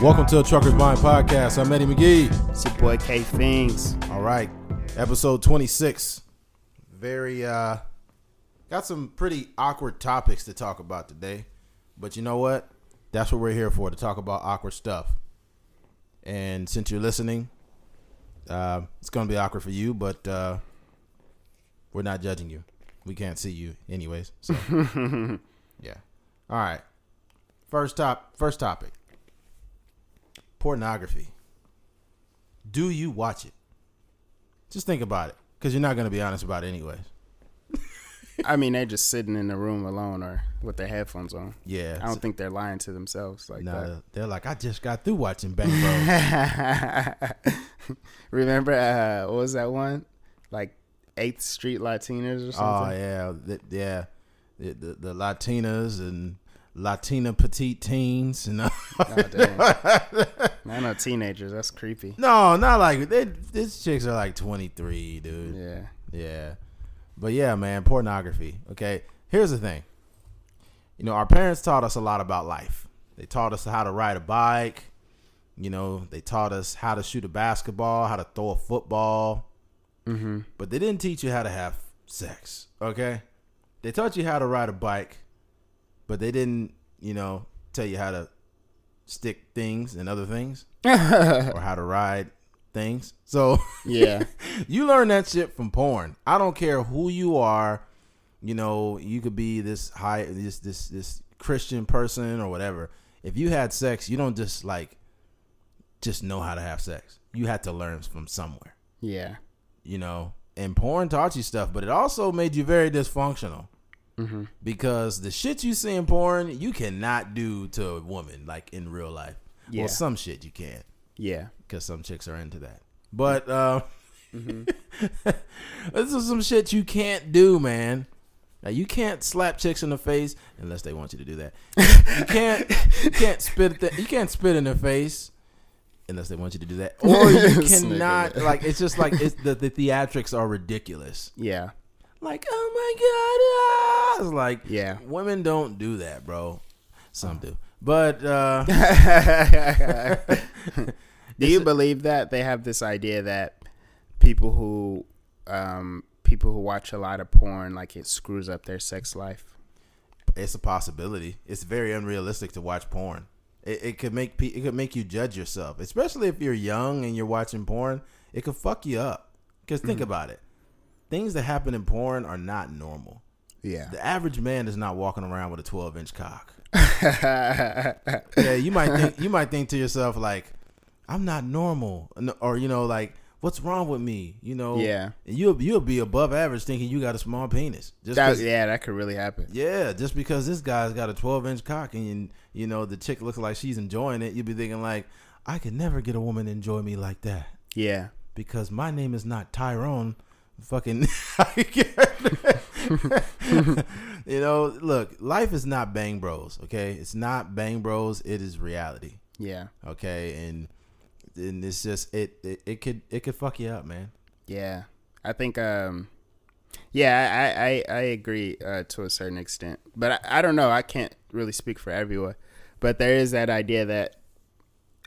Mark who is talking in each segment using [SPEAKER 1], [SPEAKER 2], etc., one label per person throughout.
[SPEAKER 1] Welcome to the Trucker's Mind Podcast. I'm Eddie McGee.
[SPEAKER 2] It's your boy K Fingers.
[SPEAKER 1] All right, episode 26. Very, uh, got some pretty awkward topics to talk about today. But you know what? That's what we're here for to talk about awkward stuff. And since you're listening, uh, it's going to be awkward for you, but uh, we're not judging you. We can't see you, anyways. So, yeah. All right. First top. First topic. Pornography. Do you watch it? Just think about it, because you're not going to be honest about it, anyways.
[SPEAKER 2] I mean, they're just sitting in the room alone or with their headphones on.
[SPEAKER 1] Yeah.
[SPEAKER 2] I don't think they're lying to themselves like
[SPEAKER 1] No, they're like, I just got through watching Bang Bros.
[SPEAKER 2] Remember, uh, what was that one? Like Eighth Street Latinas or something.
[SPEAKER 1] oh yeah, the, yeah, the, the, the Latinas and Latina petite teens and
[SPEAKER 2] Oh, damn. I teenagers. That's creepy.
[SPEAKER 1] no, not like they. These chicks are like 23, dude.
[SPEAKER 2] Yeah.
[SPEAKER 1] Yeah. But yeah, man, pornography. Okay. Here's the thing. You know, our parents taught us a lot about life. They taught us how to ride a bike. You know, they taught us how to shoot a basketball, how to throw a football.
[SPEAKER 2] Mm-hmm.
[SPEAKER 1] But they didn't teach you how to have sex. Okay. They taught you how to ride a bike, but they didn't, you know, tell you how to stick things and other things or how to ride things. So
[SPEAKER 2] yeah.
[SPEAKER 1] you learn that shit from porn. I don't care who you are. You know, you could be this high, this this this Christian person or whatever. If you had sex, you don't just like just know how to have sex. You had to learn from somewhere.
[SPEAKER 2] Yeah.
[SPEAKER 1] You know, and porn taught you stuff, but it also made you very dysfunctional
[SPEAKER 2] Mm-hmm.
[SPEAKER 1] because the shit you see in porn you cannot do to a woman like in real life.
[SPEAKER 2] Yeah.
[SPEAKER 1] Well, some shit you can
[SPEAKER 2] Yeah.
[SPEAKER 1] because some chicks are into that. But uh,
[SPEAKER 2] Mm-hmm.
[SPEAKER 1] this is some shit you can't do, man. Now you can't slap chicks in the face unless they want you to do that. You can't you can't spit the, you can't spit in their face unless they want you to do that. Or you cannot like it's just like it's the, the theatrics are ridiculous.
[SPEAKER 2] Yeah.
[SPEAKER 1] Like oh my god, ah! it's like
[SPEAKER 2] Yeah.
[SPEAKER 1] women don't do that, bro. Some do, but uh,
[SPEAKER 2] Do you believe that they have this idea that people who um, people who watch a lot of porn like it screws up their sex life?
[SPEAKER 1] it's a possibility. It's very unrealistic to watch porn. It, it could make pe- it could make you judge yourself, especially if you're young and you're watching porn. It could fuck you up. Because think about it, things that happen in porn are not normal.
[SPEAKER 2] Yeah.
[SPEAKER 1] The average man is not walking around with a 12 inch cock. Yeah, you might think you might think to yourself like, I'm not normal, or you know like. What's wrong with me? You know,
[SPEAKER 2] Yeah.
[SPEAKER 1] And you'll you'll be above average thinking you got a small penis. Just
[SPEAKER 2] That, yeah, that could really happen.
[SPEAKER 1] yeah, just because this guy's got a 12 inch cock and you, you know the chick looks like she's enjoying it, you'd be thinking like, I could never get a woman to enjoy me like that
[SPEAKER 2] Yeah.
[SPEAKER 1] because my name is not Tyrone. Fucking, you know, look, life is not Bang Bros. Okay, it's not Bang Bros. It is reality.
[SPEAKER 2] Yeah.
[SPEAKER 1] Okay, and and it's just it it, it could it could fuck you up, man.
[SPEAKER 2] Yeah. I think um yeah, I I, I agree uh, to a certain extent. But I, I don't know, I can't really speak for everyone. But there is that idea that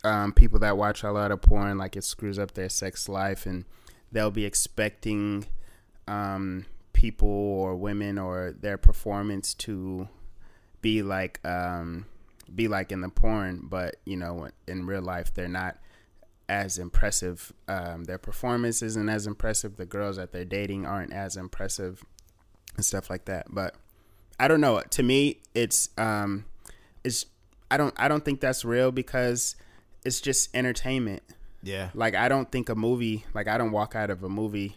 [SPEAKER 2] um people that watch a lot of porn like it screws up their sex life and they'll be expecting um people or women or their performance to be like um be like in the porn, but you know, in real life they're not as impressive. Um, their performance isn't as impressive. The girls that they're dating aren't as impressive, and stuff like that. But I don't know. To me, it's um, it's I don't I don't think that's real because it's just entertainment.
[SPEAKER 1] Yeah,
[SPEAKER 2] Like I don't think a movie like I don't walk out of a movie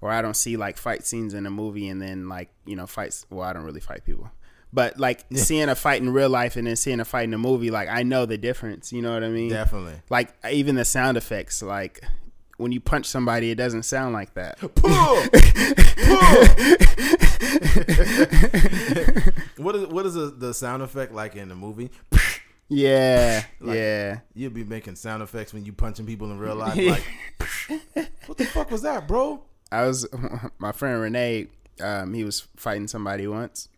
[SPEAKER 2] or I don't see like fight scenes in a movie and then like you know fights. Well, I don't really fight people. But like seeing a fight in real life and then seeing a fight in a movie, like I know the difference. You know what I mean?
[SPEAKER 1] definitely.
[SPEAKER 2] like even the sound effects like when you punch somebody it doesn't sound like that
[SPEAKER 1] Pull, pull. what is what is the, the sound effect like in the movie?
[SPEAKER 2] Yeah
[SPEAKER 1] Like-
[SPEAKER 2] yeah
[SPEAKER 1] You'll be making sound effects when you punching people in real life. Like, what the fuck was that, bro?
[SPEAKER 2] i was my friend renee um, he was fighting somebody once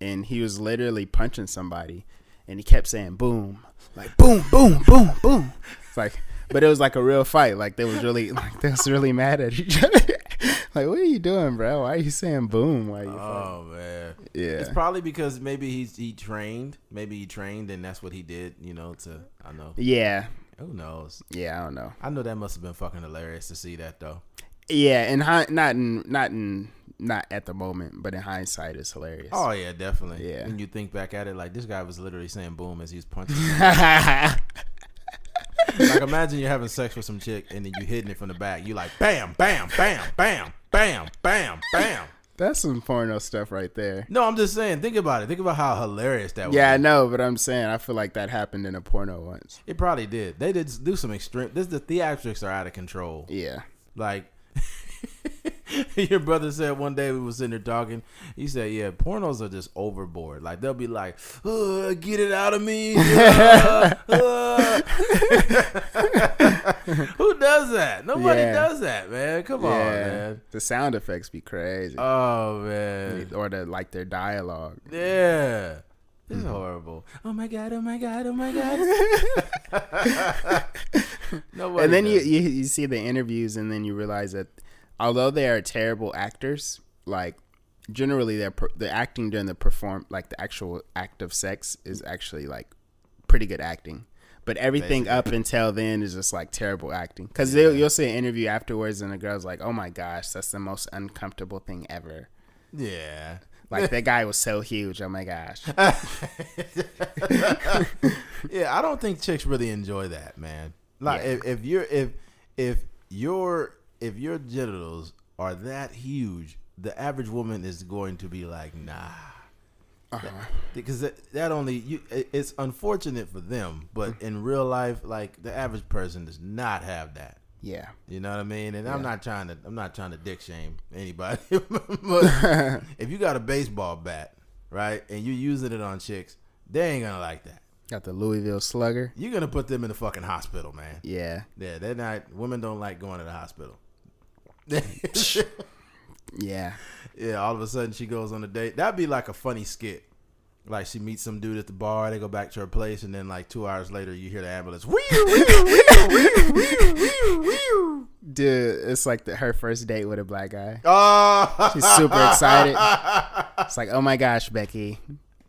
[SPEAKER 2] and he was literally punching somebody and he kept saying boom, like boom, boom, boom, boom. It's like, but it was like a real fight. Like they was really, like they was really mad at each other. like, what are you doing, bro? Why are you saying boom? Why are you? fighting?
[SPEAKER 1] Oh man.
[SPEAKER 2] Yeah.
[SPEAKER 1] It's probably because maybe he's he trained. Maybe he trained and that's what he did, you know, to I know.
[SPEAKER 2] Yeah,
[SPEAKER 1] Who knows?
[SPEAKER 2] yeah. I don't know.
[SPEAKER 1] I know that must have been fucking hilarious to see that though.
[SPEAKER 2] Yeah, and hi- not in not in not at the moment, but in hindsight, it's hilarious.
[SPEAKER 1] Oh yeah, definitely.
[SPEAKER 2] Yeah.
[SPEAKER 1] When you think back at it, like this guy was literally saying boom as he was punching. like imagine you're having sex with some chick and then you're hitting it from the back. You like bam, bam, bam, bam, bam, bam, bam.
[SPEAKER 2] That's some porno stuff right there.
[SPEAKER 1] No, I'm just saying. Think about it. Think about how hilarious that was.
[SPEAKER 2] Yeah, I know, but I'm saying I feel like that happened in a porno once.
[SPEAKER 1] It probably did. They did do some extreme. This the theatrics are out of control.
[SPEAKER 2] Yeah.
[SPEAKER 1] Like your brother said one day we was sitting there talking. He said, "Yeah, pornos are just overboard. Like they'll be like, "Uh, get it out of me." Uh, uh." Who does that? Nobody
[SPEAKER 2] Yeah.
[SPEAKER 1] does that, man. Come on, man.
[SPEAKER 2] The sound effects be crazy.
[SPEAKER 1] Oh man.
[SPEAKER 2] or the like their dialogue.
[SPEAKER 1] Yeah. It's horrible. Oh my god! Oh my god! Oh my god! Nobody.
[SPEAKER 2] and then you, you you see the interviews and then you realize that although they are terrible actors, like generally their the acting during the perform like the actual act of sex is actually like pretty good acting. But everything up until then is just like terrible acting. Because you'll see an interview afterwards, and the girl's like, "Oh my gosh, that's the most uncomfortable thing ever."
[SPEAKER 1] yeah.
[SPEAKER 2] Like that guy was so huge. Oh my gosh.
[SPEAKER 1] yeah, I don't think chicks really enjoy that, man. Like
[SPEAKER 2] Yeah.
[SPEAKER 1] if, if you're if if your if your genitals are that huge, the average woman is going to be like, nah.
[SPEAKER 2] Uh-huh.
[SPEAKER 1] Because that, that only you, it's unfortunate for them, but
[SPEAKER 2] Mm.
[SPEAKER 1] in real life, like the average person does not have that.
[SPEAKER 2] Yeah.
[SPEAKER 1] You know what I mean? And
[SPEAKER 2] Yeah.
[SPEAKER 1] I'm not trying to I'm not trying to dick shame anybody. but if you got a baseball bat, right, and you're using it on chicks, they ain't gonna like that.
[SPEAKER 2] Got the Louisville Slugger.
[SPEAKER 1] You're gonna put them in the fucking hospital, man.
[SPEAKER 2] Yeah.
[SPEAKER 1] Yeah, they're not. Women don't like going to the hospital.
[SPEAKER 2] Yeah.
[SPEAKER 1] yeah, all of a sudden she goes on a date. That'd be like a funny skit. Like she meets some dude at the bar, they go back to her place, and then like two hours later, you hear the ambulance. Wee wee wee wee wee wee.
[SPEAKER 2] Dude, it's like the, her first date with a black guy.
[SPEAKER 1] Oh,
[SPEAKER 2] She's super excited. It's like, oh my gosh, Becky,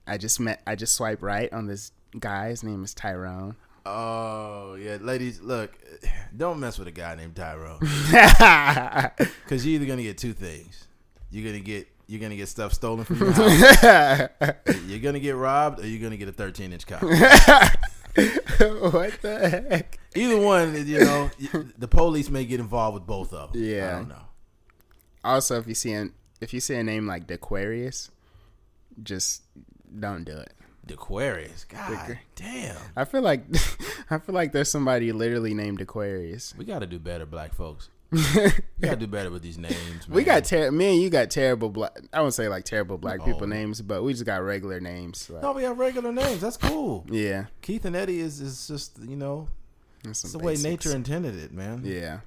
[SPEAKER 2] I just met, I just swiped right on this guy. His name is Tyrone.
[SPEAKER 1] Oh yeah, ladies, look, don't mess with a guy named Tyrone because you're either gonna get two things. You're gonna get you're gonna get stuff stolen from your house. you're gonna get robbed, or you're gonna get a 13 inch cock.
[SPEAKER 2] what the heck?
[SPEAKER 1] Either one, you know, the police may get involved with both of them.
[SPEAKER 2] Yeah.
[SPEAKER 1] I don't know.
[SPEAKER 2] Also, if you see an, if you see a name like Dequarius, just don't do it.
[SPEAKER 1] Aquarius, God
[SPEAKER 2] Dick-
[SPEAKER 1] damn,
[SPEAKER 2] I feel like, I feel like there's somebody literally named Aquarius.
[SPEAKER 1] we got to do better, black folks. We got to do better with these names. Man.
[SPEAKER 2] We got ter- me and you got terrible black. I wouldn't say like terrible black people
[SPEAKER 1] Oh.
[SPEAKER 2] names, but we just got regular names. like-
[SPEAKER 1] no, we have regular names. That's cool.
[SPEAKER 2] yeah,
[SPEAKER 1] Keith and Eddie is is just you know, it's the way nature intended it, man.
[SPEAKER 2] Yeah,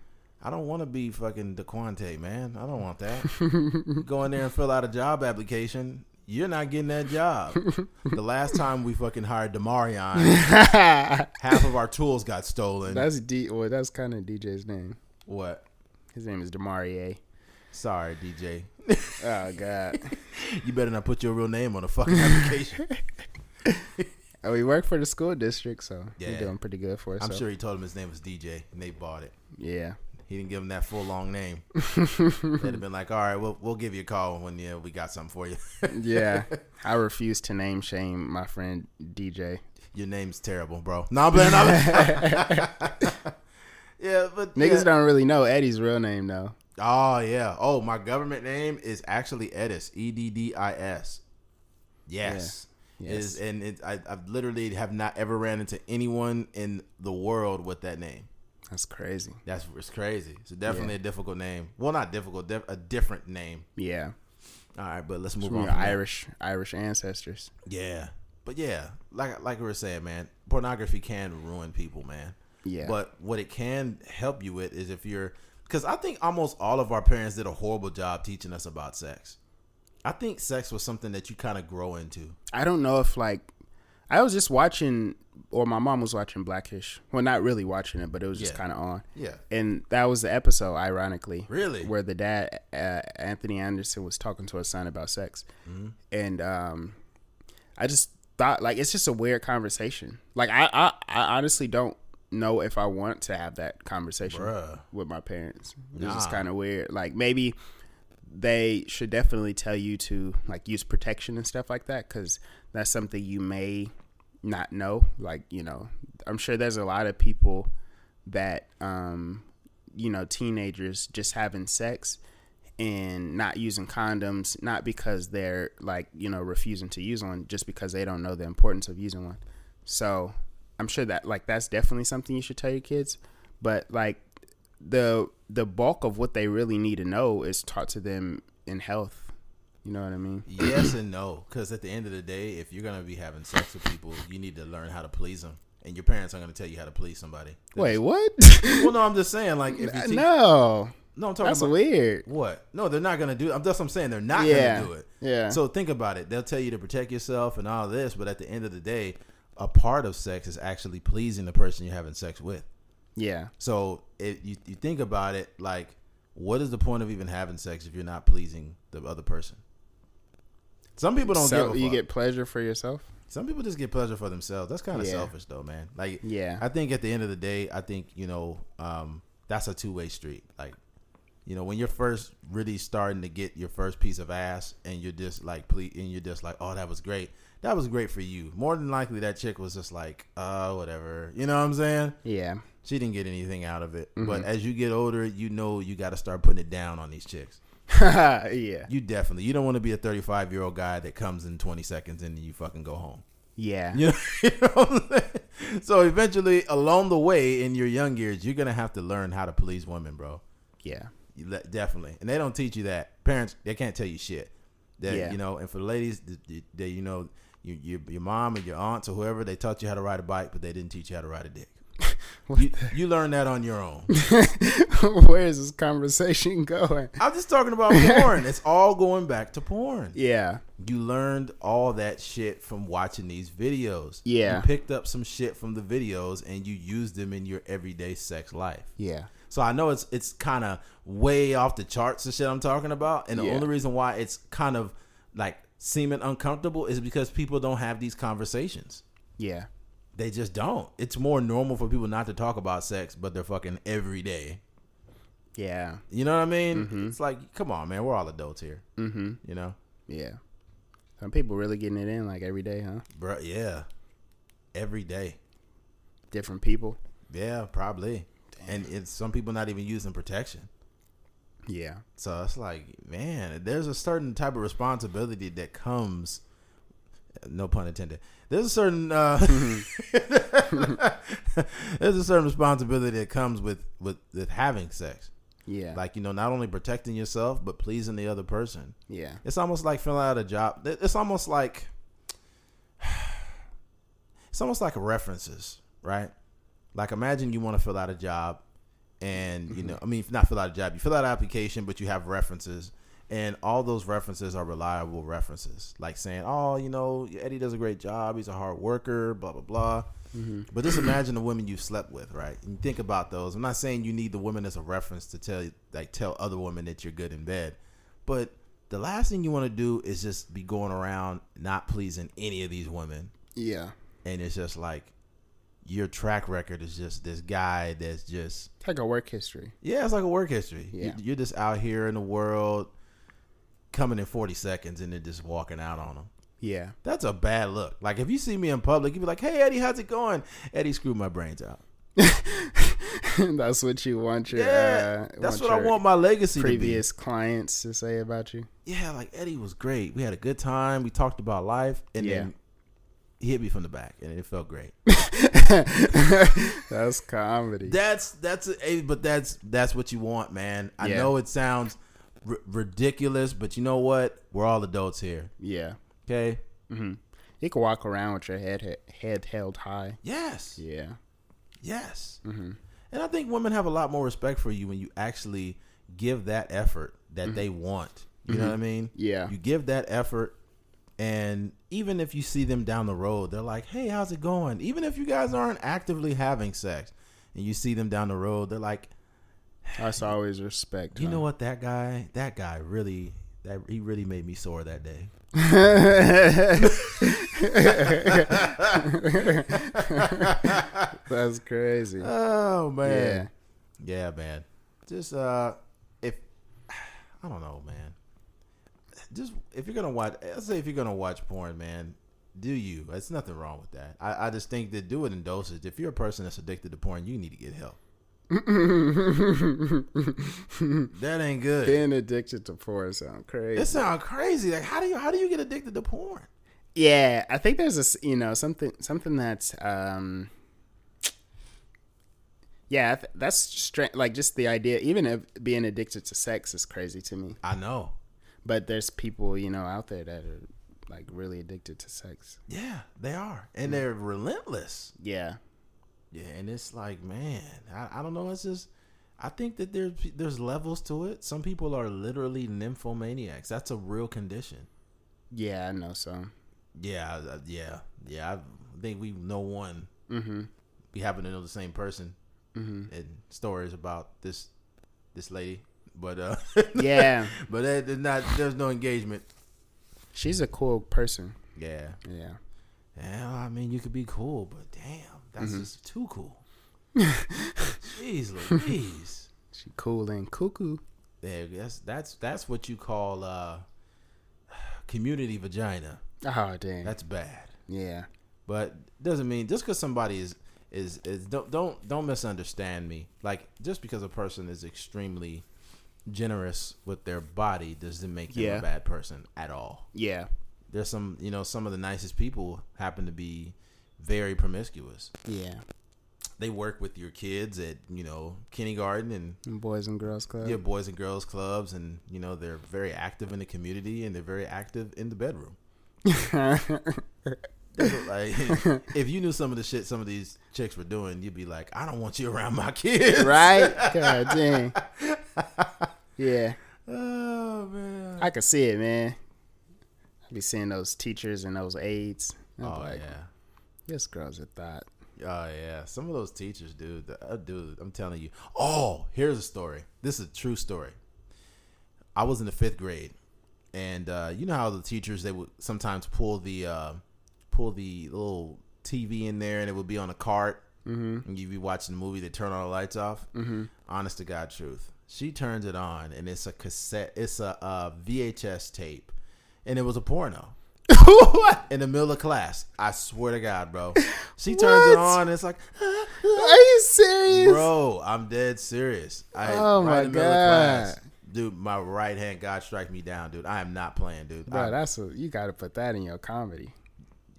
[SPEAKER 1] I don't want to be fucking DeQuante, man. I don't want that. Go in there and fill out a job application. You're not getting that job. the last time we fucking hired Demarion, half of our tools got stolen.
[SPEAKER 2] that's D. Well, that's kind of DJ's name.
[SPEAKER 1] what?
[SPEAKER 2] His name is Demarie.
[SPEAKER 1] Sorry, DJ.
[SPEAKER 2] Oh God.
[SPEAKER 1] You better not put your real name on a fucking application.
[SPEAKER 2] oh, we work for the school district, so
[SPEAKER 1] Yeah.
[SPEAKER 2] we're doing pretty good for us.
[SPEAKER 1] I'm sure he told him his name was DJ, and they bought it.
[SPEAKER 2] Yeah.
[SPEAKER 1] He didn't give him that full long name. They'd have been like, "All right, we'll we'll give you a call when yeah, we got something for you."
[SPEAKER 2] Yeah. I refuse to name shame my friend DJ.
[SPEAKER 1] Your name's terrible, bro. No, I'm playing. yeah, but
[SPEAKER 2] Niggas
[SPEAKER 1] yeah.
[SPEAKER 2] don't really know Eddie's real name though.
[SPEAKER 1] Oh yeah. Oh, my government name is actually Edis. E D D I S. Yes.
[SPEAKER 2] Yeah. Yes.
[SPEAKER 1] Is and it, I, I literally have not ever ran into anyone in the world with that name.
[SPEAKER 2] That's crazy.
[SPEAKER 1] That's it's crazy. It's definitely
[SPEAKER 2] Yeah.
[SPEAKER 1] a difficult name. Well, not difficult, dif- a different name.
[SPEAKER 2] Yeah.
[SPEAKER 1] All right, but let's move on. from that.
[SPEAKER 2] Irish Irish ancestors.
[SPEAKER 1] Yeah, but yeah, like like we were saying, man, pornography can ruin people, man.
[SPEAKER 2] Yeah.
[SPEAKER 1] But what it can help you with is if you're, because I think almost all of our parents did a horrible job teaching us about sex. I think sex was something that you kind of grow into.
[SPEAKER 2] I don't know if like I was just watching, or my mom was watching Blackish. Well, not really watching it, but it was just
[SPEAKER 1] Yeah.
[SPEAKER 2] kind of on.
[SPEAKER 1] Yeah.
[SPEAKER 2] And that was the episode, ironically.
[SPEAKER 1] Really?
[SPEAKER 2] Where the dad, uh, Anthony Anderson, was talking to his son about sex.
[SPEAKER 1] Mm-hmm.
[SPEAKER 2] And um, I just thought, like, it's just a weird conversation. Like, I, I, I honestly don't know if I want to have that conversation
[SPEAKER 1] Bruh.
[SPEAKER 2] with my parents. It's just kind of weird. Like, maybe they should definitely tell you to, like, use protection and stuff like that because that's something you may not know. Like, you know, I'm sure there's a lot of people that um you know teenagers just having sex and not using condoms not because they're like you know refusing to use one just because they don't know the importance of using one so i'm sure that like that's definitely something you should tell your kids but like the the bulk of what they really need to know is taught to them in health you know what i mean
[SPEAKER 1] yes and no, because at the end of the day, if you're gonna be having sex with people, you need to learn how to please them, and your parents aren't gonna tell you how to please somebody. They're
[SPEAKER 2] wait
[SPEAKER 1] just-
[SPEAKER 2] what
[SPEAKER 1] well, no, I'm just saying, like, if you teach,
[SPEAKER 2] no
[SPEAKER 1] no, I'm talking
[SPEAKER 2] that's
[SPEAKER 1] about
[SPEAKER 2] weird
[SPEAKER 1] what? No, they're not gonna do. That's what I'm saying. They're not
[SPEAKER 2] Yeah.
[SPEAKER 1] gonna do it.
[SPEAKER 2] Yeah.
[SPEAKER 1] So think about it. They'll tell you to protect yourself and all this, but at the end of the day, a part of sex is actually pleasing the person you're having sex with.
[SPEAKER 2] Yeah
[SPEAKER 1] So if you, you think about it, like, what is the point of even having sex if you're not pleasing the other person? Some people don't
[SPEAKER 2] so
[SPEAKER 1] give
[SPEAKER 2] you get pleasure for yourself
[SPEAKER 1] Some people just get pleasure for themselves. That's kind of
[SPEAKER 2] Yeah.
[SPEAKER 1] selfish, though, man. Like,
[SPEAKER 2] Yeah.
[SPEAKER 1] I think at the end of the day, I think you know, um, that's a two way street. Like, you know, when you're first really starting to get your first piece of ass, and you're just like, ple- and you're just like, oh, that was great. That was great for you. More than likely, that chick was just like, uh, whatever. You know what I'm saying?
[SPEAKER 2] yeah
[SPEAKER 1] She didn't get anything out of it.
[SPEAKER 2] Mm-hmm.
[SPEAKER 1] But as you get older, you know you got to start putting it down on these chicks.
[SPEAKER 2] yeah
[SPEAKER 1] You definitely. You don't want to be a 35 year old guy that comes in 20 seconds and you fucking go home.
[SPEAKER 2] yeah
[SPEAKER 1] You know, you know what I'm saying? So eventually, along the way in your young years, you're gonna have to learn how to please women, bro.
[SPEAKER 2] yeah
[SPEAKER 1] definitely, and they don't teach you that. Parents, they can't tell you shit. That
[SPEAKER 2] Yeah.
[SPEAKER 1] you know, and for the ladies, they, they you know, you, your your mom or your aunts or whoever, they taught you how to ride a bike, but they didn't teach you how to ride a dick. you, you learn that on your own.
[SPEAKER 2] Where is this conversation going?
[SPEAKER 1] I'm just talking about porn. It's all going back to porn.
[SPEAKER 2] Yeah,
[SPEAKER 1] You learned all that shit from watching these videos.
[SPEAKER 2] Yeah.
[SPEAKER 1] You picked up some shit from the videos and you used them in your everyday sex life.
[SPEAKER 2] yeah,
[SPEAKER 1] So I know it's it's kind of way off the charts the shit I'm talking about, and the
[SPEAKER 2] Yeah.
[SPEAKER 1] only reason why it's kind of like seeming uncomfortable is because people don't have these conversations.
[SPEAKER 2] yeah,
[SPEAKER 1] They just don't. It's more normal for people not to talk about sex, but they're fucking every day.
[SPEAKER 2] yeah,
[SPEAKER 1] You know what I mean? It's like, come on, man, we're all adults here.
[SPEAKER 2] mm-hmm,
[SPEAKER 1] You know,
[SPEAKER 2] yeah. Some people really getting it in like every day, huh?
[SPEAKER 1] bro. Yeah, every day.
[SPEAKER 2] Different people.
[SPEAKER 1] Yeah, probably. And it's some people not even using protection.
[SPEAKER 2] Yeah,
[SPEAKER 1] So it's like, man, there's a certain type of responsibility that comes. No pun intended. There's a certain uh, there's a certain responsibility that comes with with with having sex.
[SPEAKER 2] yeah,
[SPEAKER 1] Like you know, not only protecting yourself but pleasing the other person.
[SPEAKER 2] yeah,
[SPEAKER 1] It's almost like filling out a job. It's almost like it's almost like references, right? Like imagine you want to fill out a job, and you know, I mean, not fill out a job. You fill out an application, but you have references, and all those references are reliable references. Like saying, "Oh, you know, Eddie does a great job. He's a hard worker." Blah blah blah. Mm-hmm. But just imagine the women you slept with, right? And think about those. I'm not saying you need the women as a reference to tell like tell other women that you're good in bed, but the last thing you want to do is just be going around not pleasing any of these women,
[SPEAKER 2] yeah.
[SPEAKER 1] and it's just like your track record is just this guy that's just
[SPEAKER 2] It's like a work history.
[SPEAKER 1] yeah, it's like a work history.
[SPEAKER 2] Yeah.
[SPEAKER 1] You're just out here in the world, coming in 40 seconds and then just walking out on them.
[SPEAKER 2] Yeah,
[SPEAKER 1] That's a bad look. Like if you see me in public, you'd be like, "Hey Eddie, how's it going?" Eddie screwed my brains out.
[SPEAKER 2] that's what you want your
[SPEAKER 1] Yeah,
[SPEAKER 2] uh,
[SPEAKER 1] that's
[SPEAKER 2] want
[SPEAKER 1] what I want my legacy
[SPEAKER 2] previous clients to say about you.
[SPEAKER 1] Yeah, like Eddie was great. We had a good time. We talked about life, and
[SPEAKER 2] Yeah.
[SPEAKER 1] then he hit me from the back, and it felt great.
[SPEAKER 2] That's comedy.
[SPEAKER 1] That's that's a, but that's that's what you want, man. I
[SPEAKER 2] Yeah.
[SPEAKER 1] know it sounds r- ridiculous, but you know what? We're all adults here.
[SPEAKER 2] yeah.
[SPEAKER 1] Okay.
[SPEAKER 2] hmm You can walk around with your head head held high.
[SPEAKER 1] Yes.
[SPEAKER 2] Yeah.
[SPEAKER 1] Yes.
[SPEAKER 2] hmm
[SPEAKER 1] And I think women have a lot more respect for you when you actually give that effort that they want. You know what I mean?
[SPEAKER 2] Mm-hmm. Yeah.
[SPEAKER 1] You give that effort And even if you see them down the road, they're like, "Hey, how's it going?" Even if you guys aren't actively having sex, and you see them down the road, they're like,
[SPEAKER 2] That's always respect.
[SPEAKER 1] "You
[SPEAKER 2] huh?
[SPEAKER 1] know what? That guy, that guy really, that he really made me sore that day."
[SPEAKER 2] That's crazy.
[SPEAKER 1] Oh
[SPEAKER 2] yeah.
[SPEAKER 1] man, yeah, man. Just uh, if I don't know, man. Just if you're gonna watch, let's say if you're gonna watch porn, man, do you? There's nothing wrong with that. I, I just think that do it in doses. If you're a person that's addicted to porn, you need to get help. That ain't good.
[SPEAKER 2] Being addicted to porn sound crazy.
[SPEAKER 1] It sounds crazy. Like how do you how do you get addicted to porn?
[SPEAKER 2] Yeah, I think there's a you know something something that's um yeah th- that's straight like just the idea even of being addicted to sex is crazy to me.
[SPEAKER 1] I know.
[SPEAKER 2] But there's people you know out there that are like really addicted to sex.
[SPEAKER 1] Yeah, they are, and they're relentless.
[SPEAKER 2] Yeah,
[SPEAKER 1] Yeah, and it's like, man, I, I don't know. It's just, I think that there's there's levels to it. Some people are literally nymphomaniacs. That's a real condition.
[SPEAKER 2] yeah, I know some.
[SPEAKER 1] Yeah, yeah, yeah. I think we know one.
[SPEAKER 2] Mm-hmm.
[SPEAKER 1] We happen to know the same person.
[SPEAKER 2] Mm-hmm.
[SPEAKER 1] And stories about this this lady, but uh,
[SPEAKER 2] Yeah,
[SPEAKER 1] but there's not. There's no engagement.
[SPEAKER 2] she's a cool person.
[SPEAKER 1] Yeah,
[SPEAKER 2] Yeah.
[SPEAKER 1] yeah. I mean, you could be cool, but damn, that's
[SPEAKER 2] Mm-hmm.
[SPEAKER 1] just too cool. Jeez, Louise.
[SPEAKER 2] She cool and cuckoo.
[SPEAKER 1] Yeah, that's that's that's what you call uh community vagina.
[SPEAKER 2] Oh dang.
[SPEAKER 1] That's bad.
[SPEAKER 2] yeah.
[SPEAKER 1] But doesn't mean just because somebody is is is don't don't don't misunderstand me. Like just because a person is extremely generous with their body doesn't make them
[SPEAKER 2] Yeah.
[SPEAKER 1] a bad person at all.
[SPEAKER 2] Yeah.
[SPEAKER 1] There's some you know some of the nicest people happen to be very promiscuous.
[SPEAKER 2] Yeah.
[SPEAKER 1] They work with your kids at you know kindergarten and
[SPEAKER 2] And Boys and Girls Club.
[SPEAKER 1] yeah, boys and girls clubs, and you know they're very active in the community and they're very active in the bedroom. like, if you knew some of the shit some of these chicks were doing, you'd be like, I don't want you around my kids,
[SPEAKER 2] right? God dang. Yeah.
[SPEAKER 1] Oh man.
[SPEAKER 2] I can see it, man. I'd be seeing those teachers and those aides.
[SPEAKER 1] Oh
[SPEAKER 2] like,
[SPEAKER 1] yeah.
[SPEAKER 2] This girl's a thought.
[SPEAKER 1] Oh yeah. Some of those teachers, dude. the- uh, dude, I'm telling you. Oh, here's a story. This is a true story. I was in the fifth grade, and uh, you know how the teachers they would sometimes pull the uh, pull the little TV in there, and it would be on a cart. Mm-hmm. And you'd be watching the movie. They turn all the lights off. Mm-hmm. Honest to God, truth. She turns it on, and it's a cassette. It's a uh, VHS tape, and it was a porno? In the middle of class. I swear to God, bro. She turns it on. And it's like,
[SPEAKER 2] Are you serious?
[SPEAKER 1] bro, I'm dead serious. I,
[SPEAKER 2] Oh my
[SPEAKER 1] in the middle of class,
[SPEAKER 2] God.
[SPEAKER 1] dude. My right hand, God strike me down, dude. I am not playing, dude.
[SPEAKER 2] Bro,
[SPEAKER 1] I-
[SPEAKER 2] that's a, you got to put that in your comedy.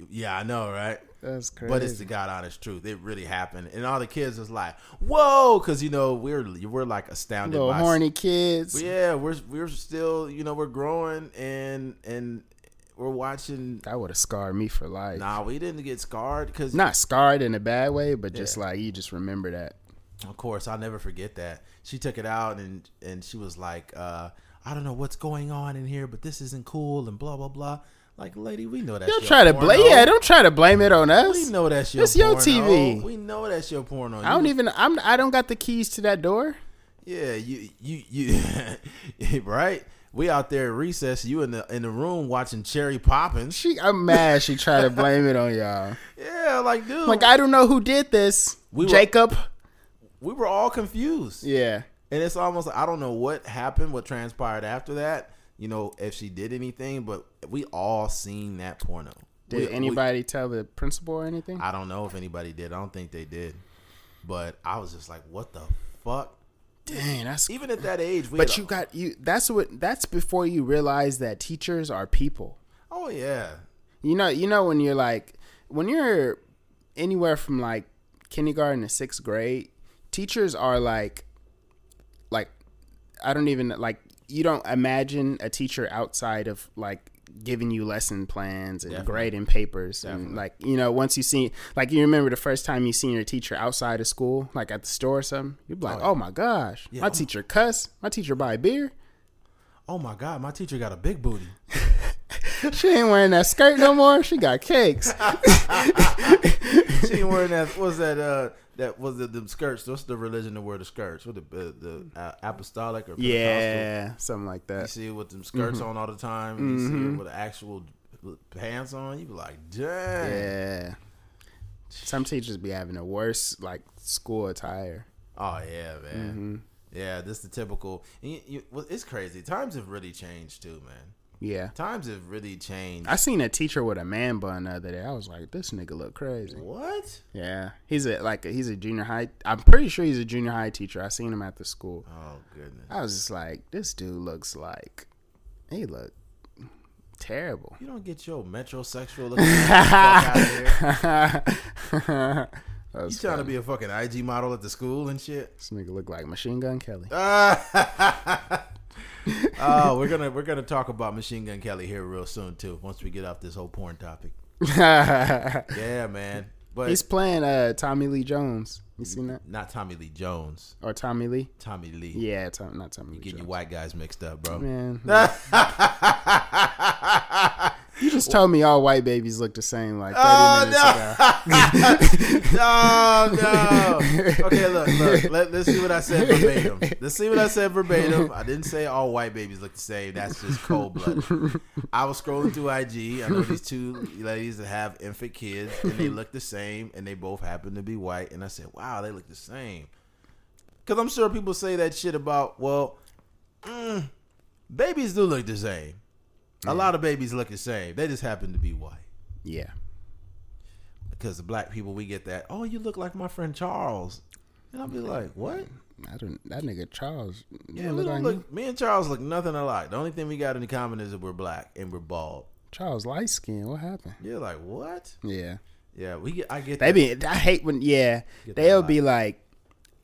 [SPEAKER 1] yeah, I know, right?
[SPEAKER 2] That's crazy.
[SPEAKER 1] But it's the God honest truth. It really happened, and all the kids was like, "Whoa!" Because you know we're we're like astounded.
[SPEAKER 2] little
[SPEAKER 1] by
[SPEAKER 2] horny kids.
[SPEAKER 1] Yeah, we're we're still you know we're growing and and we're watching.
[SPEAKER 2] That would have scarred me for life.
[SPEAKER 1] Nah, we didn't get scarred because
[SPEAKER 2] Not scarred in a bad way, but just like you just remember that.
[SPEAKER 1] Of course, I'll never forget that. She took it out and and she was like, uh, I don't know what's going on in here, but this isn't cool and blah blah blah. Like, lady, we know that.
[SPEAKER 2] Don't try to blame. Yeah, don't try to blame it on us.
[SPEAKER 1] We know that's your.
[SPEAKER 2] It's your. TV.
[SPEAKER 1] We know that's your porno.
[SPEAKER 2] I don't
[SPEAKER 1] You-
[SPEAKER 2] even. I'm. I don't got the keys to that door.
[SPEAKER 1] Yeah, you you you. right. We out there at recess. You in the in the room watching Cherry Poppins.
[SPEAKER 2] She. I'm mad. She tried to blame it on y'all.
[SPEAKER 1] Yeah, like dude,
[SPEAKER 2] Like I don't know who did this.
[SPEAKER 1] We were-
[SPEAKER 2] Jacob.
[SPEAKER 1] we were all confused.
[SPEAKER 2] Yeah.
[SPEAKER 1] And it's almost I don't know what happened, what transpired after that. You know, if she did anything, but we all seen that porno.
[SPEAKER 2] Did
[SPEAKER 1] We- we-
[SPEAKER 2] anybody tell the principal or anything?
[SPEAKER 1] I don't know if anybody did. I don't think they did. But I was just like, what the fuck?
[SPEAKER 2] Dang, that's.
[SPEAKER 1] Even at that age, we
[SPEAKER 2] But you got you. That's what. That's before you realize that teachers are people.
[SPEAKER 1] oh yeah,
[SPEAKER 2] You know. You know when you're like when you're anywhere from like kindergarten to sixth grade, teachers are like, like, I don't even like. You don't imagine a teacher outside of like giving you lesson plans and
[SPEAKER 1] Definitely.
[SPEAKER 2] grading papers and like you know once you see like you remember the first time you seen your teacher outside of school like at the store or something you'd be like
[SPEAKER 1] Oh,
[SPEAKER 2] oh, my gosh
[SPEAKER 1] Yeah,
[SPEAKER 2] my
[SPEAKER 1] oh my-
[SPEAKER 2] teacher cuss my teacher buy beer
[SPEAKER 1] oh my god, my teacher got a big booty.
[SPEAKER 2] she ain't wearing that skirt no more. She got cakes.
[SPEAKER 1] she ain't wearing that. What's that? Uh, that was the, the skirts. What's the religion to wear the skirts? What the uh, the uh, apostolic or Pentecostal?
[SPEAKER 2] Yeah, something like that.
[SPEAKER 1] You see it with them skirts on all the time. And You see it with actual pants on. You be like, dang.
[SPEAKER 2] Yeah. Some teachers be having the worst like school attire.
[SPEAKER 1] Oh yeah, man. Yeah, this is the typical. and You, you, well, it's crazy. Times have really changed too, man.
[SPEAKER 2] Yeah.
[SPEAKER 1] Times have really changed.
[SPEAKER 2] I seen a teacher with a man bun the other day. I was like, this nigga look crazy.
[SPEAKER 1] what?
[SPEAKER 2] Yeah, he's a like he's a junior high. I'm pretty sure he's a junior high teacher. I seen him at the school.
[SPEAKER 1] Oh goodness.
[SPEAKER 2] I was just like, this dude looks like he look terrible.
[SPEAKER 1] You don't get your metrosexual looking out of here. You trying to be a fucking IG model at the school and shit?
[SPEAKER 2] This nigga look like Machine Gun Kelly.
[SPEAKER 1] oh, we're gonna we're gonna talk about Machine Gun Kelly here real soon too. Once we get off this whole porn topic. Yeah, man. But
[SPEAKER 2] He's playing uh Tommy Lee Jones. You seen that?
[SPEAKER 1] not Tommy Lee Jones.
[SPEAKER 2] Or Tommy Lee?
[SPEAKER 1] Tommy Lee.
[SPEAKER 2] Yeah, Tom, not Tommy Lee You
[SPEAKER 1] Get you
[SPEAKER 2] Jones.
[SPEAKER 1] white guys mixed up, bro.
[SPEAKER 2] Man, you just told me all white babies look the same like 30
[SPEAKER 1] Oh,
[SPEAKER 2] minutes ago.
[SPEAKER 1] no, no. Okay, look, look. Let, let's see what I said verbatim. Let's see what I said verbatim. I didn't say all white babies look the same. That's just cold blooded. I was scrolling through IG. I know these two ladies that have infant kids, and they look the same, and they both happen to be white. And I said, wow, they look the same. Because I'm sure people say that shit about, well, mm, babies do look the same. A lot of babies look the same. They just happen to be white
[SPEAKER 2] Yeah.
[SPEAKER 1] because the black people we get that oh you look like my friend charles and i'll be like what
[SPEAKER 2] I don't. That nigga Charles.
[SPEAKER 1] yeah
[SPEAKER 2] look like
[SPEAKER 1] look,
[SPEAKER 2] me.
[SPEAKER 1] me and charles look nothing alike the only thing we got in common is that we're black and we're bald
[SPEAKER 2] Charles light skin. What happened?
[SPEAKER 1] you're like what
[SPEAKER 2] Yeah.
[SPEAKER 1] yeah we get i get
[SPEAKER 2] They
[SPEAKER 1] that.
[SPEAKER 2] be. I hate when. Yeah. They'll be like,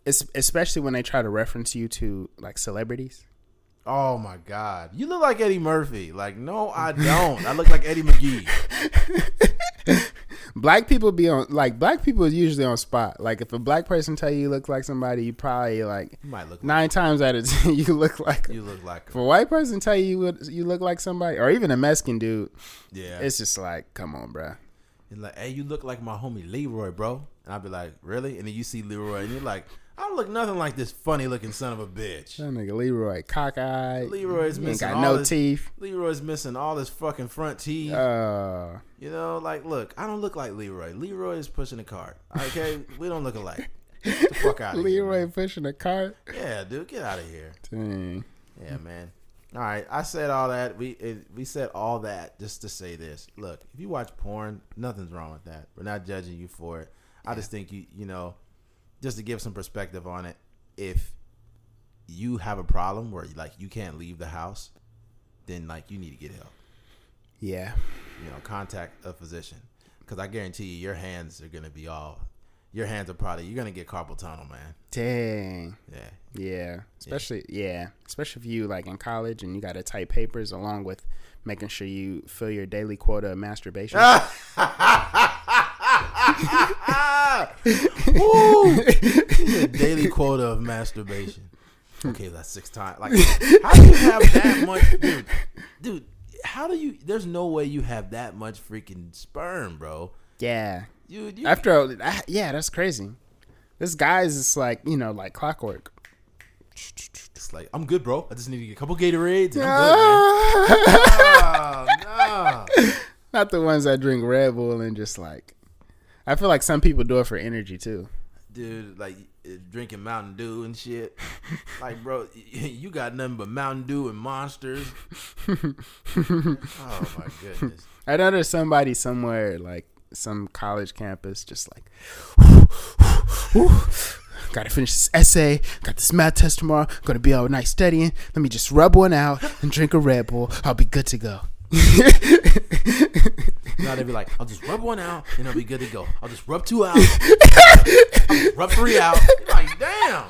[SPEAKER 2] especially when they try to reference you to like celebrities.
[SPEAKER 1] Oh my god you look like eddie murphy like no i don't i look like eddie mcgee
[SPEAKER 2] Black people be on like black people is usually on spot. Like if a black person tell you you look like somebody, you probably like
[SPEAKER 1] you might look like
[SPEAKER 2] nine times out of ten you look like.
[SPEAKER 1] you look like
[SPEAKER 2] If a white person tell you you, you look like somebody, or even a Mexican dude,
[SPEAKER 1] yeah
[SPEAKER 2] it's just like, come on, bruh.
[SPEAKER 1] and like hey you look like my homie leroy bro and i'll be like really and then you see leroy and you're like i don't look nothing like this funny looking son of a bitch
[SPEAKER 2] That nigga Leroy cockeyed.
[SPEAKER 1] Leroy's
[SPEAKER 2] He ain't
[SPEAKER 1] missing
[SPEAKER 2] got
[SPEAKER 1] all
[SPEAKER 2] no
[SPEAKER 1] his-
[SPEAKER 2] teeth.
[SPEAKER 1] Leroy's missing all his fucking front teeth.
[SPEAKER 2] Uh,
[SPEAKER 1] you know, like, look, I don't look like Leroy. Leroy is pushing a cart. Okay, we don't look alike. Get the fuck out of
[SPEAKER 2] Leroy
[SPEAKER 1] here.
[SPEAKER 2] pushing a cart.
[SPEAKER 1] Yeah, dude, get out of here.
[SPEAKER 2] Dang.
[SPEAKER 1] Yeah, man. All right, I said all that. We it, we said all that just to say this. Look, if you watch porn, nothing's wrong with that. We're not judging you for it. I just think you you know, just to give some perspective on it. If you have a problem where like you can't leave the house, then like you need to get help.
[SPEAKER 2] Yeah.
[SPEAKER 1] you know, contact a physician. Because I guarantee you, your hands are gonna be all. Your hands are probably you're gonna get carpal tunnel, man.
[SPEAKER 2] Dang.
[SPEAKER 1] Yeah,
[SPEAKER 2] Yeah. Especially yeah. Especially if you like in college and you got to type papers along with making sure you fill your daily quota of masturbation.
[SPEAKER 1] Daily quota of masturbation. Okay, that's six times. Like, how do you have that much, dude? Dude, how do you? There's no way you have that much freaking sperm, bro.
[SPEAKER 2] yeah.
[SPEAKER 1] Dude, you,
[SPEAKER 2] After I, yeah, that's crazy. This guy's just like you know like clockwork.
[SPEAKER 1] it's like I'm good, bro. I just need to get a couple Gatorades. And I'm good, man. Ah. Ah, oh, no.
[SPEAKER 2] Not the ones that drink Red Bull and just like. I feel like some people do it for energy too.
[SPEAKER 1] dude, like uh, drinking Mountain Dew and shit. like, bro, you got nothing but Mountain Dew and monsters. oh my goodness.
[SPEAKER 2] I know there's somebody somewhere like some college campus just like. Gotta finish this essay. Got this math test tomorrow. Gonna be all night studying. Let me just rub one out and drink a Red Bull. I'll be good to go.
[SPEAKER 1] Now they be like, I'll just rub one out and I'll be good to go. I'll just rub two out. Rub three out. You're like, damn.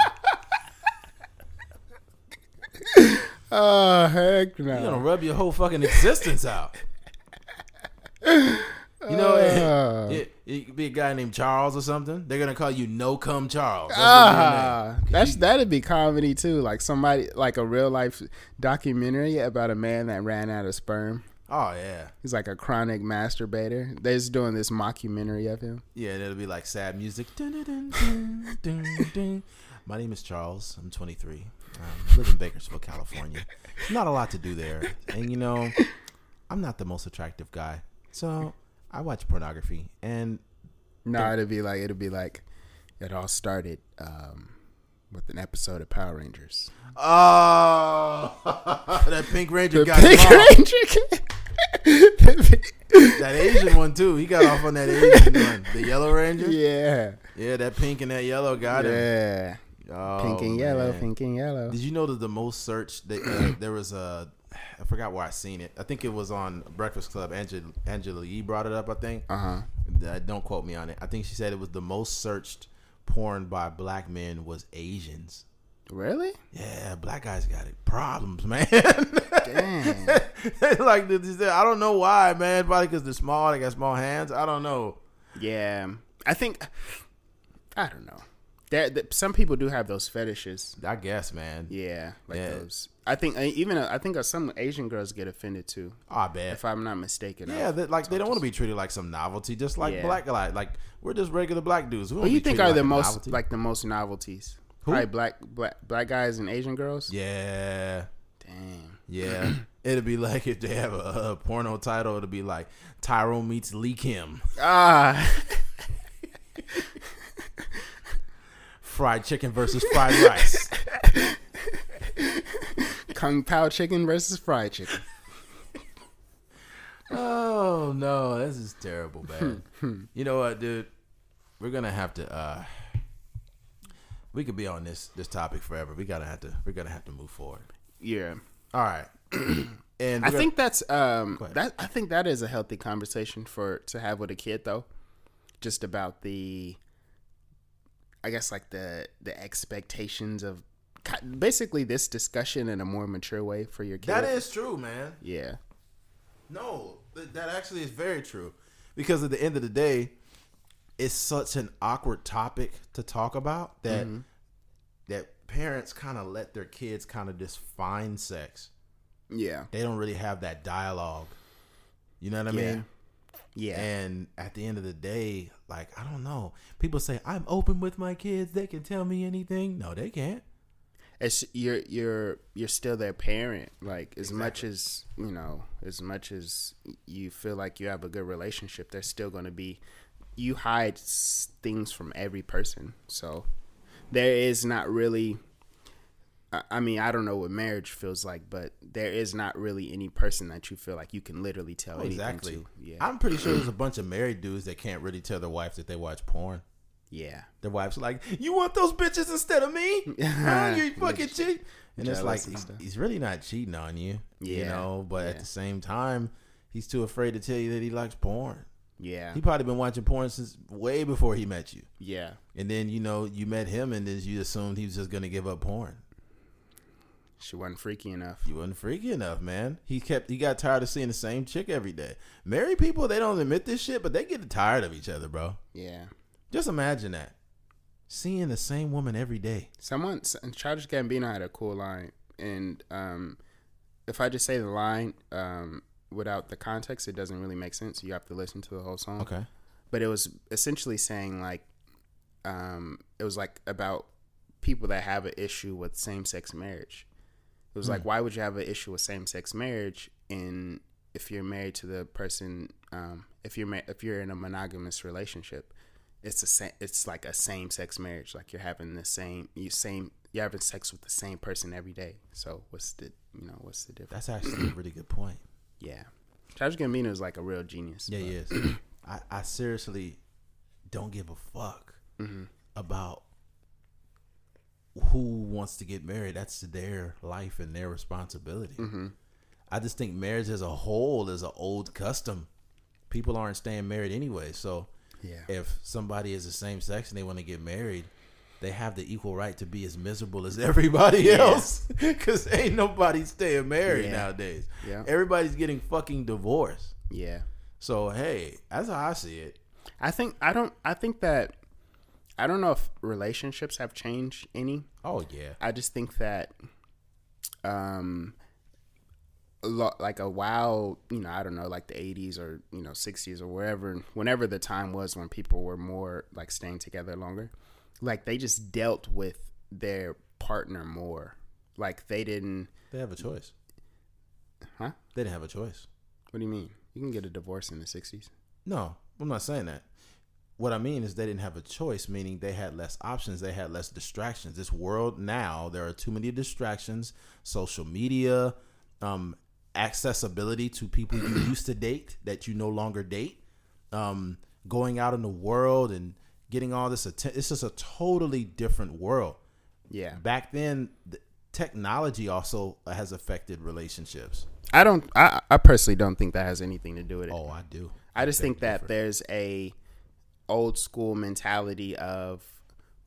[SPEAKER 2] Oh heck
[SPEAKER 1] You're gonna rub your whole fucking existence out. You know,
[SPEAKER 2] Uh.
[SPEAKER 1] it, it, it could be a guy named Charles or something. They're gonna call you No Cum Charles. That's.
[SPEAKER 2] Ah, that's that'd be comedy too. Like somebody like a real life documentary about a man that ran out of sperm.
[SPEAKER 1] Oh yeah,
[SPEAKER 2] He's like a chronic masturbator. They're just doing this mockumentary of him.
[SPEAKER 1] yeah. and It'll be like sad music. Dun, dun, dun. My name is Charles. I'm 23. Um, I live in Bakersfield, California. Not a lot to do there, and you know, I'm not the most attractive guy, so I watch pornography. And
[SPEAKER 2] No, it'd be like it'd be like it all started um, with an episode of Power Rangers.
[SPEAKER 1] oh, that Pink Ranger
[SPEAKER 2] The
[SPEAKER 1] got
[SPEAKER 2] Pink. Ranger.
[SPEAKER 1] That Asian one too. He got off on that Asian one. The Yellow Ranger.
[SPEAKER 2] yeah.
[SPEAKER 1] Yeah, that pink and that yellow got him.
[SPEAKER 2] Yeah.
[SPEAKER 1] Oh,
[SPEAKER 2] Pink and yellow,
[SPEAKER 1] man.
[SPEAKER 2] pink and yellow.
[SPEAKER 1] Did you know that the most searched? That, uh, there was a, I forgot where I seen it. I think it was on Breakfast Club. Angela, Angela Yee brought it up. I think.
[SPEAKER 2] Uh huh.
[SPEAKER 1] Uh, Don't quote me on it. I think she said it was the most searched porn by black men was Asians.
[SPEAKER 2] Really?
[SPEAKER 1] Yeah, black guys got it. Problems, man.
[SPEAKER 2] Damn.
[SPEAKER 1] like I don't know why, man. Probably because they're small. They got small hands. I don't know.
[SPEAKER 2] yeah. I think. I don't know. That, th- some people do have those fetishes.
[SPEAKER 1] I guess, man.
[SPEAKER 2] Yeah, like
[SPEAKER 1] Yeah.
[SPEAKER 2] those. I think uh, even uh, I think uh, some Asian girls get offended too,
[SPEAKER 1] Oh, I bet.
[SPEAKER 2] if I'm not mistaken.
[SPEAKER 1] Yeah,
[SPEAKER 2] I've
[SPEAKER 1] like they don't want to be treated like some novelty, just like
[SPEAKER 2] Yeah.
[SPEAKER 1] black guy. Like we're just regular black dudes.
[SPEAKER 2] Who
[SPEAKER 1] don't
[SPEAKER 2] you think are the
[SPEAKER 1] like a
[SPEAKER 2] most
[SPEAKER 1] novelty.
[SPEAKER 2] like the most novelties?
[SPEAKER 1] Who?
[SPEAKER 2] Probably black black black guys and Asian girls.
[SPEAKER 1] Yeah,
[SPEAKER 2] Damn.
[SPEAKER 1] yeah. It'd be like if they have a, a porno title, it'd be like Tyrone meets Lee Kim,
[SPEAKER 2] Ah.
[SPEAKER 1] fried chicken versus fried rice.
[SPEAKER 2] Kung Pao chicken versus fried chicken.
[SPEAKER 1] Oh no, this is terrible, man. you know what, dude? We're gonna have to. uh We could be on this this topic forever. We gotta have to. We're gonna have to move forward.
[SPEAKER 2] Yeah.
[SPEAKER 1] All right. and
[SPEAKER 2] I
[SPEAKER 1] gonna-
[SPEAKER 2] think that's um that I think that is a healthy conversation for to have with a kid though. Just about the I guess like the the expectations of basically this discussion in a more mature way for your kid.
[SPEAKER 1] that is true, man.
[SPEAKER 2] yeah.
[SPEAKER 1] No, that actually is very true. Because at the end of the day, it's such an awkward topic to talk about that
[SPEAKER 2] Mm-hmm.
[SPEAKER 1] that parents kind of let their kids kind of just find sex.
[SPEAKER 2] Yeah.
[SPEAKER 1] They don't really have that dialogue. You know what I
[SPEAKER 2] Yeah.
[SPEAKER 1] mean?
[SPEAKER 2] Yeah.
[SPEAKER 1] And at the end of the day, like I don't know. People say I'm open with my kids. They can tell me anything. No, they can't.
[SPEAKER 2] it's you're you're you're still their parent like as much as you know as much as you feel like you have a good relationship there's still going to be you hide things from every person so there is not really I- mean, I don't know what marriage feels like, but there is not really any person that you feel like you can literally tell oh, anything
[SPEAKER 1] Exactly.
[SPEAKER 2] to. Yeah,
[SPEAKER 1] I'm pretty sure there's a bunch of married dudes that can't really tell their wives that they watch porn.
[SPEAKER 2] yeah,
[SPEAKER 1] Their wives are like, "You want those bitches instead of me? Huh? You fucking cheat." And it's like
[SPEAKER 2] and
[SPEAKER 1] he's, really not cheating on you, you know. But at the same time, he's too afraid to tell you that he likes porn.
[SPEAKER 2] Yeah,
[SPEAKER 1] He probably been watching porn since way before he met you.
[SPEAKER 2] yeah.
[SPEAKER 1] And then you know you met him, and then you assumed he was just gonna give up porn.
[SPEAKER 2] She wasn't freaky enough.
[SPEAKER 1] You wasn't freaky enough, man. He kept he got tired of seeing the same chick every day. Married people, they don't admit this shit, but they get tired of each other, bro.
[SPEAKER 2] Yeah.
[SPEAKER 1] Just imagine that. Seeing the same woman every day.
[SPEAKER 2] Someone, Childish Gambino had a cool line, and um, if I just say the line um, without the context, it doesn't really make sense. You have to listen to the whole song.
[SPEAKER 1] Okay.
[SPEAKER 2] But it was essentially saying like, um, it was like about people that have an issue with same-sex marriage. It was like, why would you have an issue with same-sex marriage in if you're married to the person, um, if you're ma- if you're in a monogamous relationship? it's a sa- it's like a same sex marriage. Like you're having the same you same you're having sex with the same person every day. So what's the you know what's the difference?
[SPEAKER 1] That's actually a really good point.
[SPEAKER 2] Yeah, Childish Gambino is like a real genius.
[SPEAKER 1] Yeah,
[SPEAKER 2] but-
[SPEAKER 1] he is. I, I seriously don't give a fuck
[SPEAKER 2] Mm-hmm.
[SPEAKER 1] about who wants to get married. That's their life and their responsibility.
[SPEAKER 2] Mm-hmm.
[SPEAKER 1] I just think marriage as a whole is an old custom. People aren't staying married anyway. So
[SPEAKER 2] Yeah,
[SPEAKER 1] if somebody is the same sex and they want to get married, they have the equal right to be as miserable as everybody
[SPEAKER 2] Yeah.
[SPEAKER 1] else. Because ain't nobody staying married
[SPEAKER 2] Yeah.
[SPEAKER 1] nowadays.
[SPEAKER 2] Yeah.
[SPEAKER 1] Everybody's getting fucking divorced.
[SPEAKER 2] yeah.
[SPEAKER 1] So hey, that's how I see it.
[SPEAKER 2] I think I don't. I think that I don't know if relationships have changed any.
[SPEAKER 1] Oh yeah.
[SPEAKER 2] I just think that um a lot like a while, you know, I don't know, like the 80s or, you know, 60s or wherever, whenever the time was when people were more like staying together longer, like they just dealt with their partner more. Like they didn't,
[SPEAKER 1] They have a choice.
[SPEAKER 2] huh?
[SPEAKER 1] They didn't have a choice.
[SPEAKER 2] What do you mean? You can get a divorce in the 60s.
[SPEAKER 1] No, I'm not saying that. What I mean is they didn't have a choice, meaning they had less options, they had less distractions. This world now, there are too many distractions, social media, um, accessibility to people you used to date that you no longer date, um, going out in the world and getting all this attention. It's just a totally different world.
[SPEAKER 2] Yeah.
[SPEAKER 1] Back then, the technology also has affected relationships.
[SPEAKER 2] I don't, I, I personally don't think that has anything to do with it.
[SPEAKER 1] Oh, I do.
[SPEAKER 2] I just think that there's a old school mentality of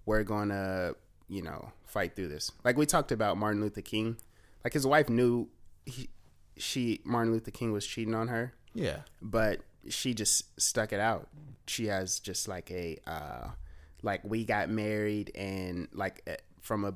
[SPEAKER 2] we're gonna, you know, fight through this. Like we talked about Martin Luther King. Like his wife knew he, she Martin Luther King was cheating on her,
[SPEAKER 1] Yeah.
[SPEAKER 2] but she just stuck it out. She has just like a uh like we got married and like eh, from a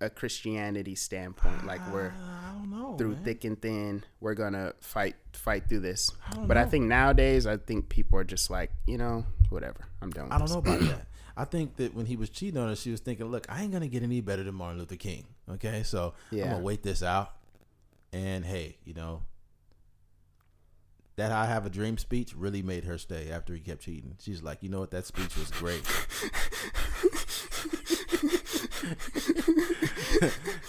[SPEAKER 2] a Christianity standpoint, like we're
[SPEAKER 1] I don't know.
[SPEAKER 2] through
[SPEAKER 1] man.
[SPEAKER 2] thick and thin. We're gonna fight fight through this.
[SPEAKER 1] don't
[SPEAKER 2] But I think nowadays, I think people are just like, you know, whatever. I'm done. With
[SPEAKER 1] I don't
[SPEAKER 2] this.
[SPEAKER 1] know about that. I think that when he was cheating on her, she was thinking, "Look, I ain't gonna get any better than Martin Luther King. Okay, so
[SPEAKER 2] yeah.
[SPEAKER 1] I'm gonna wait this out." And hey, you know, that "I have a dream" speech really made her stay after he kept cheating. She's like, "You know what? That speech was great."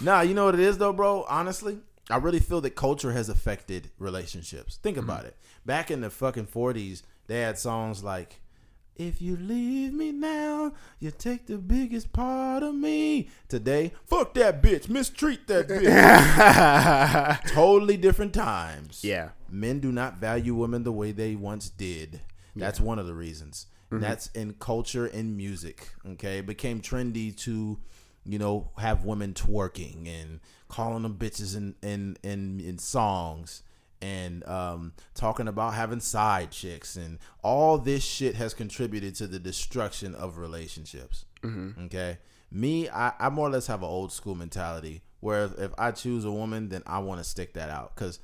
[SPEAKER 1] nah, you know what it is though, bro. Honestly, I really feel that culture has affected relationships. Think mm-hmm. about it. Back in the fucking forties, they had songs like "If you leave me now, you take the biggest part of me." Today, fuck that bitch, mistreat that bitch. totally different times.
[SPEAKER 2] Yeah.
[SPEAKER 1] Men do not value women the way they once did. That's one of the reasons. Mm-hmm. That's in culture and music. Okay, it became trendy to, you know, have women twerking and calling them bitches in in in, in songs and um, talking about having side chicks and all this shit has contributed to the destruction of relationships. Okay, me, I, I more or less have an old school mentality where if, if I choose a woman, then I want to stick that out because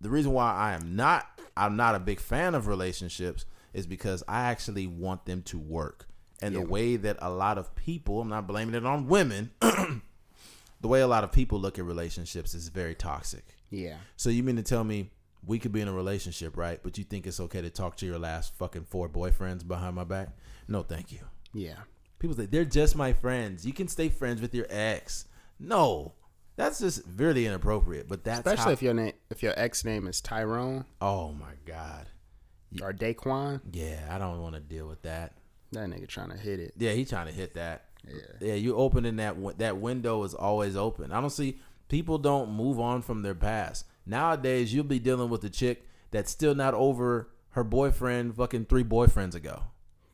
[SPEAKER 1] the reason why I am not I'm not a big fan of relationships is because I actually want them to work. And the way that a lot of people, I'm not blaming it on women, the way a lot of people look at relationships is very toxic.
[SPEAKER 2] Yeah.
[SPEAKER 1] So you mean to tell me we could be in a relationship, right? But you think it's okay to talk to your last fucking four boyfriends behind my back? No, thank you.
[SPEAKER 2] Yeah.
[SPEAKER 1] People say they're just my friends. You can stay friends with your ex. No, that's just really inappropriate. But that's
[SPEAKER 2] Especially
[SPEAKER 1] how,
[SPEAKER 2] if your name, if your ex name is Tyrone
[SPEAKER 1] oh my god,
[SPEAKER 2] or Daquan,
[SPEAKER 1] yeah, I don't want to deal with that.
[SPEAKER 2] that nigga trying to hit it.
[SPEAKER 1] Yeah, he trying to hit that.
[SPEAKER 2] Yeah.
[SPEAKER 1] Yeah, you opening that that window is always open. I don't see people don't move on from their past. Nowadays, you'll be dealing with a chick that's still not over her boyfriend fucking three boyfriends ago.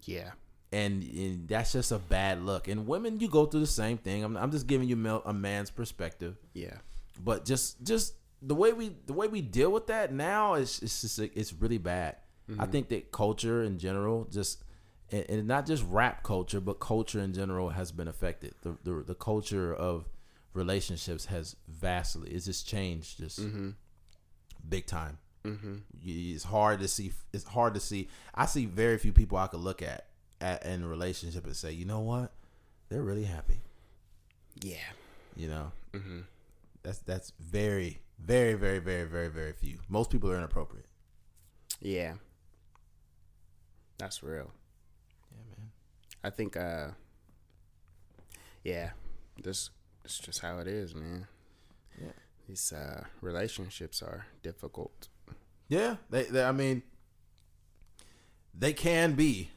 [SPEAKER 2] Yeah.
[SPEAKER 1] And, and that's just a bad look. And women, you go through the same thing. I'm, I'm just giving you male, a man's perspective.
[SPEAKER 2] Yeah.
[SPEAKER 1] But just just the way we the way we deal with that now is it's just it's really bad. I mm-hmm. think that culture in general just and, and not just rap culture, but culture in general has been affected. The the, the culture of relationships has vastly it's just changed just big time.
[SPEAKER 2] Mm-hmm.
[SPEAKER 1] It's hard to see. It's hard to see. I see very few people I could look at, at in a relationship and say, you know what, they're really happy.
[SPEAKER 2] Yeah.
[SPEAKER 1] You know,
[SPEAKER 2] Mm-hmm.
[SPEAKER 1] that's that's very, very, very, very, very, very few. Most people are inappropriate.
[SPEAKER 2] Yeah. That's real.
[SPEAKER 1] Yeah, man.
[SPEAKER 2] I think uh yeah, this it's just how it is, man.
[SPEAKER 1] Yeah.
[SPEAKER 2] These uh relationships are difficult.
[SPEAKER 1] Yeah, they, they. I mean, they can be,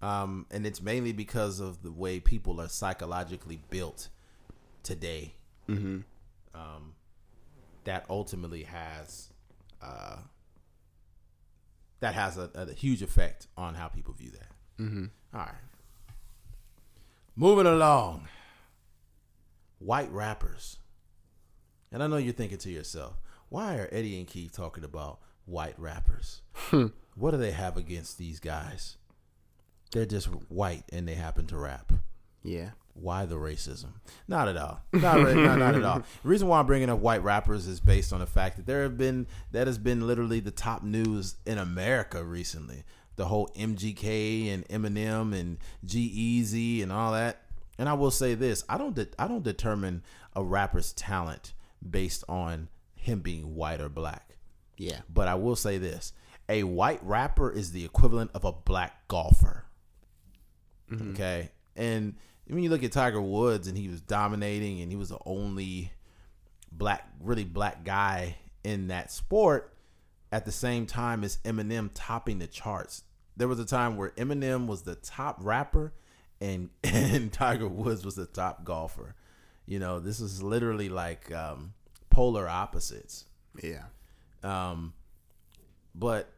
[SPEAKER 1] um, and it's mainly because of the way people are psychologically built today.
[SPEAKER 2] Mm-hmm.
[SPEAKER 1] Um, that ultimately has, uh, that has a, a huge effect on how people view that.
[SPEAKER 2] Mm-hmm.
[SPEAKER 1] All right. Moving along. White rappers. And I know you're thinking to yourself, why are Eddie and Keith talking about white rappers? Hmm. what do they have against these guys? They're just white and they happen to rap.
[SPEAKER 2] Yeah.
[SPEAKER 1] why the racism? Not at all. Not, re- not, not at all. The reason why I'm bringing up white rappers is based on the fact that there have been that has been literally the top news in America recently. The whole MGK and Eminem and G-Eazy and all that. And I will say this: I don't de- I don't determine a rapper's talent based on him being white or black.
[SPEAKER 2] Yeah.
[SPEAKER 1] But I will say this: a white rapper is the equivalent of a black golfer. Mm-hmm. Okay, and when you look at Tiger Woods, and he was dominating, and he was the only black, really black guy in that sport. At the same time as Eminem topping the charts, there was a time where Eminem was the top rapper, and and Tiger Woods was the top golfer. You know, this is literally like um, polar opposites.
[SPEAKER 2] Yeah.
[SPEAKER 1] Um, but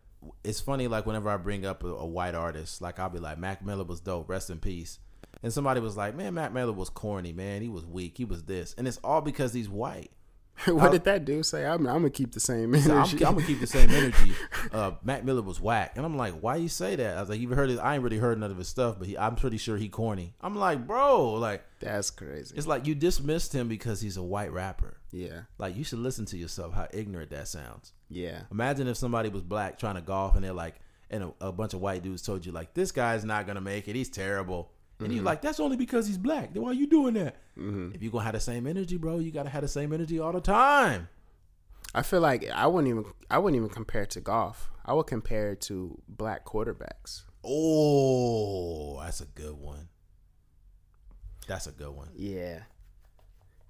[SPEAKER 1] it's funny, like whenever I bring up a, a white artist, like I'll be like, Mac Miller was dope, rest in peace. And somebody was like, man, Mac Miller was corny, man. He was weak. He was this, and it's all because he's white.
[SPEAKER 2] what did that dude say? I'm, I'm gonna keep the same
[SPEAKER 1] So I'm,
[SPEAKER 2] energy.
[SPEAKER 1] I'm gonna keep the same energy. Uh, Mac Miller was whack, and I'm like, why you say that? I was like, you heard it? I ain't really heard none of his stuff, but he, I'm pretty sure he corny. I'm like, bro, like
[SPEAKER 2] That's crazy.
[SPEAKER 1] it's like you dismissed him because he's a white rapper.
[SPEAKER 2] Yeah.
[SPEAKER 1] Like you should listen to yourself. How ignorant that sounds.
[SPEAKER 2] Yeah.
[SPEAKER 1] Imagine if somebody was black trying to golf and they're like, and a, a bunch of white dudes told you like, this guy's not gonna make it. He's terrible. And you're like, that's only because he's black. Then why you doing that? If you're gonna have the same energy, bro, you gotta have the same energy all the time.
[SPEAKER 2] I feel like I wouldn't even I wouldn't even compare it to golf. I would compare it to black quarterbacks.
[SPEAKER 1] Oh, that's a good one. That's a good one.
[SPEAKER 2] Yeah.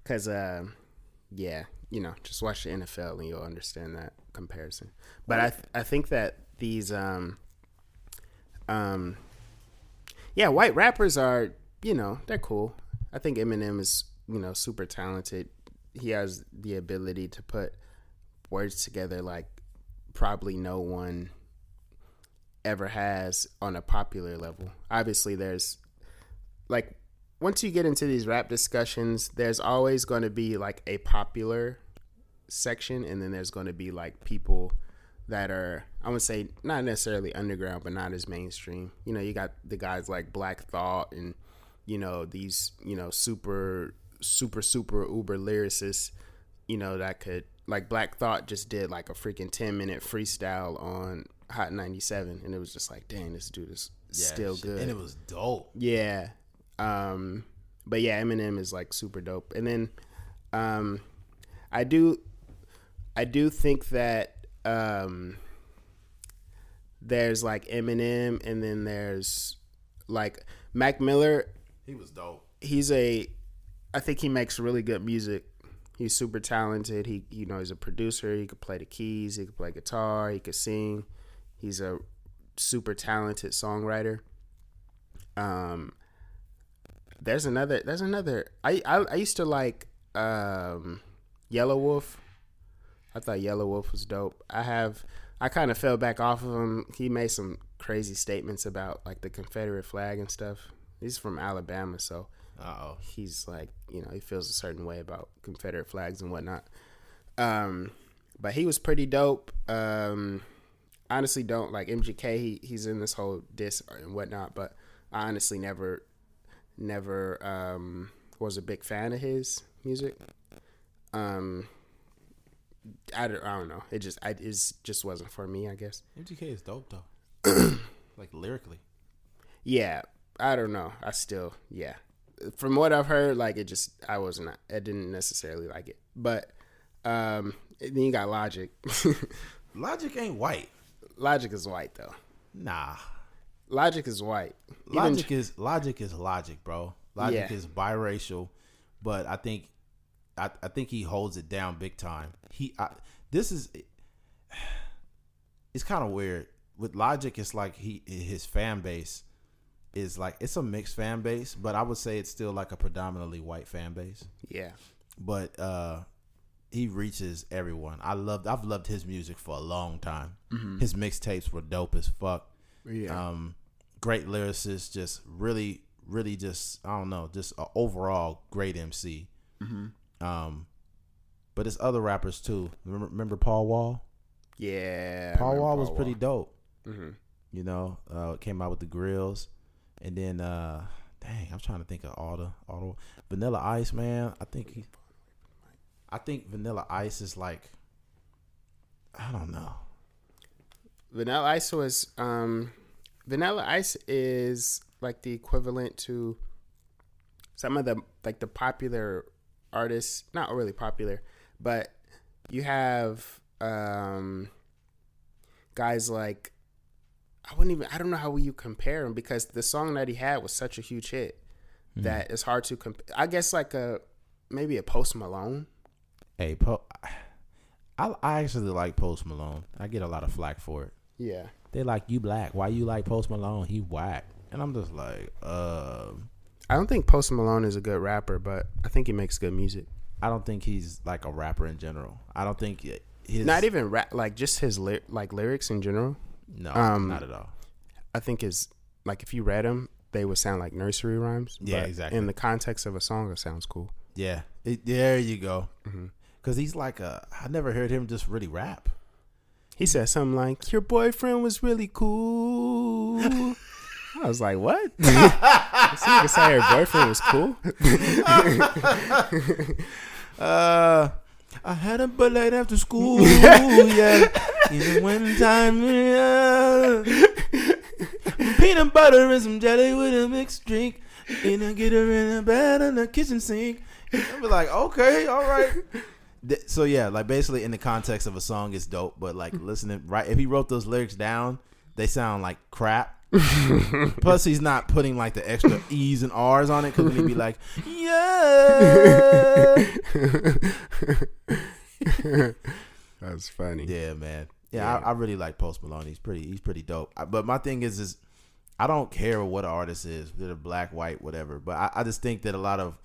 [SPEAKER 2] Cause um yeah, you know, just watch the NFL and you'll understand that comparison. But I th- I think that these um um yeah, white rappers are, you know, they're cool. I think Eminem is, you know, super talented. He has the ability to put words together like probably no one ever has on a popular level. Obviously there's like once you get into these rap discussions, there's always going to be like a popular section, and then there's going to be like people that are I would say not necessarily underground, but not as mainstream. You know, you got the guys like Black Thought and you know these you know super super super uber lyricists. You know that could like Black Thought just did like a freaking ten minute freestyle on Hot ninety seven, and it was just like, dang, this dude is still
[SPEAKER 1] shit.
[SPEAKER 2] good.
[SPEAKER 1] And it was dope.
[SPEAKER 2] Yeah. Um but yeah, Eminem is like super dope. And then um I do I do think that um there's like Eminem and then there's like Mac Miller,
[SPEAKER 1] He was dope.
[SPEAKER 2] he's a I think he makes really good music. He's super talented. He you know, he's a producer, he could play the keys, he could play guitar, he could sing. He's a super talented songwriter. Um there's another there's another I I, I used to like um Yelawolf. I thought Yelawolf was dope. I have I kind of fell back off of him. He made some crazy statements about like the Confederate flag and stuff. He's from Alabama, so
[SPEAKER 1] Uh oh.
[SPEAKER 2] he's like, you know, he feels a certain way about Confederate flags and whatnot. Um, but he was pretty dope. Um, honestly, don't like MGK. He he's in this whole diss and whatnot, but I honestly never, never um, was a big fan of his music. Um, I don't, I don't know. It just I it just wasn't for me. I guess.
[SPEAKER 1] MGK is dope though. like lyrically.
[SPEAKER 2] Yeah, I don't know. I still, yeah. From what I've heard, like it just, I wasn't, I didn't necessarily like it. But um then you got Logic.
[SPEAKER 1] Logic ain't white.
[SPEAKER 2] Logic is white though.
[SPEAKER 1] Nah.
[SPEAKER 2] Logic is white. Even-
[SPEAKER 1] Logic is logic is logic, bro. Logic
[SPEAKER 2] Yeah.
[SPEAKER 1] is biracial, but I think I, I think he holds it down big time. He I, this is it's kind of weird with Logic. It's like he his fan base is like it's a mixed fan base, but I would say it's still like a predominantly white fan base.
[SPEAKER 2] yeah,
[SPEAKER 1] But uh he reaches everyone. I loved I've loved his music for a long time. His mixtapes were dope as fuck
[SPEAKER 2] yeah,
[SPEAKER 1] um, great lyricist, just really, really, just I don't know, just a overall great MC. Um, but it's other rappers too. Remember, remember Paul Wall?
[SPEAKER 2] yeah.
[SPEAKER 1] Paul Wall was
[SPEAKER 2] Paul
[SPEAKER 1] pretty
[SPEAKER 2] Wall.
[SPEAKER 1] dope.
[SPEAKER 2] Mhm.
[SPEAKER 1] You know, uh, came out with the grills, and then uh, dang, I'm trying to think of all the all the Vanilla Ice, man. I think he, I think Vanilla Ice is like, I don't know.
[SPEAKER 2] Vanilla Ice was um, Vanilla Ice is like the equivalent to some of the like the popular artists, not really popular, but you have um, guys like I wouldn't even I don't know how you compare him because the song that he had was such a huge hit that it's hard to compare. I guess like a maybe a Post Malone.
[SPEAKER 1] Hey, po- I I actually like Post Malone. I get a lot of flack for it.
[SPEAKER 2] Yeah.
[SPEAKER 1] They like you black. Why you like Post Malone? He whack. And I'm just like, uh,
[SPEAKER 2] I don't think Post Malone is a good rapper, but I think he makes good music.
[SPEAKER 1] I don't think he's like a rapper in general. I don't think his
[SPEAKER 2] Not even rap, like just his ly- like lyrics in general.
[SPEAKER 1] no,
[SPEAKER 2] um,
[SPEAKER 1] not at all.
[SPEAKER 2] I think is like if you read them, they would sound like nursery rhymes.
[SPEAKER 1] Yeah, exactly.
[SPEAKER 2] In the context of a song, it sounds cool.
[SPEAKER 1] Yeah, it, there you go.
[SPEAKER 2] Mm-hmm.
[SPEAKER 1] Because he's like a. I never heard him just really rap.
[SPEAKER 2] He said something like, "Your boyfriend was really cool." I was like, "What?" this nigga say her boyfriend was cool.
[SPEAKER 1] Uh, I had a bullet after school. yeah, in the winter time. Yeah. Peanut butter and some jelly with a mixed drink. And I get her in the bed in the kitchen sink. I be like, okay, all right. So yeah, like basically in the context of a song, it's dope. But like listening, right? If he wrote those lyrics down, they sound like crap. Plus, he's not putting like the extra e's and r's on it because he'd be like, yeah.
[SPEAKER 2] That's funny.
[SPEAKER 1] Yeah, man. Yeah,
[SPEAKER 2] Yeah.
[SPEAKER 1] I, I really like Post Malone. He's pretty. He's pretty dope. I, but my thing is, is I don't care what an artist is, whether black, white, whatever. But I, I just think that a lot of,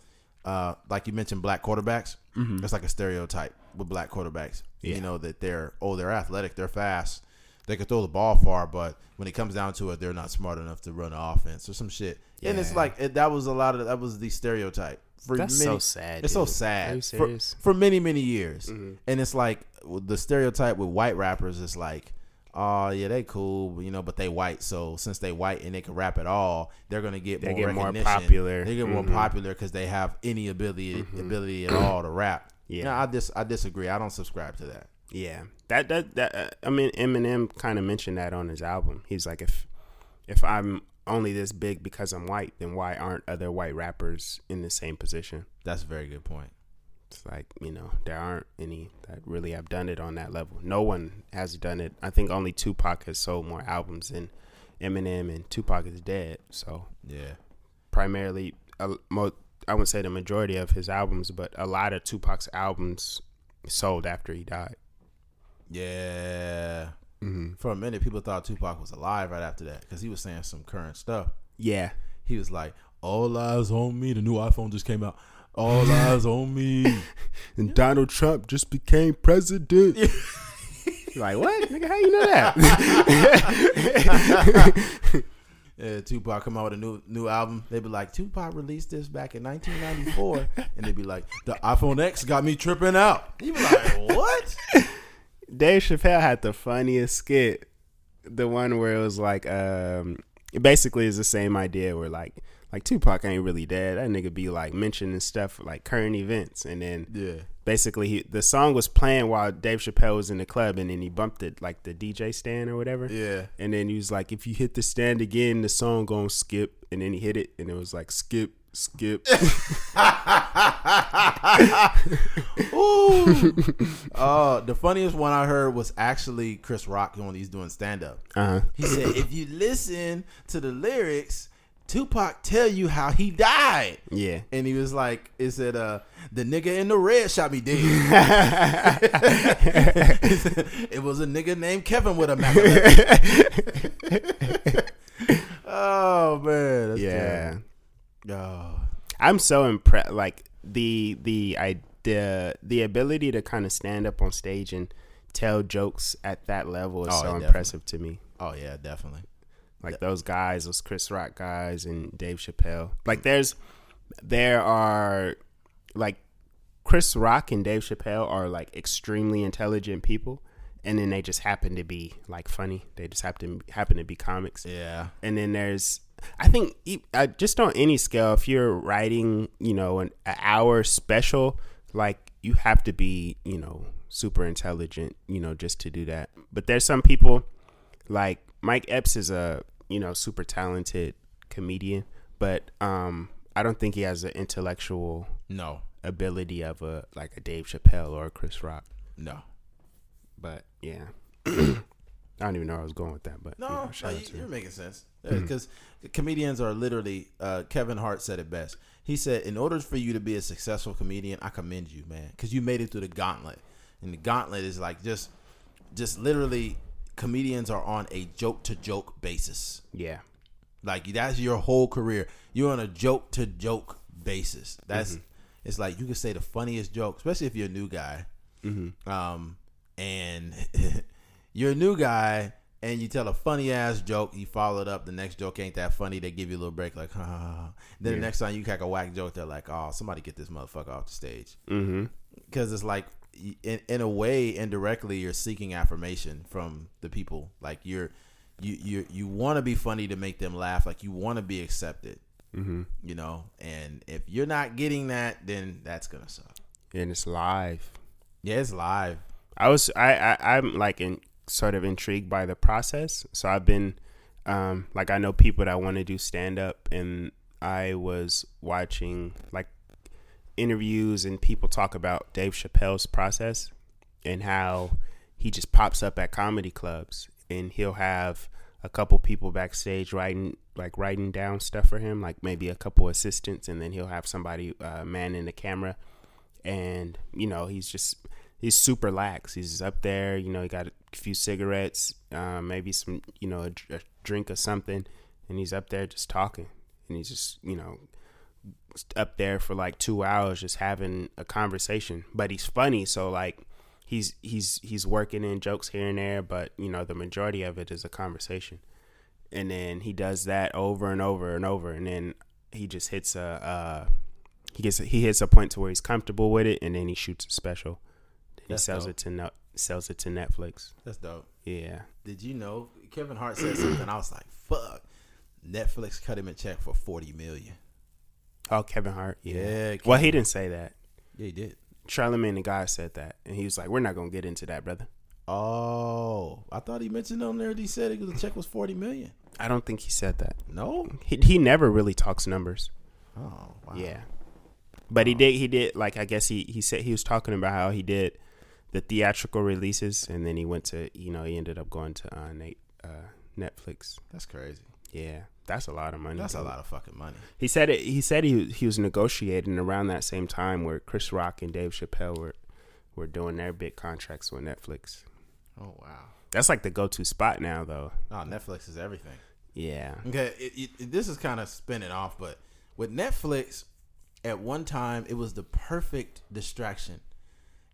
[SPEAKER 1] uh, like you mentioned, black quarterbacks. It's like a stereotype with black quarterbacks.
[SPEAKER 2] Yeah.
[SPEAKER 1] You know that they're oh they're athletic, they're fast, they can throw the ball far, but when it comes down to it, they're not smart enough to run an offense or some shit. And it's like it, that was a lot of that was the stereotype for
[SPEAKER 2] That's
[SPEAKER 1] many,
[SPEAKER 2] so sad.
[SPEAKER 1] it's so sad
[SPEAKER 2] Are you
[SPEAKER 1] for,
[SPEAKER 2] serious?
[SPEAKER 1] for many many years,
[SPEAKER 2] Mhm.
[SPEAKER 1] and it's like the stereotype with white rappers is like, oh yeah, they cool, you know, but they white, so since they white and they can rap at all, they're gonna get
[SPEAKER 2] They
[SPEAKER 1] more
[SPEAKER 2] get more popular.
[SPEAKER 1] They get more
[SPEAKER 2] Mhm.
[SPEAKER 1] popular because they have any ability ability at all to rap.
[SPEAKER 2] Yeah.
[SPEAKER 1] no, I dis I disagree. I don't subscribe to that.
[SPEAKER 2] Yeah, that that that. Uh, I mean, Eminem kind of mentioned that on his album. He's like, if if I'm only this big because I'm white, then why aren't other white rappers in the same position?
[SPEAKER 1] That's a very good point.
[SPEAKER 2] It's like you know there aren't any that really have done it on that level. No one has done it. I think only Tupac has sold more albums than Eminem, and Tupac is dead. So
[SPEAKER 1] Yeah,
[SPEAKER 2] primarily, uh, mo- I would say the majority of his albums, but a lot of Tupac's albums sold after he died.
[SPEAKER 1] Yeah.
[SPEAKER 2] Mm-hmm.
[SPEAKER 1] For a minute, people thought Tupac was alive right after that because he was saying some current stuff.
[SPEAKER 2] Yeah,
[SPEAKER 1] He was like, "All eyes on me." The new iPhone just came out. All eyes on me.
[SPEAKER 2] and Donald Trump just became president. like what, nigga? How you know that?
[SPEAKER 1] Yeah, Tupac come out with a new new album. They'd be like, Tupac released this back in 1994, and they'd be like, the iPhone X got me tripping out. You be like, what?
[SPEAKER 2] Dave Chappelle had the funniest skit. The one where it was like, um, it basically is the same idea where like, like Tupac ain't really dead. That nigga be like mentioning stuff like current events, and then
[SPEAKER 1] Yeah,
[SPEAKER 2] basically he, the song was playing while Dave Chappelle was in the club, and then he bumped it like the DJ stand or whatever.
[SPEAKER 1] yeah.
[SPEAKER 2] And then he was like, if you hit the stand again, the song gonna skip. And then he hit it, and it was like skip, skip.
[SPEAKER 1] Ooh. Oh, the funniest one I heard was actually Chris Rock when he's doing stand up.
[SPEAKER 2] Uh huh.
[SPEAKER 1] He said, if you listen to the lyrics, Tupac tell you how he died.
[SPEAKER 2] Yeah.
[SPEAKER 1] And he was like, "Is it said, uh, the nigga in the red shot me dead. It was a nigga named Kevin with a Mac oh man. That's
[SPEAKER 2] yeah.
[SPEAKER 1] terrible. Oh.
[SPEAKER 2] I'm so impressed. Like the the I the the ability to kind of stand up on stage and tell jokes at that level is
[SPEAKER 1] Oh,
[SPEAKER 2] so
[SPEAKER 1] definitely.
[SPEAKER 2] impressive to me.
[SPEAKER 1] oh yeah, definitely.
[SPEAKER 2] Like those guys, those Chris Rock guys and Dave Chappelle. Like there's there are like Chris Rock and Dave Chappelle are like extremely intelligent people and then they just happen to be like funny. They just happen happen to be comics.
[SPEAKER 1] Yeah.
[SPEAKER 2] And then there's I think uh, just on any scale, if you're writing, you know, an, an hour special, like you have to be, you know, super intelligent, you know, just to do that. But there's some people, like Mike Epps is a, you know, super talented comedian, but um, I don't think he has the intellectual
[SPEAKER 1] No,
[SPEAKER 2] ability of a like a Dave Chappelle or a Chris Rock.
[SPEAKER 1] no,
[SPEAKER 2] But yeah, I don't even know where I was going with that. But
[SPEAKER 1] no.
[SPEAKER 2] you know,
[SPEAKER 1] no,
[SPEAKER 2] shout out
[SPEAKER 1] you,
[SPEAKER 2] him.
[SPEAKER 1] making sense because comedians are literally. Uh, Kevin Hart said it best. He said, "In order for you to be a successful comedian, I commend you, man, because you made it through the gauntlet. And the gauntlet is like just, just literally, comedians are on a joke to joke basis.
[SPEAKER 2] yeah,
[SPEAKER 1] Like that's your whole career. You're on a joke to joke basis. That's it's like you can say the funniest joke, especially if you're a new guy. Um, and you're a new guy and you tell a funny ass joke, you follow it up. The next joke ain't that funny. They give you a little break, like. Then the next time you crack a whack joke, they're like, oh, somebody get this motherfucker off the stage.
[SPEAKER 2] mm-hmm.
[SPEAKER 1] Because it's like, in, in a way, indirectly, you're seeking affirmation from the people. Like you're, you you you want to be funny to make them laugh. Like you want to be accepted.
[SPEAKER 2] Mm-hmm.
[SPEAKER 1] You know, and if you're not getting that, then that's gonna suck.
[SPEAKER 2] and it's live.
[SPEAKER 1] Yeah, it's live.
[SPEAKER 2] I was I, I I'm like in sort of intrigued by the process. So I've been um like I know people that want to do stand up and I was watching like interviews and people talk about Dave Chappelle's process and how he just pops up at comedy clubs and he'll have a couple people backstage writing like writing down stuff for him like maybe a couple assistants and then he'll have somebody uh, manning the camera and you know he's just he's super lax he's up there you know he got few cigarettes uh, maybe some you know a, a drink or something and he's up there just talking. And he's just you know up there for like two hours just having a conversation. But he's funny so like he's he's he's working in jokes here and there but you know the majority of it is a conversation. And then he does that over and over and over and then he just hits a uh he gets he hits a point to where he's comfortable with it and then he shoots a special. He
[SPEAKER 1] That's
[SPEAKER 2] sells
[SPEAKER 1] dope.
[SPEAKER 2] it to no, sells it to Netflix
[SPEAKER 1] That's dope.
[SPEAKER 2] yeah
[SPEAKER 1] Did you know Kevin Hart said something? I was like, "Fuck." Netflix cut him a check for forty million.
[SPEAKER 2] oh Kevin Hart yeah,
[SPEAKER 1] Yeah,
[SPEAKER 2] well he didn't say that
[SPEAKER 1] Yeah, he did.
[SPEAKER 2] Charlamagne the guy said that and he was like we're not gonna get into that brother
[SPEAKER 1] Oh, I thought he mentioned on there. that He said it, the check was forty million.
[SPEAKER 2] I don't think he said that
[SPEAKER 1] No.
[SPEAKER 2] he, he never really talks numbers
[SPEAKER 1] Oh, wow.
[SPEAKER 2] Yeah. But he did he did like I guess he he said he was talking about how he did the theatrical releases and then he went to you know he ended up going to uh, Nate, uh Netflix.
[SPEAKER 1] That's crazy.
[SPEAKER 2] Yeah. That's a lot of money.
[SPEAKER 1] That's a lot of fucking money.
[SPEAKER 2] He said it he said he he was negotiating around that same time where Chris Rock and Dave Chappelle were were doing their big contracts with Netflix.
[SPEAKER 1] Oh wow.
[SPEAKER 2] That's like the go-to spot now though.
[SPEAKER 1] Oh, Netflix is everything.
[SPEAKER 2] Yeah.
[SPEAKER 1] Okay, it, it- this is kind of spinning off, but with Netflix, at one time it was the perfect distraction.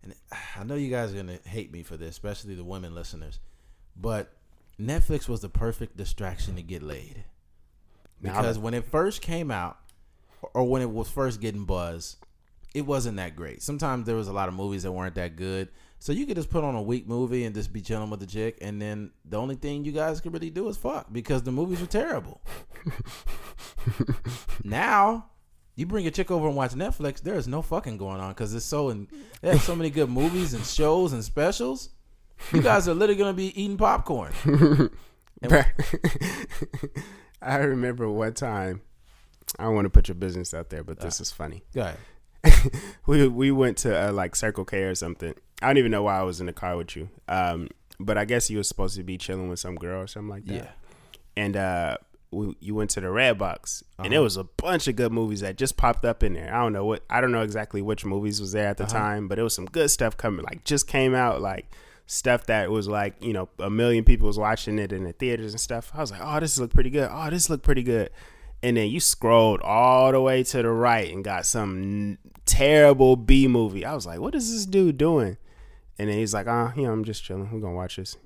[SPEAKER 1] And I know you guys are gonna hate me for this, especially the women listeners, but Netflix was the perfect distraction to get laid. Because when it first came out, or when it was first getting buzz, it wasn't that great. Sometimes there was a lot of movies that weren't that good. So you could just put on a weak movie and just be chilling with the chick, and then the only thing you guys could really do is fuck because the movies were terrible. now, you bring a chick over and watch Netflix, there is no fucking going on because it's so and they have so many good movies and shows and specials. You guys are literally gonna be eating popcorn.
[SPEAKER 2] I remember one time I don't want to put your business out there, but this is funny.
[SPEAKER 1] Go ahead.
[SPEAKER 2] we we went to uh, like Circle K or something. I don't even know why I was in the car with you. Um, but I guess you were supposed to be chilling with some girl or something like that.
[SPEAKER 1] Yeah.
[SPEAKER 2] And uh, we, you went to the Red Box, and
[SPEAKER 1] Uh-huh.
[SPEAKER 2] there was a bunch of good movies that just popped up in there. I don't know what I don't know exactly which movies was there at the
[SPEAKER 1] Uh-huh.
[SPEAKER 2] time, but it was some good stuff coming. Like just came out, like stuff that was like you know a million people was watching it in the theaters and stuff. I was like, oh, this look pretty good. Oh, this look pretty good. And then you scrolled all the way to the right and got some n- terrible B movie. I was like, what is this dude doing? And then he's like, oh, you know, I'm just chilling. We're gonna watch this.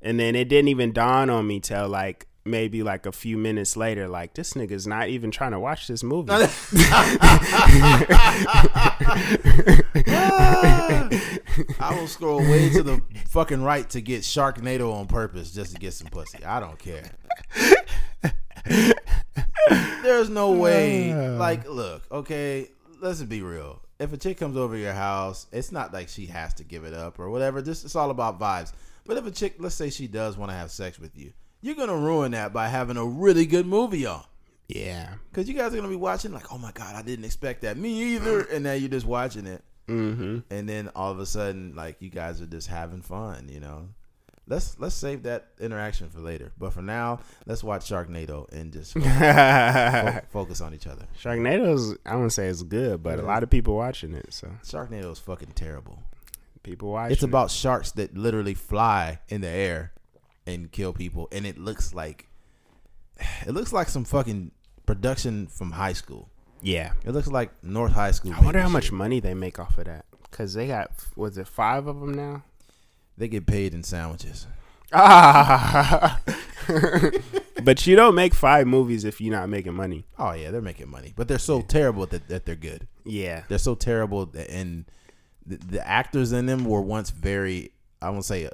[SPEAKER 2] And then it didn't even dawn on me till like maybe like a few minutes later, like this nigga's not even trying to watch this movie. Ah!
[SPEAKER 1] I will scroll way to the fucking right to get Sharknado on purpose just to get some pussy. I don't care. There's no way. Ah. Like, look, okay, let's be real. If a chick comes over your house, it's not like she has to give it up or whatever. This it's all about vibes. But if a chick, let's say she does want to have sex with you, you're gonna ruin that by having a really good movie on.
[SPEAKER 2] Yeah.
[SPEAKER 1] Cause you guys are gonna be watching like, oh my god, I didn't expect that. Me either. And now you're just watching it,
[SPEAKER 2] Mm-hmm.
[SPEAKER 1] and then all of a sudden, like you guys are just having fun. You know, let's let's save that interaction for later. But for now, let's watch Sharknado and just fo- focus on each other.
[SPEAKER 2] Sharknado's I wouldn't say it's good, but a lot of people watching it, so
[SPEAKER 1] Sharknado is fucking terrible.
[SPEAKER 2] people watching.
[SPEAKER 1] It's
[SPEAKER 2] it.
[SPEAKER 1] about sharks that literally fly in the air and kill people, and it looks like it looks like some fucking production from high school.
[SPEAKER 2] yeah.
[SPEAKER 1] It looks like North High School.
[SPEAKER 2] I wonder how
[SPEAKER 1] this
[SPEAKER 2] much
[SPEAKER 1] shit.
[SPEAKER 2] money they make off of that because they got was it five of them now?
[SPEAKER 1] they get paid in sandwiches.
[SPEAKER 2] Ah, but you don't make five movies if you're not making money.
[SPEAKER 1] Oh yeah, they're making money, but they're so terrible that, that they're good.
[SPEAKER 2] Yeah,
[SPEAKER 1] They're so terrible, that, and the, the actors in them were once very. I won't say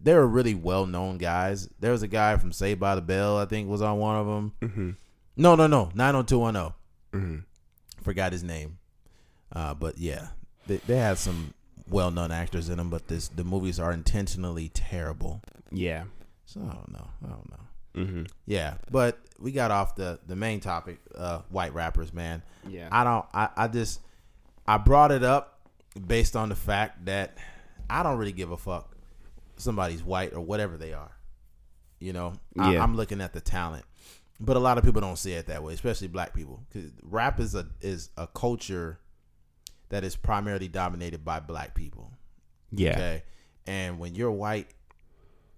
[SPEAKER 1] they were really well known guys. There was a guy from Saved by the Bell, I think, was on one of them.
[SPEAKER 2] mm-hmm.
[SPEAKER 1] No, no, no, nine hundred two one zero.
[SPEAKER 2] Mm-hmm.
[SPEAKER 1] Forgot his name, uh, but yeah, they, they had some well known actors in them. But this the movies are intentionally terrible.
[SPEAKER 2] yeah,
[SPEAKER 1] So I don't know. I don't know.
[SPEAKER 2] mm-hmm.
[SPEAKER 1] Yeah, but we got off the the main topic, uh, white rappers, man.
[SPEAKER 2] yeah.
[SPEAKER 1] I don't. I, I just I brought it up based on the fact that I don't really give a fuck somebody's white or whatever they are. You know, I,
[SPEAKER 2] Yeah.
[SPEAKER 1] I'm looking at the talent, but a lot of people don't see it that way, especially black people. Because rap is a is a culture that is primarily dominated by black people.
[SPEAKER 2] yeah,
[SPEAKER 1] Okay, and when you're white,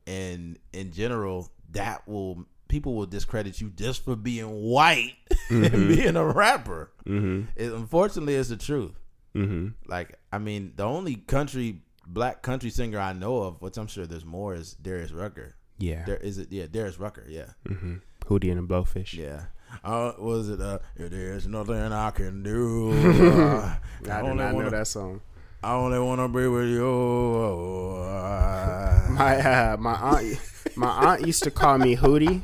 [SPEAKER 1] and in general, that will people will discredit you just for being white and being a rapper.
[SPEAKER 2] mm-hmm.
[SPEAKER 1] It, unfortunately, it's the truth.
[SPEAKER 2] Mm-hmm.
[SPEAKER 1] Like, I mean, the only country black country singer I know of, which I'm sure there's more, is Darius Rucker.
[SPEAKER 2] yeah.
[SPEAKER 1] There is it, yeah, Darius Rucker, yeah,
[SPEAKER 2] Mm-hmm. Hootie and the Blowfish.
[SPEAKER 1] yeah. Uh, was it? Uh, there's nothing I can do, uh,
[SPEAKER 2] I
[SPEAKER 1] only
[SPEAKER 2] not know
[SPEAKER 1] wanna-
[SPEAKER 2] that song.
[SPEAKER 1] I only want to be with you. Uh,
[SPEAKER 2] My uh, my aunt my aunt used to call me Hootie.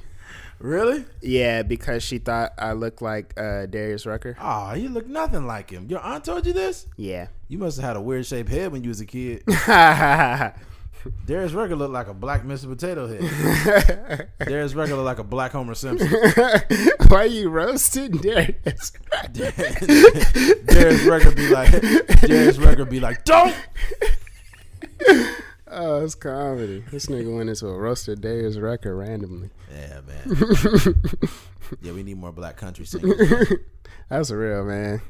[SPEAKER 1] really?
[SPEAKER 2] Yeah, because she thought I looked like uh, Darius Rucker.
[SPEAKER 1] Oh, you look nothing like him. Your aunt told you this?
[SPEAKER 2] Yeah.
[SPEAKER 1] You must have had a weird shaped head when you was a kid. Darius Rucker looked like a black Mr. Potato Head. Darius Rucker looked like a black Homer Simpson.
[SPEAKER 2] Why you roasting Darius?
[SPEAKER 1] Darius Rucker be like, Darius Rucker be like, don't.
[SPEAKER 2] Oh, it's comedy. This nigga went into a roasted Darius Rucker randomly.
[SPEAKER 1] Yeah, man. yeah, we need more black country singers.
[SPEAKER 2] That's real, man.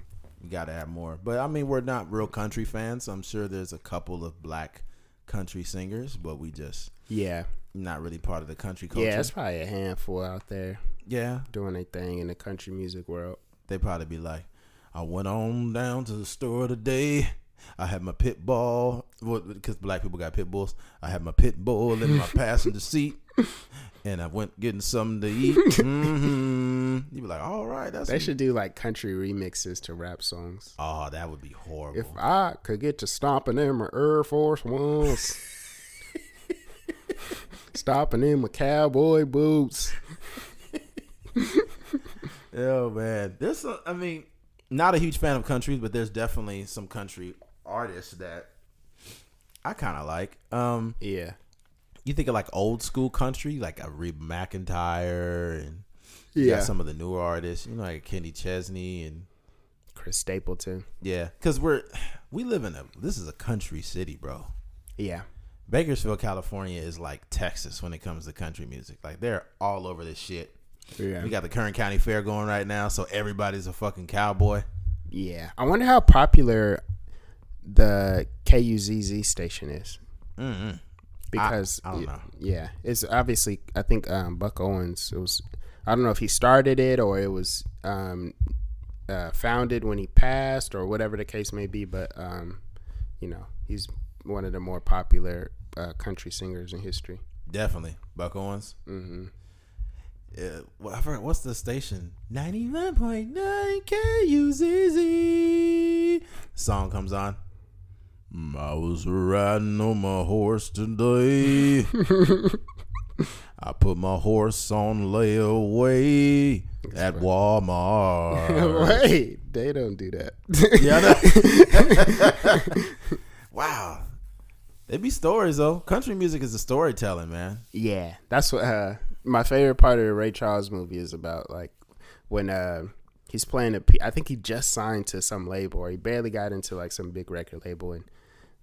[SPEAKER 1] We gotta have more. But I mean, we're not real country fans. I'm sure there's a couple of black country singers, but we just
[SPEAKER 2] Yeah.
[SPEAKER 1] not really part of the country culture.
[SPEAKER 2] Yeah, it's probably a handful out there
[SPEAKER 1] yeah.
[SPEAKER 2] doing their thing in the country music world.
[SPEAKER 1] They probably be like, I went on down to the store today. I had my pit bull, because black people got pit bulls. I had my pit bull in my passenger seat, and I went getting something to eat. hmm You be like, all right, that's
[SPEAKER 2] They should do like country remixes to rap songs.
[SPEAKER 1] Oh, that would be horrible.
[SPEAKER 2] If I could get to stomping in my Air Force Ones, stomping in my cowboy boots.
[SPEAKER 1] oh man, there's, I mean, not a huge fan of country, but there's definitely some country artists that I kind of like. Um,
[SPEAKER 2] Yeah.
[SPEAKER 1] You think of like old school country, like a Reba McEntire, and
[SPEAKER 2] Yeah.
[SPEAKER 1] some of the newer artists, you know, like Kenny Chesney, and
[SPEAKER 2] Chris Stapleton.
[SPEAKER 1] yeah, because we're we live in a this is a country city, bro.
[SPEAKER 2] Yeah.
[SPEAKER 1] Bakersfield, California is like Texas when it comes to country music. Like they're all over this shit.
[SPEAKER 2] Yeah.
[SPEAKER 1] We got the Kern County Fair going right now, so everybody's a fucking cowboy.
[SPEAKER 2] Yeah. I wonder how popular the KUZZ station is.
[SPEAKER 1] Mm-hmm.
[SPEAKER 2] Because
[SPEAKER 1] I don't know.
[SPEAKER 2] Yeah. It's obviously I think um, Buck Owens it was I don't know if he started it or it was um, uh, founded when he passed or whatever the case may be, but um, you know, he's one of the more popular uh, country singers in history.
[SPEAKER 1] Definitely, Buck Owens.
[SPEAKER 2] Mm-hmm.
[SPEAKER 1] Yeah, well, I forgot what's the station. Ninety nine point nine KUZZ. Song comes on. Mm, I was riding on my horse today. I put my horse on layaway at Walmart.
[SPEAKER 2] Wait, they don't do that.
[SPEAKER 1] yeah, wow. They be stories though. Country music is a storytelling, man.
[SPEAKER 2] Yeah, that's what uh, my favorite part of the Ray Charles movie is about. Like when uh, he's playing a, I think he just signed to some label, or he barely got into like some big record label, and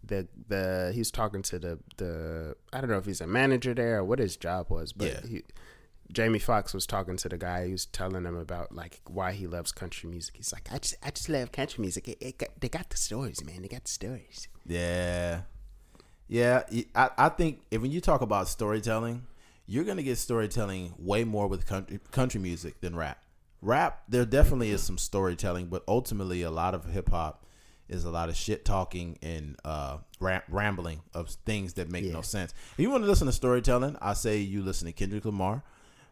[SPEAKER 2] the the he was talking to the the I don't know if he's a manager there or what his job was, but
[SPEAKER 1] Yeah.
[SPEAKER 2] he, Jamie Foxx was talking to the guy. He was telling him about like why he loves country music. He's like, I just I just love country music. It, it got, they got the stories, man. They got the stories.
[SPEAKER 1] Yeah, yeah. I I think if when you talk about storytelling, you're gonna get storytelling way more with country country music than rap. Rap, there definitely is some storytelling, but ultimately, a lot of hip hop is a lot of shit talking and uh, ram- rambling of things that make no sense. If you want to listen to storytelling, I say you listen to Kendrick Lamar,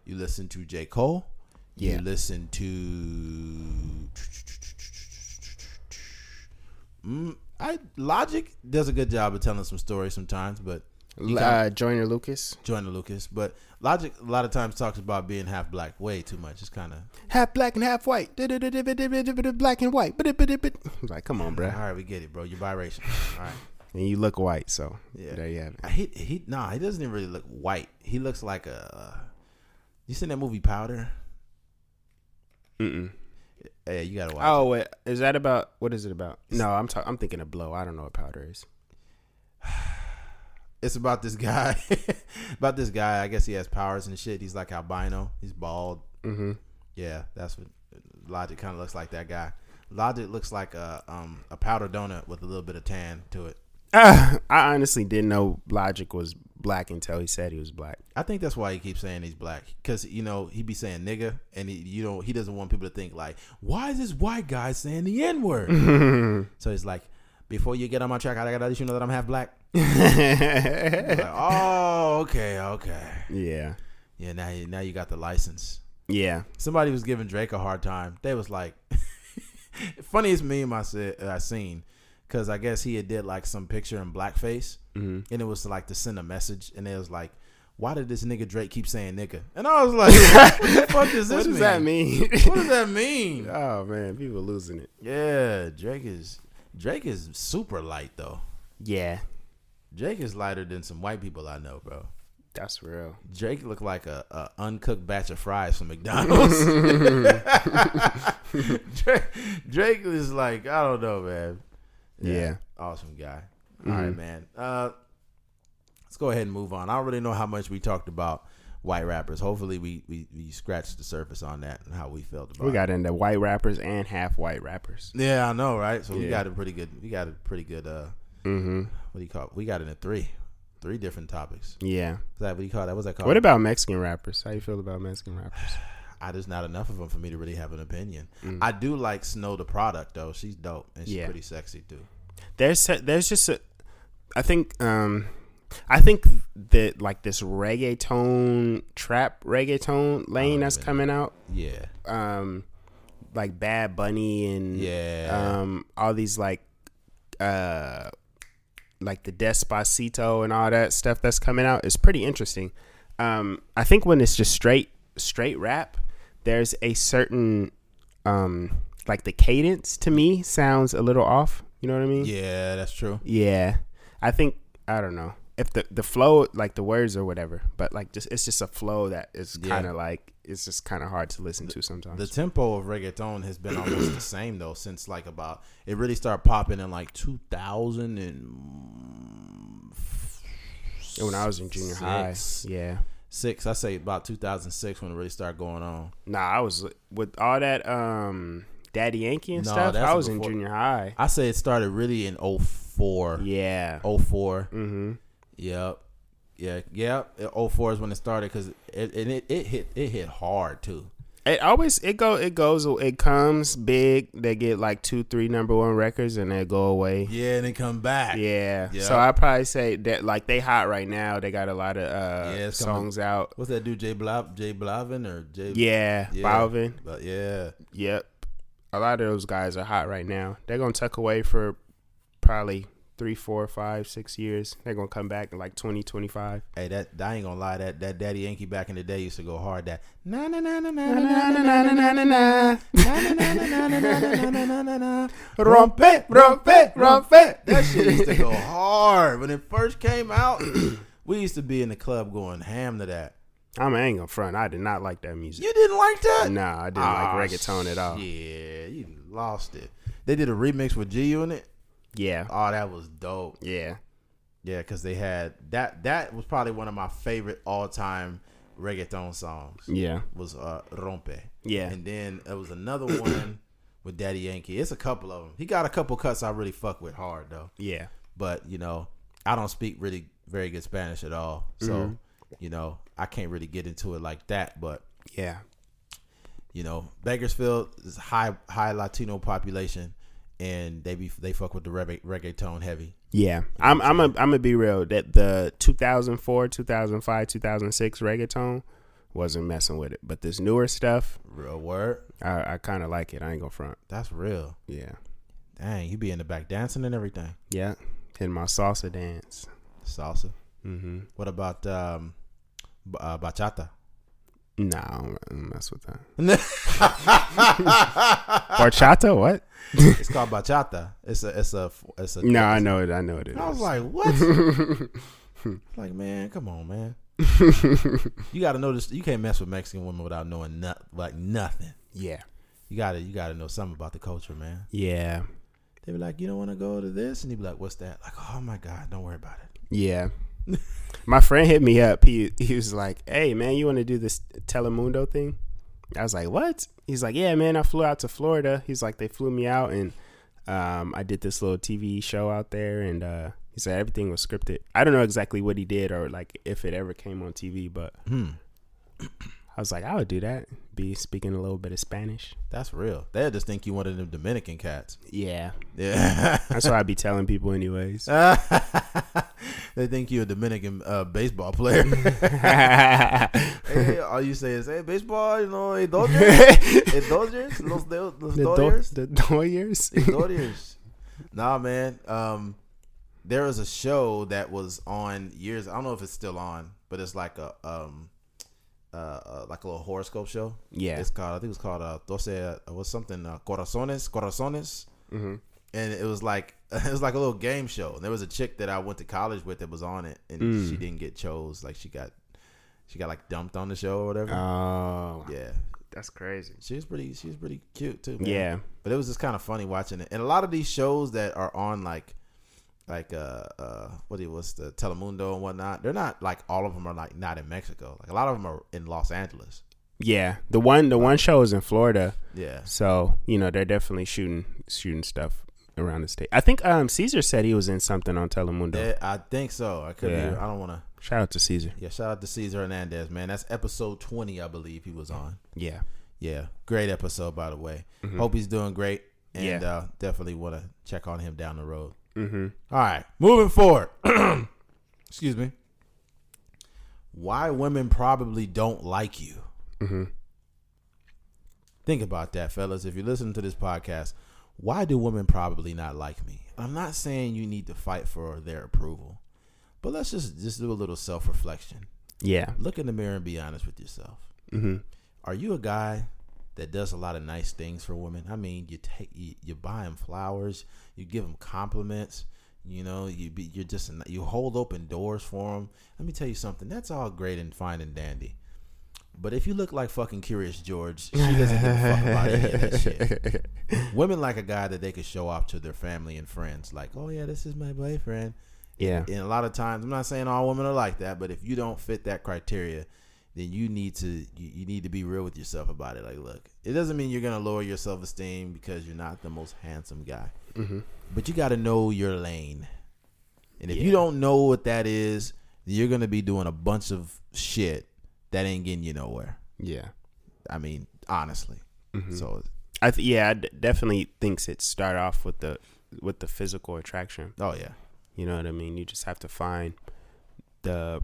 [SPEAKER 1] you listen to J Cole,
[SPEAKER 2] Yeah.
[SPEAKER 1] you listen to. Mm, I Logic does a good job of telling some stories sometimes, but
[SPEAKER 2] Uh, Joyner Lucas,
[SPEAKER 1] Joyner Lucas. But Logic a lot of times talks about being half black way too much. It's kind of
[SPEAKER 2] half black and half white, black and white. Like, come on,
[SPEAKER 1] all
[SPEAKER 2] bro.
[SPEAKER 1] right. We get it, bro. You're biracial. All right.
[SPEAKER 2] And you look white, so
[SPEAKER 1] Yeah.
[SPEAKER 2] there you have it.
[SPEAKER 1] He he nah. He doesn't even really look white. He looks like a. You seen that movie Powder?
[SPEAKER 2] Mm-mm.
[SPEAKER 1] Yeah, you gotta watch.
[SPEAKER 2] Oh, wait, is that about? What is it about? No, I'm talking. I'm thinking of blow. I don't know what powder is.
[SPEAKER 1] It's about this guy. about this guy. I guess he has powers and shit. He's like albino. He's bald.
[SPEAKER 2] Mm-hmm.
[SPEAKER 1] Yeah, that's what Logic kind of looks like. That guy. Logic looks like a um a powder donut with a little bit of tan to it.
[SPEAKER 2] I honestly didn't know Logic was black until he said he was black.
[SPEAKER 1] I think that's why he keeps saying he's black because you know he'd be saying nigga and he, you know he doesn't want people to think like why is this white guy saying the n word? so he's like, before you get on my track, I gotta let you know that I'm half black. Like, oh, okay, okay,
[SPEAKER 2] yeah,
[SPEAKER 1] yeah. Now you now you got the license.
[SPEAKER 2] yeah.
[SPEAKER 1] Somebody was giving Drake a hard time. They was like, funniest meme I said I seen because I guess he had did like some picture in blackface
[SPEAKER 2] hmm
[SPEAKER 1] and it was like to send a message, and it was like, "Why did this nigga Drake keep saying nigga?" And I was like, "What the fuck does this
[SPEAKER 2] What does
[SPEAKER 1] mean?
[SPEAKER 2] that mean?
[SPEAKER 1] What does that mean?"
[SPEAKER 2] oh man, people losing it.
[SPEAKER 1] Yeah, Drake is Drake is super light though.
[SPEAKER 2] Yeah,
[SPEAKER 1] Drake is lighter than some white people I know, bro.
[SPEAKER 2] that's real.
[SPEAKER 1] Drake looked like a, a uncooked batch of fries from McDonald's. Drake, Drake is like I don't know, man.
[SPEAKER 2] Yeah.
[SPEAKER 1] awesome guy. All right, man. Uh, let's go ahead and move on. I don't really know how much we talked about white rappers. Hopefully, we we, we scratched the surface on that and how we felt about.
[SPEAKER 2] We got into white rappers and half white rappers.
[SPEAKER 1] Yeah, I know, right? So we got a pretty good. We got a pretty good. Uh,
[SPEAKER 2] Mm-hmm.
[SPEAKER 1] what do you call? It? We got it in three, three different topics.
[SPEAKER 2] Yeah.
[SPEAKER 1] Is that what do you call that? What's that called?
[SPEAKER 2] What about Mexican rappers? How you feel about Mexican rappers?
[SPEAKER 1] I there's not enough of them for me to really have an opinion.
[SPEAKER 2] Mm.
[SPEAKER 1] I do like Snow tha Product though. She's dope and she's
[SPEAKER 2] Yeah.
[SPEAKER 1] pretty sexy too.
[SPEAKER 2] there's there's just a I think um I think that like this reggaeton trap reggaeton lane
[SPEAKER 1] Oh,
[SPEAKER 2] that's
[SPEAKER 1] man.
[SPEAKER 2] coming out
[SPEAKER 1] Yeah,
[SPEAKER 2] um like Bad Bunny and
[SPEAKER 1] yeah.
[SPEAKER 2] um all these like uh like the Despacito and all that stuff that's coming out is pretty interesting. Um I think when it's just straight straight rap, there's a certain um like the cadence to me sounds a little off. You know what I mean?
[SPEAKER 1] yeah, that's true.
[SPEAKER 2] Yeah, I think I don't know if the the flow, like the words or whatever, but like just it's just a flow that is
[SPEAKER 1] Yeah.
[SPEAKER 2] kind of like it's just kind of hard to listen to sometimes.
[SPEAKER 1] The tempo of reggaeton has been almost the same though since like about it really started popping in like 2000 and
[SPEAKER 2] when I was in junior high, yeah.
[SPEAKER 1] six. I say about 2006 when it really started going on.
[SPEAKER 2] Nah, I was with all that um Daddy Yankee and
[SPEAKER 1] No,
[SPEAKER 2] stuff.
[SPEAKER 1] that's
[SPEAKER 2] I was in junior high.
[SPEAKER 1] I say it started really in 04.
[SPEAKER 2] Yeah.
[SPEAKER 1] 04.
[SPEAKER 2] Mm-hmm.
[SPEAKER 1] Yep. Yeah, yeah. 04 is when it started because it, and it it hit it hit hard too.
[SPEAKER 2] It always it go it goes it comes big. They get like two three number one records and they go away.
[SPEAKER 1] Yeah, and then come back.
[SPEAKER 2] Yeah.
[SPEAKER 1] Yeah.
[SPEAKER 2] So I probably say that like they hot right now. They got a lot of uh
[SPEAKER 1] Yeah, it's coming-
[SPEAKER 2] songs out.
[SPEAKER 1] What's that dude? Jay Blav, Jay Blavin or Jay?
[SPEAKER 2] Yeah,
[SPEAKER 1] Yeah.
[SPEAKER 2] Balvin.
[SPEAKER 1] But yeah,
[SPEAKER 2] Yep. A lot of those guys are hot right now. They're gonna tuck away for probably three, four, five, six years. They're gonna come back in like 2025.
[SPEAKER 1] Hey, that I ain't gonna lie. That that Daddy Yankee back in the day used to go hard. That na na na na na na na na na na na na na na na rompe rompe rompe. That shit used to go hard when it first came out. We used to be in the club going ham to that.
[SPEAKER 2] I'm ain't gonna front. I did not like that music.
[SPEAKER 1] You didn't like that?
[SPEAKER 2] Nah, I didn't like reggaeton at all.
[SPEAKER 1] Yeah, you lost it. They did a remix with G Unit.
[SPEAKER 2] Yeah,
[SPEAKER 1] Oh, that was dope.
[SPEAKER 2] yeah,
[SPEAKER 1] Yeah, because they had that. That was probably one of my favorite all time reggaeton songs.
[SPEAKER 2] yeah,
[SPEAKER 1] Was uh, Rompe.
[SPEAKER 2] yeah.
[SPEAKER 1] And then there was another one with Daddy Yankee. It's a couple of them. He got a couple cuts I really fuck with hard though.
[SPEAKER 2] yeah.
[SPEAKER 1] But you know, I don't speak really very good Spanish at all, so
[SPEAKER 2] Mm-hmm.
[SPEAKER 1] you know I can't really get into it like that. But
[SPEAKER 2] Yeah.
[SPEAKER 1] you know, Bakersfield is high high Latino population, and they be they fuck with the reggae, reggaeton heavy.
[SPEAKER 2] Yeah. I'm I'm a I'm gonna be real that the 2004, 2005, 2006 reggaeton wasn't messing with it, but this newer stuff,
[SPEAKER 1] Real word.
[SPEAKER 2] I I kind of like it. I ain't gonna front.
[SPEAKER 1] That's real.
[SPEAKER 2] Yeah.
[SPEAKER 1] Dang, you be in the back dancing and everything.
[SPEAKER 2] Yeah. Hitting my salsa dance.
[SPEAKER 1] Salsa.
[SPEAKER 2] Mm-hmm.
[SPEAKER 1] What about um, b- uh, bachata?
[SPEAKER 2] Nah, I don't, I don't mess with that. Horchata? What?
[SPEAKER 1] it's called bachata. It's a it's a it's a.
[SPEAKER 2] No, I know it. I know it is.
[SPEAKER 1] I was like, what? like, man, come on, man. You got to know this. You can't mess with Mexican women without knowing not, like nothing.
[SPEAKER 2] yeah.
[SPEAKER 1] You gotta you gotta know something about the culture, man.
[SPEAKER 2] Yeah.
[SPEAKER 1] They be like, you don't want to go to this, and he be like, what's that? Like, oh my god, don't worry about it.
[SPEAKER 2] Yeah. My friend hit me up. He he was like, "Hey man, you want to do this Telemundo thing?" I was like, "What?" He's like, "Yeah, man, I flew out to Florida." He's like, "They flew me out and um, I did this little TV show out there and uh, he said everything was scripted. I don't know exactly what he did or like if it ever came on TV, but
[SPEAKER 1] Hmm,
[SPEAKER 2] I was like, I would do that. Be speaking a little bit of Spanish.
[SPEAKER 1] that's real. They just think you one of them Dominican cats.
[SPEAKER 2] Yeah,
[SPEAKER 1] Yeah.
[SPEAKER 2] that's what I'd be telling people anyways.
[SPEAKER 1] they think you're a Dominican uh, baseball player. hey, all you say is, "Hey, baseball, you know, hey, Dodgers, hey, Dodgers, los, de- los
[SPEAKER 2] the,
[SPEAKER 1] Dodgers,
[SPEAKER 2] do- the Doyers.
[SPEAKER 1] Dodgers." Nah, man. Um, there was a show that was on years. I don't know if it's still on, but it's like a um, uh, uh like a little horoscope show.
[SPEAKER 2] yeah.
[SPEAKER 1] It's called. I think it was called uh, Doce. Uh, was something uh, Corazones, Corazones.
[SPEAKER 2] hmm
[SPEAKER 1] and it was like it was like a little game show. And there was a chick that I went to college with that was on it, and
[SPEAKER 2] Mm.
[SPEAKER 1] she didn't get chose. Like she got, she got like dumped on the show or whatever.
[SPEAKER 2] Oh,
[SPEAKER 1] yeah,
[SPEAKER 2] that's crazy.
[SPEAKER 1] she was pretty. She was pretty cute too. man.
[SPEAKER 2] Yeah.
[SPEAKER 1] but it was just kind of funny watching it. And a lot of these shows that are on like, like uh uh what it was the Telemundo and whatnot. They're not like all of them are like not in Mexico. Like a lot of them are in Los Angeles.
[SPEAKER 2] Yeah. The one the one show is in Florida,
[SPEAKER 1] Yeah,
[SPEAKER 2] so you know they're definitely shooting shooting stuff around the state. I think um Caesar said he was in something on Telemundo.
[SPEAKER 1] Yeah, I think so. I could.
[SPEAKER 2] Yeah.
[SPEAKER 1] Be, I don't want to.
[SPEAKER 2] Shout out to Caesar.
[SPEAKER 1] Yeah, shout out to Caesar Hernandez, man. That's episode twenty, I believe he was on.
[SPEAKER 2] Yeah.
[SPEAKER 1] Yeah, great episode by the way.
[SPEAKER 2] Mhm.
[SPEAKER 1] Hope he's doing great, and
[SPEAKER 2] Yeah.
[SPEAKER 1] uh, definitely want to check on him down the road.
[SPEAKER 2] Mm-hmm.
[SPEAKER 1] All right, moving forward. Excuse me. Why women probably don't like you?
[SPEAKER 2] Mm-hmm.
[SPEAKER 1] Think about that, fellas. If you're listening to this podcast, why do women probably not like me? I'm not saying you need to fight for their approval, but let's just just do a little self reflection.
[SPEAKER 2] Yeah.
[SPEAKER 1] Look in the mirror and be honest with yourself.
[SPEAKER 2] Mm-hmm.
[SPEAKER 1] Are you a guy that does a lot of nice things for women? I mean, you take you, you buy them flowers, you give them compliments. You know, you be you're just you hold open doors for them. Let me tell you something. That's all great and fine and dandy. But if you look like fucking Curious George, she doesn't give a fuck about any of that shit. Women like a guy that they could show off to their family and friends, like, "Oh yeah, this is my boyfriend."
[SPEAKER 2] Yeah.
[SPEAKER 1] And a lot of times, I'm not saying all women are like that, but if you don't fit that criteria, then you need to you, you need to be real with yourself about it. Like, look, it doesn't mean you're gonna lower your self esteem because you're not the most handsome guy,
[SPEAKER 2] Mm-hmm.
[SPEAKER 1] but you got to know your lane. And if you don't know what that is, you're gonna be doing a bunch of shit that ain't getting you nowhere.
[SPEAKER 2] Yeah.
[SPEAKER 1] I mean, honestly.
[SPEAKER 2] Mhm.
[SPEAKER 1] So,
[SPEAKER 2] I th- yeah, I d- definitely thinks it start off with the with the physical attraction.
[SPEAKER 1] oh yeah,
[SPEAKER 2] You know what I mean? You just have to find the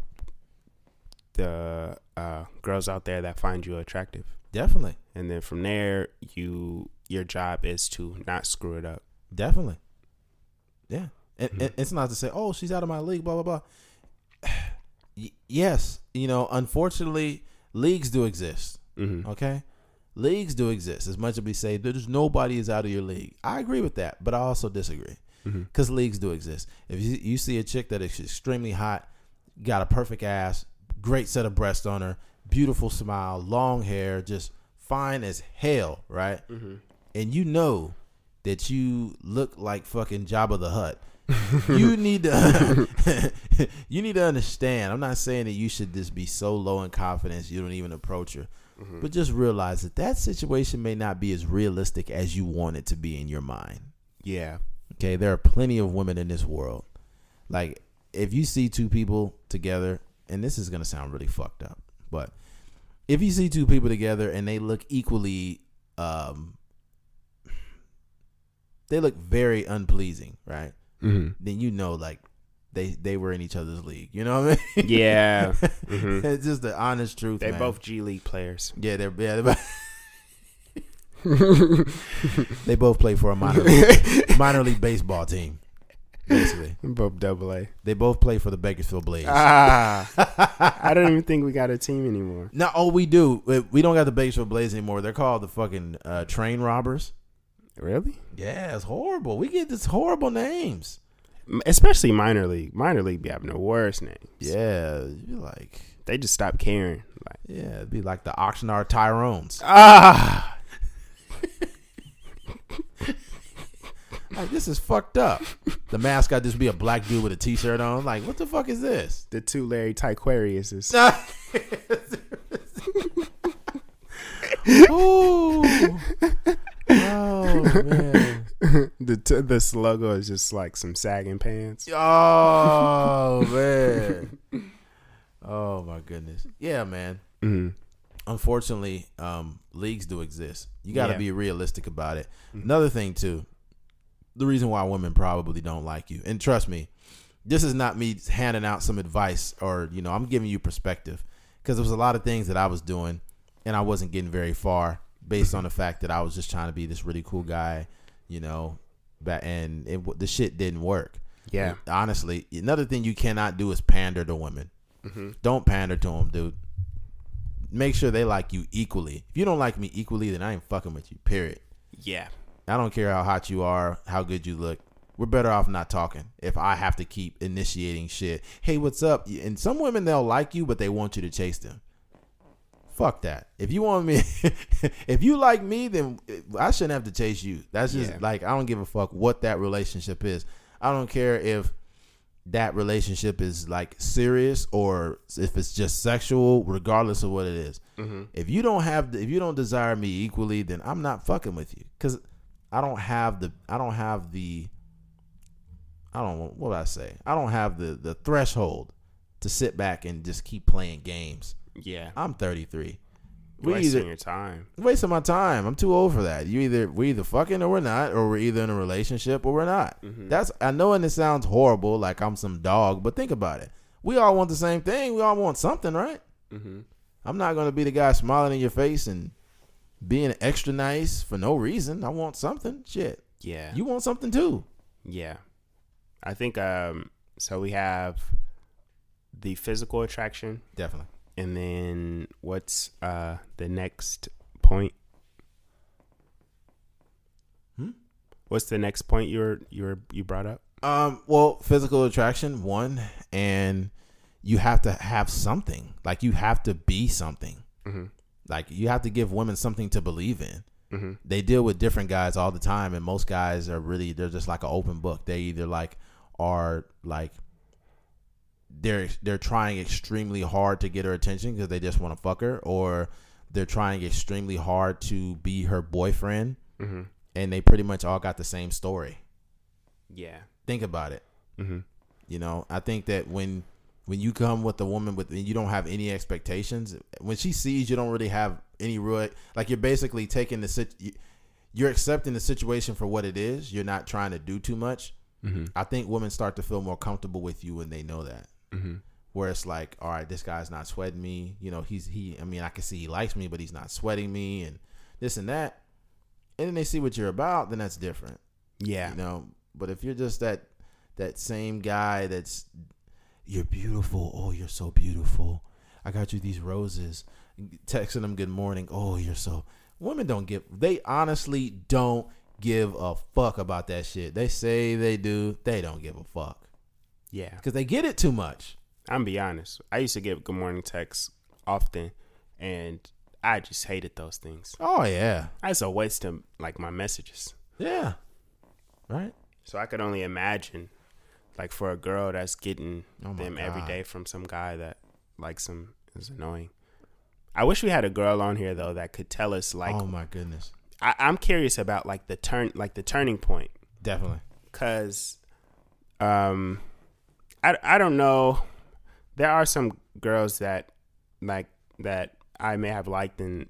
[SPEAKER 2] the uh, girls out there that find you attractive,
[SPEAKER 1] definitely,
[SPEAKER 2] and then from there, you your job is to not screw it up.
[SPEAKER 1] definitely, yeah. And, and it's not to say, oh, she's out of my league, blah blah blah. Y- yes, you know, unfortunately, leagues do exist.
[SPEAKER 2] Mhm.
[SPEAKER 1] Okay, leagues do exist. As much as we say there's nobody is out of your league, I agree with that, but I also disagree because leagues do exist. If you, you see a chick that is extremely hot, got a perfect ass, great set of breasts on her, beautiful smile, long hair, just fine as hell, right? Mm-hmm. And you know that you look like fucking Jabba the Hutt. you need to you need to understand. I'm not saying that you should just be so low in confidence you don't even approach her, mm-hmm. but just realize that that situation may not be as realistic as you want it to be in your mind.
[SPEAKER 2] Yeah.
[SPEAKER 1] Okay, there are plenty of women in this world. Like, if you see two people together, and this is gonna sound really fucked up, but if you see two people together and they look equally, um, they look very unpleasing, right?
[SPEAKER 2] hmm
[SPEAKER 1] Then you know, like, they they were in each other's league. You know what I mean?
[SPEAKER 2] Yeah. Mhm.
[SPEAKER 1] it's just the honest truth.
[SPEAKER 2] They
[SPEAKER 1] man.
[SPEAKER 2] both G League players.
[SPEAKER 1] yeah, they're yeah. They're, they both play for a minor league, minor league baseball team. Basically,
[SPEAKER 2] Both double A.
[SPEAKER 1] they both play for the Bakersfield Blaze.
[SPEAKER 2] Ah. I don't even think we got a team anymore.
[SPEAKER 1] No, oh, we do. We- don't got the Bakersfield Blaze anymore. They're called the fucking uh, train robbers.
[SPEAKER 2] Really?
[SPEAKER 1] Yeah, it's horrible. We get these horrible names.
[SPEAKER 2] Especially minor league. Minor league be having the worst names.
[SPEAKER 1] Yeah, you like
[SPEAKER 2] They just stop caring. Like,
[SPEAKER 1] yeah, it'd be like the Oxnard Tyrones.
[SPEAKER 2] ah.
[SPEAKER 1] Like this is fucked up. The mascot just be a black dude with a t-shirt on. Like what the fuck is this?
[SPEAKER 2] The two Larry Tyquariuses.
[SPEAKER 1] Ooh. Oh man.
[SPEAKER 2] the t- this logo is just like some sagging pants.
[SPEAKER 1] Oh man. Oh my goodness. Yeah, man.
[SPEAKER 2] hmm
[SPEAKER 1] Unfortunately, um, leagues do exist. You got to
[SPEAKER 2] Yeah.
[SPEAKER 1] be realistic about it. Another thing too, the reason why women probably don't like you, and trust me, this is not me handing out some advice or you know I'm giving you perspective because there was a lot of things that I was doing and I wasn't getting very far based on the fact that I was just trying to be this really cool guy, you know, and it, the shit didn't work.
[SPEAKER 2] Yeah.
[SPEAKER 1] Honestly, another thing you cannot do is pander to women. Mm-hmm. Don't pander to them, dude. Make sure they like you equally. If you don't like me equally, then I ain't fucking with you. Period.
[SPEAKER 2] Yeah.
[SPEAKER 1] I don't care how hot you are, how good you look. We're better off not talking if I have to keep initiating shit. Hey, what's up? And some women they'll like you, but they want you to chase them. Fuck that. If you want me, if you like me, then I shouldn't have to chase you. That's just
[SPEAKER 2] Yeah.
[SPEAKER 1] like I don't give a fuck what that relationship is. I don't care if that relationship is like serious or if it's just sexual, regardless of what it is. Mm-hmm. If you don't have, the, if you don't desire me equally, then I'm not fucking with you because I don't have the, I don't have the, I don't what would I say? I don't have the the threshold to sit back and just keep playing games.
[SPEAKER 2] Yeah.
[SPEAKER 1] I'm 33. We
[SPEAKER 2] Wasting
[SPEAKER 1] either
[SPEAKER 2] your time.
[SPEAKER 1] wasting my time. I'm too old for that. You either we either fucking or we're not, or we're either in a relationship or we're not. That's I know, and it sounds horrible, like I'm some dog, but think about it. We all want the same thing. We all want something, right?
[SPEAKER 2] Mm-hmm.
[SPEAKER 1] I'm not gonna be the guy smiling in your face and being extra nice for no reason. I want something. Shit,
[SPEAKER 2] Yeah.
[SPEAKER 1] you want something too.
[SPEAKER 2] Yeah. I think um so we have the physical attraction
[SPEAKER 1] Definitely.
[SPEAKER 2] and then what's uh the next point?
[SPEAKER 1] Hmm?
[SPEAKER 2] What's the next point you were you were you brought up?
[SPEAKER 1] Um, well, physical attraction, one, and you have to have something. Like you have to be something.
[SPEAKER 2] Mhm.
[SPEAKER 1] Like you have to give women something to believe in.
[SPEAKER 2] Mhm.
[SPEAKER 1] They deal with different guys all the time, and most guys are really they're just like an open book. They either like are like they're they're trying extremely hard to get her attention because they just want to fuck her, or they're trying extremely hard to be her boyfriend,
[SPEAKER 2] Mhm.
[SPEAKER 1] and they pretty much all got the same story.
[SPEAKER 2] Yeah.
[SPEAKER 1] Think about it.
[SPEAKER 2] Mhm.
[SPEAKER 1] You know, I think that when when you come with a woman with and you don't have any expectations, when she sees you don't really have any real like you're basically taking the sit you- you're accepting the situation for what it is. You're not trying to do too much.
[SPEAKER 2] Mhm.
[SPEAKER 1] I think women start to feel more comfortable with you when they know that.
[SPEAKER 2] Mhm.
[SPEAKER 1] Where it's like, all right, this guy's not sweating me. You know, he's he. I mean, I can see he likes me, but he's not sweating me, and this and that. And then they see what you're about, then that's different
[SPEAKER 2] Yeah.
[SPEAKER 1] you know but if you're just that that same guy that's you're beautiful. Oh, you're so beautiful. I got you these roses. Texting them good morning. Oh, you're so. Women don't give. They honestly don't give a fuck about that shit. They say they do. They don't give a fuck
[SPEAKER 2] Yeah.
[SPEAKER 1] because they get it too much.
[SPEAKER 2] I'm be honest. I used to get good morning texts often, and I just hated those things.
[SPEAKER 1] Oh yeah,
[SPEAKER 2] I just a waste of like my messages.
[SPEAKER 1] yeah, right.
[SPEAKER 2] So I could only imagine, like for a girl that's getting
[SPEAKER 1] Oh
[SPEAKER 2] them every
[SPEAKER 1] God.
[SPEAKER 2] day from some guy that likes them is annoying. I wish we had a girl on here though that could tell us like
[SPEAKER 1] oh my goodness,
[SPEAKER 2] I, I'm curious about like the turn like the turning point
[SPEAKER 1] definitely.
[SPEAKER 2] because um I, I don't know there are some girls that like that I may have liked and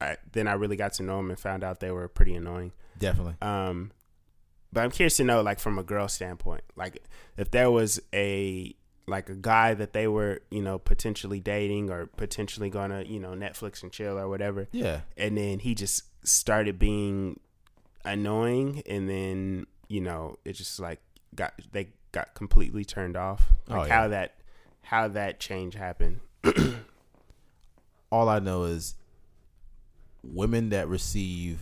[SPEAKER 2] I, then I really got to know them and found out they were pretty annoying
[SPEAKER 1] Definitely.
[SPEAKER 2] um but I'm curious to know like from a girl standpoint like if there was a like a guy that they were you know potentially dating or potentially gonna you know Netflix and chill or whatever
[SPEAKER 1] Yeah.
[SPEAKER 2] and then he just started being annoying and then you know it just like got they got completely turned off oh, like
[SPEAKER 1] Oh, yeah.
[SPEAKER 2] how that how that change happened
[SPEAKER 1] All I know is women that receive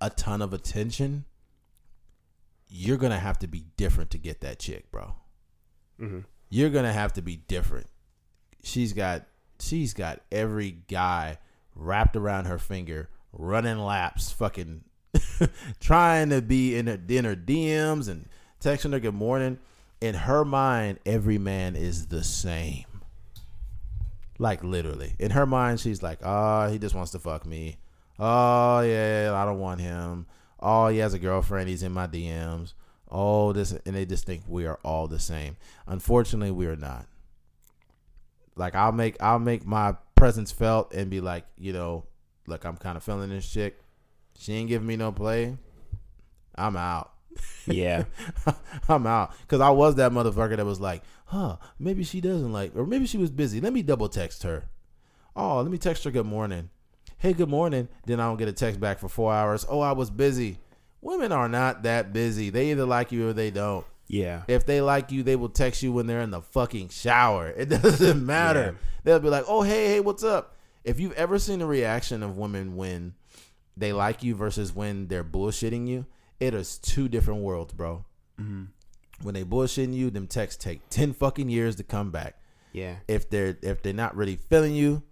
[SPEAKER 1] a ton of attention, you're gonna have to be different to get that chick, bro.
[SPEAKER 2] hmm
[SPEAKER 1] You're gonna have to be different. She's got she's got every guy wrapped around her finger, running laps, fucking trying to be in her, in her DMs and texting her good morning. In her mind, every man is the same. Like literally. In her mind, she's like, oh, he just wants to fuck me. Oh yeah, I don't want him. Oh, he has a girlfriend. He's in my DMs. Oh, this, and they just think we are all the same. Unfortunately, we are not. Like I'll make I'll make my presence felt and be like, you know, look, I'm kind of feeling this chick. She ain't giving me no play. I'm out.
[SPEAKER 2] yeah
[SPEAKER 1] I'm out because I was that motherfucker that was like, huh, maybe she doesn't like, or maybe she was busy. Let me double text her. Oh, let me text her good morning. Hey, good morning. Then I don't get a text back for four hours. Oh, I was busy. Women are not that busy. They either like you or they don't.
[SPEAKER 2] yeah
[SPEAKER 1] If they like you, they will text you when they're in the fucking shower. It doesn't matter. They'll be like, "Oh, hey, hey, what's up?" If you've ever seen the reaction of women when they like you versus when they're bullshitting you, it is two different worlds, bro.
[SPEAKER 2] hmm
[SPEAKER 1] When they bullshitting you, them texts take ten fucking years to come back.
[SPEAKER 2] yeah
[SPEAKER 1] If they're if they're not really feeling you,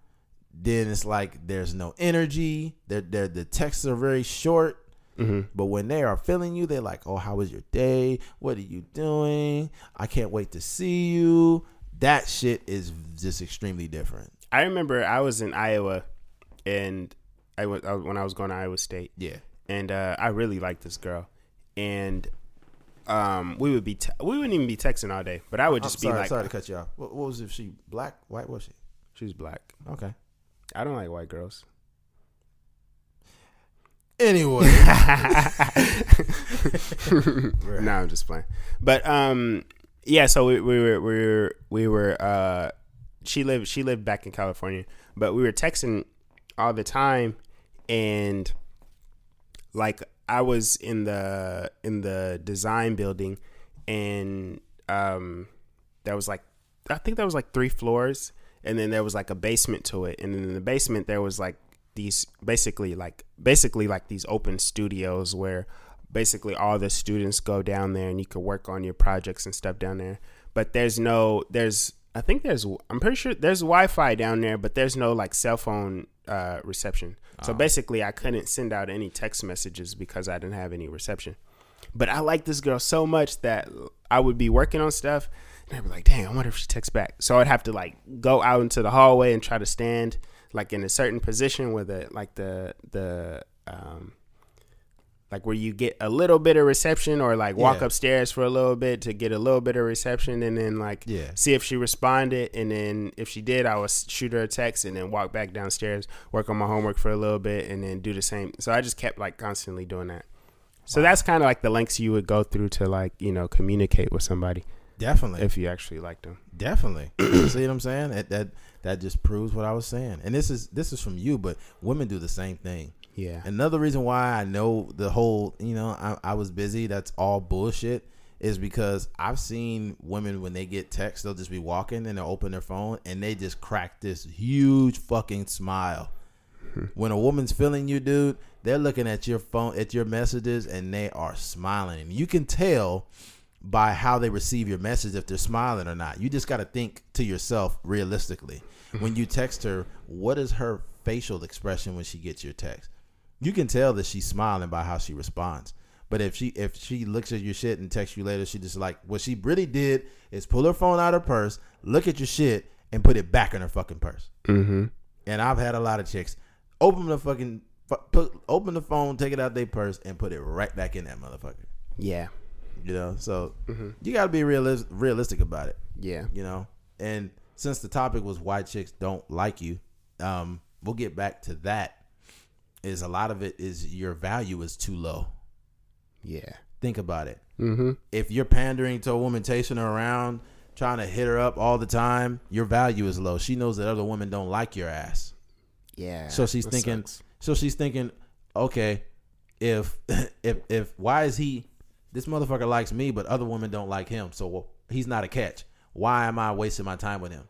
[SPEAKER 1] then it's like there's no energy. They're, they're the texts are very short.
[SPEAKER 2] hmm
[SPEAKER 1] But when they are feeling you, they're like, "Oh, how was your day? What are you doing? I can't wait to see you." That shit is just extremely different.
[SPEAKER 2] I remember I was in Iowa and I was I, when I was going to Iowa State
[SPEAKER 1] Yeah.
[SPEAKER 2] and uh, I really liked this girl, and um, we would be te- we wouldn't even be texting all day, but I would
[SPEAKER 1] I'm
[SPEAKER 2] just be
[SPEAKER 1] sorry,
[SPEAKER 2] like,
[SPEAKER 1] sorry to cut you off. What, what was if she black, white? Was she?
[SPEAKER 2] she was black.
[SPEAKER 1] Okay.
[SPEAKER 2] I don't like white girls.
[SPEAKER 1] Anyway,
[SPEAKER 2] no, I'm just playing. But um, yeah. So we, we were we were we were uh, she lived she lived back in California, but we were texting all the time, and like I was in the in the design building, and um, there was like I think there was like three floors, and then there was like a basement to it, and then in the basement there was like these basically like basically like these open studios where basically all the students go down there and you can work on your projects and stuff down there. But there's no there's I think there's I'm pretty sure there's Wi-Fi down there, but there's no like cell phone uh, reception. So
[SPEAKER 1] Oh.
[SPEAKER 2] basically, I couldn't send out any text messages because I didn't have any reception. But I like this girl so much that I would be working on stuff I'd be like, dang, I wonder if she texts back. So I'd have to like go out into the hallway and try to stand like in a certain position where the like the the um like where you get a little bit of reception or like walk
[SPEAKER 1] Yeah.
[SPEAKER 2] upstairs for a little bit to get a little bit of reception and then like
[SPEAKER 1] Yeah.
[SPEAKER 2] see if she responded and then if she did I would shoot her a text and then walk back downstairs work on my homework for a little bit and then do the same so I just kept like constantly doing that so that's kind of like the lengths you would go through to like you know communicate with somebody
[SPEAKER 1] definitely,
[SPEAKER 2] if you actually liked them
[SPEAKER 1] definitely. See what I'm saying? That, that that just proves what I was saying. And this is this is from you, but women do the same thing.
[SPEAKER 2] yeah
[SPEAKER 1] Another reason why I know the whole, you know, I, I was busy. That's all bullshit. is because I've seen women when they get text, they'll just be walking and they'll open their phone and they just crack this huge fucking smile. when a woman's feeling you, dude, they're looking at your phone, at your messages, and they are smiling. And you can tell by how they receive your message if they're smiling or not. You just got to think to yourself realistically. when you text her, what is her facial expression when she gets your text? You can tell that she's smiling by how she responds. But if she if she looks at your shit and texts you later, she just like what she really did is pull her phone out of her purse, look at your shit, and put it back in her fucking purse.
[SPEAKER 2] Mm-hmm.
[SPEAKER 1] And I've had a lot of chicks open the fucking put open the phone, take it out their purse, and put it right back in that motherfucker.
[SPEAKER 2] Yeah.
[SPEAKER 1] You know, so you got to be realis- realistic about it.
[SPEAKER 2] Yeah.
[SPEAKER 1] You know, and since the topic was why chicks don't like you, um, we'll get back to that. Is a lot of it is your value is too low.
[SPEAKER 2] Yeah.
[SPEAKER 1] Think about it.
[SPEAKER 2] Mm-hmm.
[SPEAKER 1] If you're pandering to a woman, chasing her around, trying to hit her up all the time, your value is low. She knows that other women don't like your ass.
[SPEAKER 2] Yeah.
[SPEAKER 1] So she's thinking.
[SPEAKER 2] sucks.
[SPEAKER 1] So she's thinking, okay, if if if why is he this motherfucker likes me, but other women don't like him, so he's not a catch. Why am I wasting my time with him?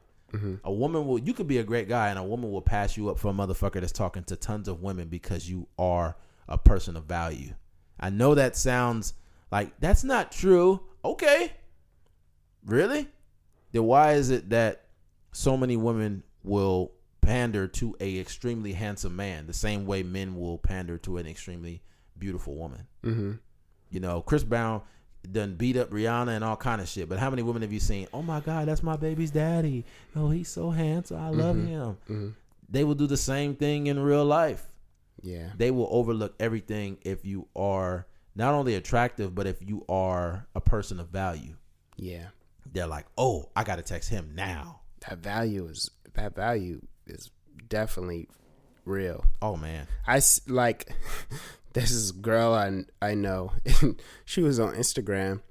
[SPEAKER 1] A woman will you could be a great guy, and a woman will pass you up for a motherfucker that's talking to tons of women because you are a person of value. I know that sounds like that's not true. Okay, really? Then why is it that so many women will pander to a extremely handsome man the same way men will pander to an extremely beautiful woman?
[SPEAKER 2] Mm-hmm.
[SPEAKER 1] You know, Chris Brown done beat up Rihanna and all kind of shit. But how many women have you seen? Oh my God, that's my baby's daddy. Oh, he's so handsome. I love him.
[SPEAKER 2] Mm-hmm.
[SPEAKER 1] They will do the same thing in real life.
[SPEAKER 2] Yeah.
[SPEAKER 1] They will overlook everything if you are not only attractive, but if you are a person of value.
[SPEAKER 2] Yeah.
[SPEAKER 1] They're like, oh, I got to text him now.
[SPEAKER 2] That value is that value is definitely real.
[SPEAKER 1] Oh man.
[SPEAKER 2] I like this is girl I I know. she was on Instagram,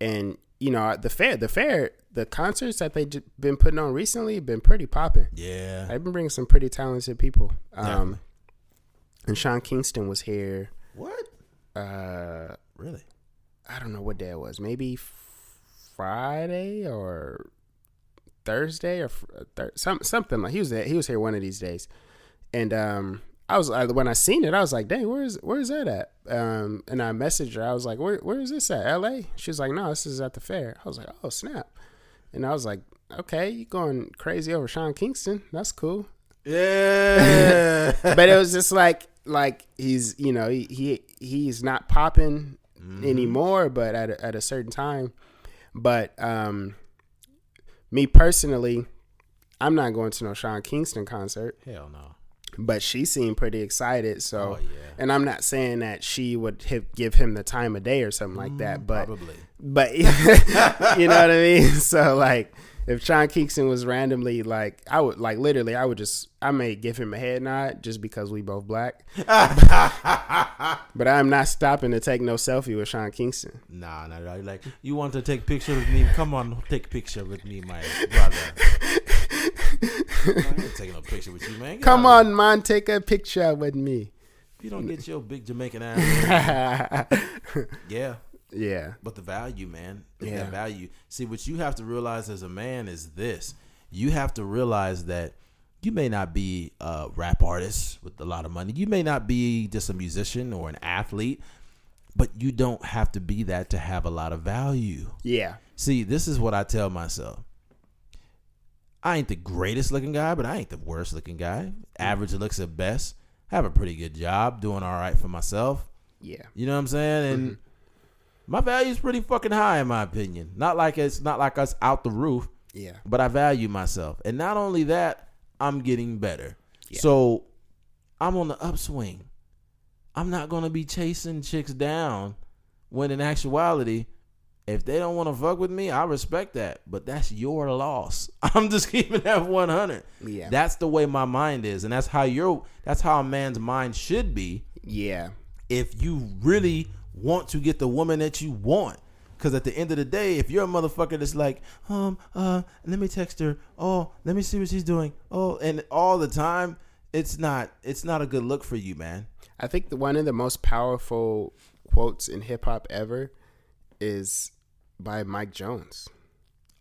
[SPEAKER 2] and you know the fair, the fair, the concerts that they've been putting on recently have been pretty popping.
[SPEAKER 1] Yeah.
[SPEAKER 2] They've been bringing some pretty talented people. Um, and Sean Kingston was here.
[SPEAKER 1] What?
[SPEAKER 2] Uh,
[SPEAKER 1] Really?
[SPEAKER 2] I don't know what day it was. Maybe Friday or Thursday or thir- some something like he was there, he was here one of these days, and um I was I, when I seen it I was like dang where's where's that at? Um and I messaged her. I was like where where is this at? L.A. She was like no this is at the fair. I was like oh snap, and I was like okay you going crazy over Sean Kingston. That's cool.
[SPEAKER 1] Yeah.
[SPEAKER 2] but it was just like like he's you know he, he he's not popping anymore but at a, at a certain time. But um me personally i'm not going to no sean kingston concert.
[SPEAKER 1] Hell no.
[SPEAKER 2] But she seemed pretty excited so
[SPEAKER 1] Oh, yeah.
[SPEAKER 2] and i'm not saying that she would give him the time of day or something like that mm, but
[SPEAKER 1] Probably.
[SPEAKER 2] but you know what I mean. So like, if Sean Kingston was randomly like, I would like literally, I would just, I may give him a head nod just because we both black. but I'm not stopping to take no selfie with Sean Kingston.
[SPEAKER 1] Nah, nah, nah. Like, you want to take picture with me? Come on, take picture with me, my brother. I ain't taking no picture with you, man. Get
[SPEAKER 2] Come on, man, take a picture with me.
[SPEAKER 1] If you don't get your big Jamaican ass, yeah.
[SPEAKER 2] yeah,
[SPEAKER 1] But the value, man,
[SPEAKER 2] Yeah.
[SPEAKER 1] that value. See, what you have to realize as a man is this: you have to realize that you may not be a rap artist with a lot of money. You may not be just a musician or an athlete, but you don't have to be that to have a lot of value.
[SPEAKER 2] yeah,
[SPEAKER 1] See, this is what I tell myself. I ain't the greatest looking guy, but I ain't the worst looking guy. Average looks at best. Have a pretty good job, doing all right for myself.
[SPEAKER 2] yeah,
[SPEAKER 1] You know what I'm saying? And mm-hmm. my value's pretty fucking high in my opinion. Not like it's not like us out the roof,
[SPEAKER 2] yeah,
[SPEAKER 1] but I value myself. And not only that, I'm getting better.
[SPEAKER 2] Yeah.
[SPEAKER 1] So I'm on the upswing. I'm not gonna be chasing chicks down when in actuality, if they don't want to fuck with me, I respect that. But that's your loss. I'm just keeping that 100.
[SPEAKER 2] Yeah.
[SPEAKER 1] That's the way my mind is, and that's how your that's how a man's mind should be
[SPEAKER 2] yeah,
[SPEAKER 1] if you really want to get the woman that you want. Because at the end of the day, if you're a motherfucker that's like, um, uh, let me text her. Oh, let me see what she's doing. Oh, and all the time, it's not, it's not a good look for you, man.
[SPEAKER 2] I think the, one of the most powerful quotes in hip hop ever is by Mike Jones.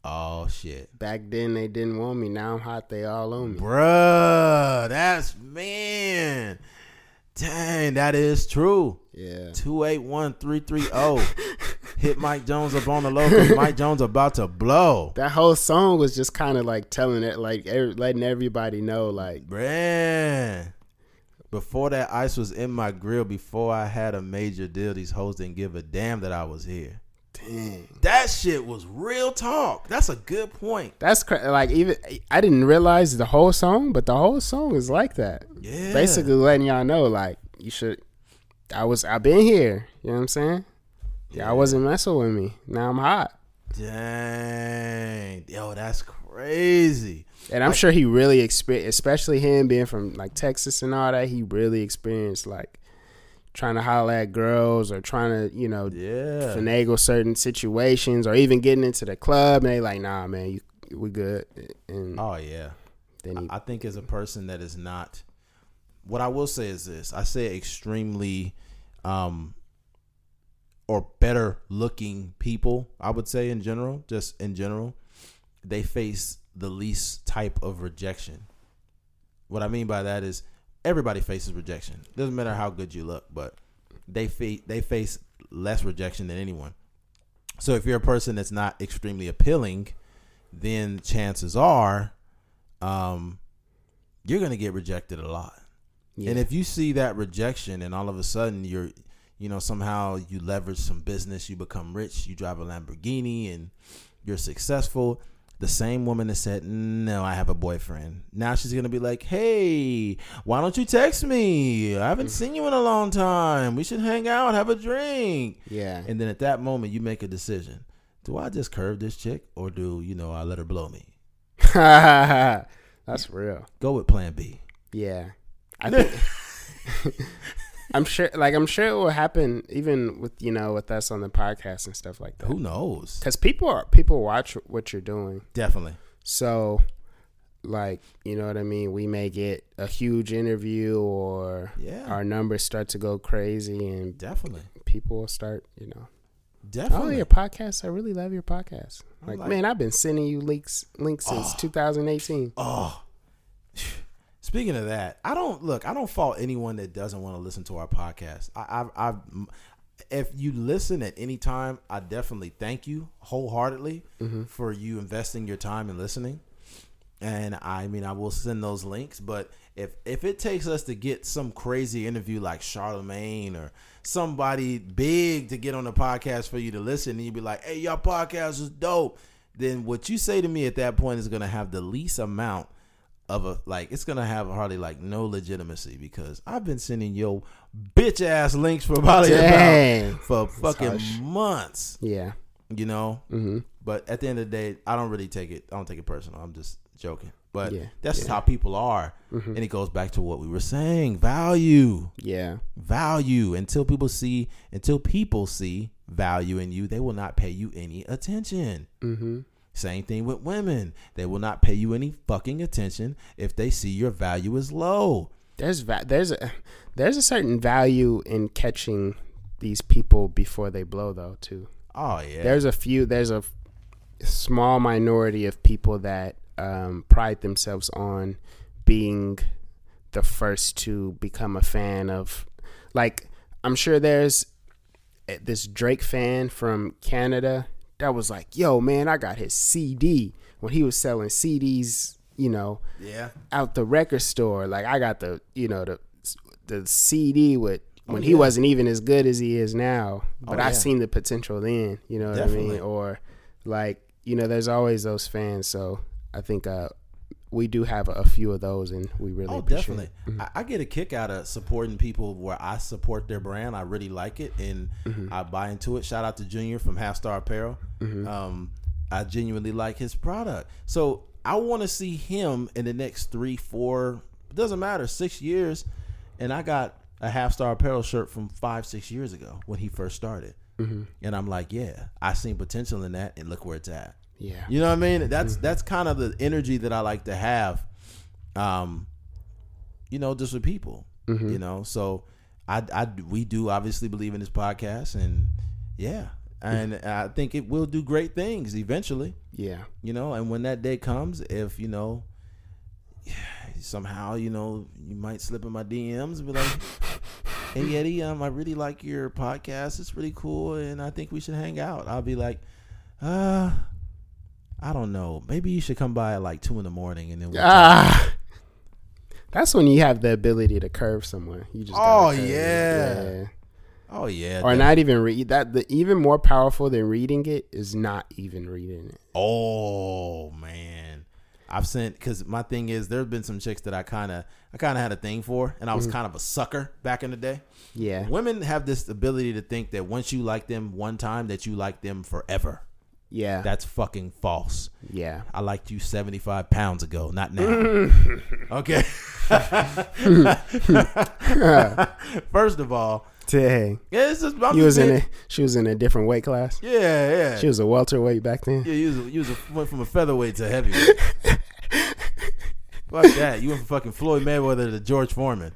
[SPEAKER 1] Oh shit.
[SPEAKER 2] Back then they didn't want me. Now I'm hot. They all own me.
[SPEAKER 1] Bruh, that's man. Dang, that is true.
[SPEAKER 2] Yeah.
[SPEAKER 1] 281330. Hit Mike Jones up on the low Mike Jones about to blow.
[SPEAKER 2] That whole song was just kind of like telling it, like er, letting everybody know, like
[SPEAKER 1] Man. Before that ice was in my grill, before I had a major deal, these hoes didn't give a damn that I was here.
[SPEAKER 2] Dang.
[SPEAKER 1] That shit was real talk. That's a good point.
[SPEAKER 2] That's cra- like even I didn't realize the whole song, but the whole song is like that.
[SPEAKER 1] Yeah.
[SPEAKER 2] Basically letting y'all know, like you should. I was. I've been here. You know what I'm saying? Yeah, I wasn't messing with me. Now I'm hot,
[SPEAKER 1] Dang. Yo, that's crazy.
[SPEAKER 2] and I'm sure he really experienced, especially him being from like Texas and all that. He really experienced like trying to holler at girls or trying to, you know,
[SPEAKER 1] Yeah.
[SPEAKER 2] finagle certain situations or even getting into the club and they like, nah, man, you we good. And
[SPEAKER 1] Oh yeah.
[SPEAKER 2] then he,
[SPEAKER 1] I think as a person that is not what I will say is this. I say extremely um or better looking people, I would say in general, just in general, they face the least type of rejection. What I mean by that is everybody faces rejection. Doesn't matter how good you look, but they face they face less rejection than anyone. So if you're a person that's not extremely appealing, then chances are um you're going to get rejected a lot.
[SPEAKER 2] yeah.
[SPEAKER 1] And if you see that rejection and all of a sudden you're you know somehow you leverage some business, you become rich, you drive a Lamborghini and you're successful, the same woman that said, "No, I have a boyfriend." Now she's going to be like, "Hey, why don't you text me? I haven't seen you in a long time. We should hang out, have a drink."
[SPEAKER 2] yeah.
[SPEAKER 1] And then at that moment you make a decision. Do I just curve this chick or do, you know, I let her blow me?
[SPEAKER 2] That's real.
[SPEAKER 1] Go with plan B.
[SPEAKER 2] Yeah. I think I'm sure like I'm sure it will happen even with you know with us on the podcast and stuff like that.
[SPEAKER 1] Who knows?
[SPEAKER 2] Cuz people are people watch what you're doing.
[SPEAKER 1] Definitely.
[SPEAKER 2] So like, you know what I mean, we may get a huge interview or
[SPEAKER 1] Yeah.
[SPEAKER 2] our numbers start to go crazy and
[SPEAKER 1] Definitely.
[SPEAKER 2] people will start, you know, oh,
[SPEAKER 1] Definitely.
[SPEAKER 2] your podcast, I really love your podcast. Like,
[SPEAKER 1] like-
[SPEAKER 2] man, I've been sending you links links since 2018.
[SPEAKER 1] Oh, speaking of that, I don't look. I don't fault anyone that doesn't want to listen to our podcast. I, I, I, if you listen at any time, I definitely thank you wholeheartedly mm-hmm. for you investing your time and listening. And I mean, I will send those links. But if if it takes us to get some crazy interview like Charlamagne or somebody big to get on the podcast for you to listen, and you'd be like, "Hey, y'all podcast is dope," then what you say to me at that point is going to have the least amount of a like. It's to have hardly like no legitimacy because I've been sending yo bitch ass links for probably about for fucking
[SPEAKER 2] harsh.
[SPEAKER 1] months.
[SPEAKER 2] Yeah.
[SPEAKER 1] You know,
[SPEAKER 2] Mhm.
[SPEAKER 1] but at the end of the day, I don't really take it. I don't take it personal. I'm just joking. But
[SPEAKER 2] Yeah,
[SPEAKER 1] that's
[SPEAKER 2] yeah.
[SPEAKER 1] how people are, and it goes back to what we were saying: value,
[SPEAKER 2] Yeah.
[SPEAKER 1] value. Until people see, until people see value in you, they will not pay you any attention.
[SPEAKER 2] Mhm.
[SPEAKER 1] Same thing with women; they will not pay you any fucking attention if they see your value is low.
[SPEAKER 2] There's va- there's a there's a certain value in catching these people before they blow though too.
[SPEAKER 1] Oh yeah,
[SPEAKER 2] There's a few there's a small minority of people that um, pride themselves on being the first to become a fan of like I'm sure there's eh, this Drake fan from Canada that was like, "Yo, man, I got his CD when he was selling CDs, you know,
[SPEAKER 1] yeah.
[SPEAKER 2] out the record store. Like I got the you know the the CD with when he
[SPEAKER 1] yeah.
[SPEAKER 2] wasn't even as good as he is now. But
[SPEAKER 1] Oh,
[SPEAKER 2] I seen the potential then. You know what I
[SPEAKER 1] Definitely.
[SPEAKER 2] mean? Or like you know, there's always those fans. So I think uh, we do have a, a few of those, and we really
[SPEAKER 1] Oh,
[SPEAKER 2] appreciate
[SPEAKER 1] definitely.
[SPEAKER 2] it.
[SPEAKER 1] I, I get a kick out of supporting people where I support their brand. I really like it, and mm-hmm. I buy into it. Shout out to Junior from Half Star Apparel. Mm-hmm. Um, I genuinely like his product, so I want to see him in the next three, four. Doesn't matter, six years, and I got a Half Star Apparel shirt from five, six years ago when he first started, and I'm like, yeah, I seen potential in that, and look where it's at.
[SPEAKER 2] Yeah.
[SPEAKER 1] You know what I mean? That's that's kind of the energy that I like to have. Um, you know, just with people. You know, so I, I we do obviously believe in this podcast, and yeah, and I think it will do great things eventually.
[SPEAKER 2] Yeah.
[SPEAKER 1] You know, and when that day comes, if you know, somehow you know you might slip in my DMs and be like, "Hey Eddie, um, I really like your podcast. It's really cool, and I think we should hang out." I'll be like, "Uh, I don't know. Maybe you should come by at like two in the morning, and then we'll.
[SPEAKER 2] Ah. That's when you have the ability to curve someone. You just
[SPEAKER 1] Oh,
[SPEAKER 2] it.
[SPEAKER 1] yeah. Oh yeah,
[SPEAKER 2] Or not even read that. The even more powerful than reading it is not even reading it.
[SPEAKER 1] Oh man, I've sent because my thing is there have been some chicks that I kind of I kind of had a thing for, and I was kind of a sucker back in the day.
[SPEAKER 2] Yeah.
[SPEAKER 1] Women have this ability to think that once you like them one time, that you like them forever.
[SPEAKER 2] Yeah.
[SPEAKER 1] That's fucking false.
[SPEAKER 2] yeah.
[SPEAKER 1] I liked you 75 pounds ago, not now. okay. First of all,
[SPEAKER 2] Dang.
[SPEAKER 1] yeah, it's just,
[SPEAKER 2] You was
[SPEAKER 1] just
[SPEAKER 2] in a she was in a different weight class.
[SPEAKER 1] Yeah, yeah.
[SPEAKER 2] She was a welterweight back then.
[SPEAKER 1] Yeah, you was, a, you was a, went from a featherweight to a heavyweight. Fuck that. You went from fucking Floyd Mayweather to George Foreman.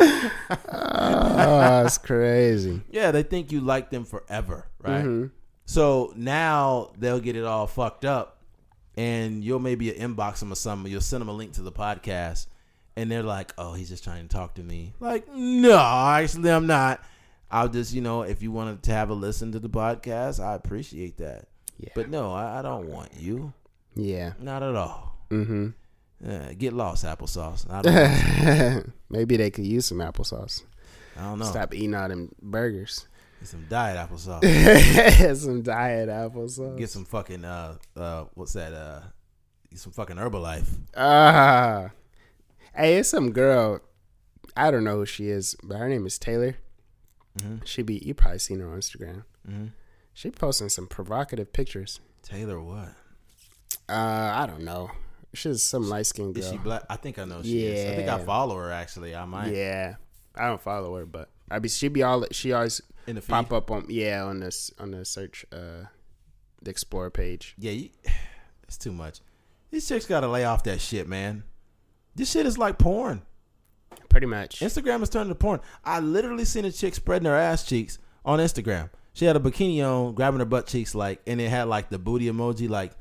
[SPEAKER 2] Oh, that's crazy.
[SPEAKER 1] Yeah, they think you like them forever, right?
[SPEAKER 2] Mhm.
[SPEAKER 1] So now they'll get it all fucked up, and you'll maybe inbox them or something. You'll send them a link to the podcast, and they're like, "Oh, he's just trying to talk to me." Like, no, actually, I'm not. I'll just, you know, if you wanted to have a listen to the podcast, I appreciate that.
[SPEAKER 2] Yeah.
[SPEAKER 1] But no, I, I don't want you.
[SPEAKER 2] Yeah.
[SPEAKER 1] Not at all.
[SPEAKER 2] Mm-hmm.
[SPEAKER 1] Uh, get lost, applesauce. I don't,
[SPEAKER 2] Maybe they could use some applesauce.
[SPEAKER 1] I don't know.
[SPEAKER 2] Stop eating all them burgers.
[SPEAKER 1] Get some diet applesauce.
[SPEAKER 2] some diet applesauce.
[SPEAKER 1] Get some fucking uh uh what's that uh some fucking Herbalife.
[SPEAKER 2] Ah. Hey, it's some girl. I don't know who she is, but her name is Taylor.
[SPEAKER 1] Mm-hmm.
[SPEAKER 2] She be you probably seen her on Instagram.
[SPEAKER 1] Mm-hmm.
[SPEAKER 2] She posting some provocative pictures.
[SPEAKER 1] Taylor what?
[SPEAKER 2] Uh, I don't know. She's some light skinned
[SPEAKER 1] Is
[SPEAKER 2] girl.
[SPEAKER 1] she black? I think I know she is. I think I follow her actually. I might
[SPEAKER 2] Yeah, I don't follow her, but I be she be all she always
[SPEAKER 1] in the feed.
[SPEAKER 2] pop up on yeah on this on the search uh the explore page.
[SPEAKER 1] Yeah, you, it's too much. These chicks gotta lay off that shit, man. This shit is like porn.
[SPEAKER 2] Pretty much.
[SPEAKER 1] Instagram is turning to porn. I literally seen a chick spreading her ass cheeks on Instagram. She had a bikini on, grabbing her butt cheeks, like, and it had like the booty emoji, like,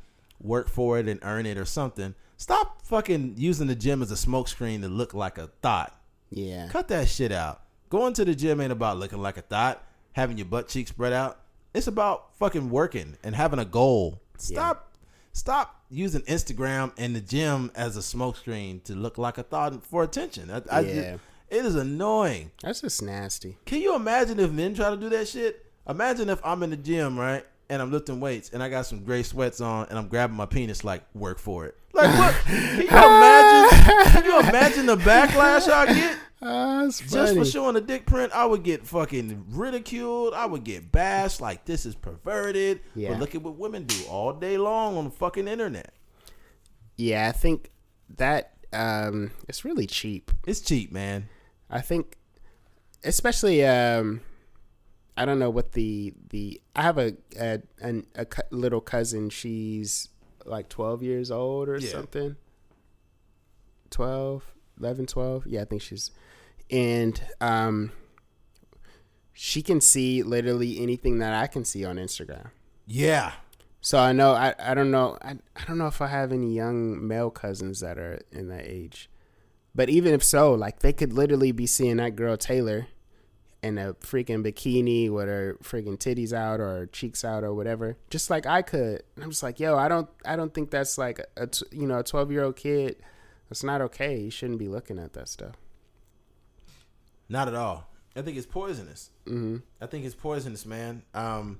[SPEAKER 1] work for it and earn it or something. Stop fucking using the gym as a smokescreen to look like a thought.
[SPEAKER 2] yeah.
[SPEAKER 1] Cut that shit out. Going to the gym ain't about looking like a thought, having your butt cheeks spread out. It's about fucking working and having a goal. Stop stop using Instagram and the gym as a smokescreen to look like a thought for attention. I, I just-
[SPEAKER 2] Yeah.
[SPEAKER 1] it is annoying.
[SPEAKER 2] That's just nasty.
[SPEAKER 1] Can you imagine if men try to do that shit? Imagine if I'm in the gym, right? And I'm lifting weights and I got some gray sweats on and I'm grabbing my penis like work for it. Like what? Can you imagine? Can you imagine the backlash I get?
[SPEAKER 2] That's
[SPEAKER 1] Just for showing a dick print, I would get fucking ridiculed. I would get bashed like this is perverted.
[SPEAKER 2] Yeah.
[SPEAKER 1] But look at what women do all day long on the fucking internet.
[SPEAKER 2] Yeah, I think that um it's really cheap.
[SPEAKER 1] It's cheap, man.
[SPEAKER 2] I think, especially, um, I don't know what the the. I have a a, an, a little cousin. She's like twelve years old or
[SPEAKER 1] Yeah.
[SPEAKER 2] something. 12, 11, 12. Yeah, I think she's, and um, she can see literally anything that I can see on Instagram.
[SPEAKER 1] Yeah.
[SPEAKER 2] So I know I, I don't know I, I don't know if I have any young male cousins that are in that age. But even if so, like they could literally be seeing that girl Taylor in a freaking bikini with her freaking titties out or cheeks out or whatever, just like I could. And I'm just like, yo, I don't I don't think that's like a, you know a 12 year old kid. That's not okay. You shouldn't be looking at that stuff.
[SPEAKER 1] Not at all. I think it's poisonous.
[SPEAKER 2] hmm
[SPEAKER 1] I think it's poisonous, man. Um,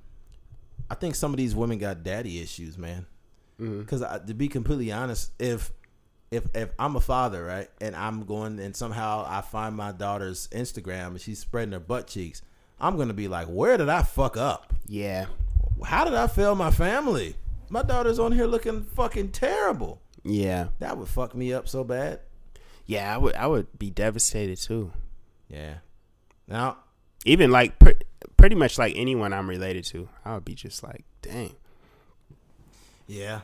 [SPEAKER 1] I think some of these women got daddy issues, man. Because to be completely honest, if if if I'm a father, right, and I'm going and somehow I find my daughter's Instagram and she's spreading her butt cheeks, I'm gonna be like, where did I fuck up?
[SPEAKER 2] Yeah,
[SPEAKER 1] How did I fail my family? My daughter's on here looking fucking terrible.
[SPEAKER 2] yeah,
[SPEAKER 1] That would fuck me up so bad.
[SPEAKER 2] yeah. I would I would be devastated too.
[SPEAKER 1] Yeah. Now,
[SPEAKER 2] even like pre- pretty much like anyone I'm related to, I would be just like, dang.
[SPEAKER 1] yeah,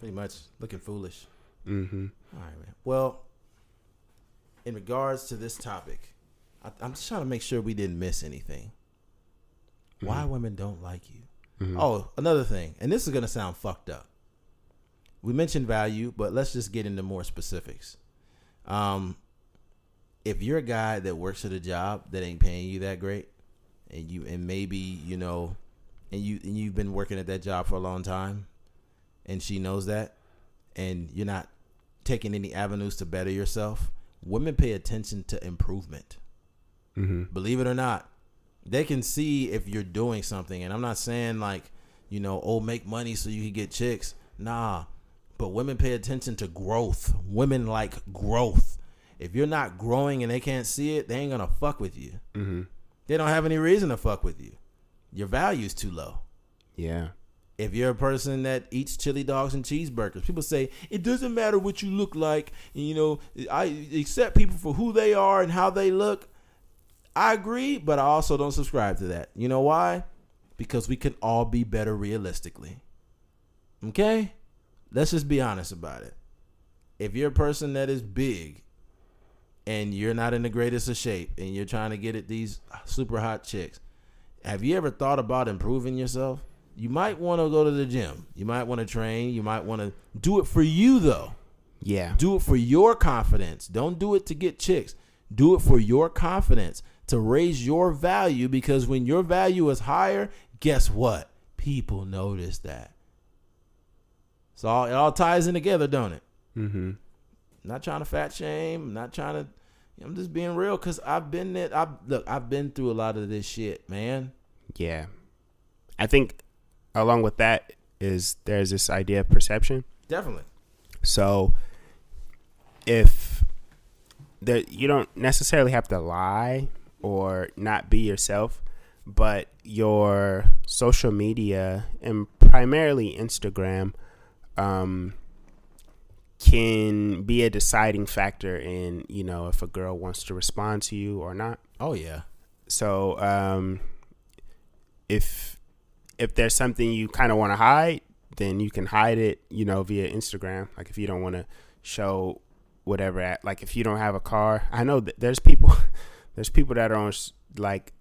[SPEAKER 1] pretty much looking foolish.
[SPEAKER 2] Mm-hmm.
[SPEAKER 1] All right, man. Well, in regards to this topic, I, I'm just trying to make sure we didn't miss anything. why women don't like you. Oh, another thing, and this is gonna sound fucked up. We mentioned value, but let's just get into more specifics. Um, if you're a guy that works at a job that ain't paying you that great, and you and maybe you know, and you and you've been working at that job for a long time, and she knows that, and you're not taking any avenues to better yourself, women pay attention to improvement. Believe it or not, they can see if you're doing something. And I'm not saying like, you know, oh, make money so you can get chicks. Nah, but women pay attention to growth. Women like growth. If you're not growing and they can't see it, they ain't gonna fuck with you.
[SPEAKER 2] Mm-hmm.
[SPEAKER 1] They don't have any reason to fuck with you. Your value's too low.
[SPEAKER 2] Yeah.
[SPEAKER 1] If you're a person that eats chili dogs and cheeseburgers, people say it doesn't matter what you look like. You know, I accept people for who they are and how they look. I agree, but I also don't subscribe to that. You know why? Because we can all be better realistically. Okay? Let's just be honest about it. If you're a person that is big and you're not in the greatest of shape and you're trying to get at these super hot chicks, have you ever thought about improving yourself? You might want to go to the gym. You might want to train. You might want to do it for you, though.
[SPEAKER 2] Yeah.
[SPEAKER 1] Do it for your confidence. Don't do it to get chicks. Do it for your confidence to raise your value because when your value is higher, guess what? People notice that. So all, it all ties in together, don't it?
[SPEAKER 2] Mm-hmm.
[SPEAKER 1] not trying to fat shame. Not trying to. I'm just being real because I've been there. I look. I've been through a lot of this shit, man.
[SPEAKER 2] Yeah. I think along with that is there's this idea of perception.
[SPEAKER 1] Definitely.
[SPEAKER 2] So if there you don't necessarily have to lie or not be yourself, but your social media and primarily Instagram um can be a deciding factor in, you know, if a girl wants to respond to you or not.
[SPEAKER 1] Oh yeah.
[SPEAKER 2] So um, if if there's something you kind of want to hide, then you can hide it, you know, via Instagram. Like if you don't want to show whatever at, like if you don't have a car, I know that there's people, there's people that are on like,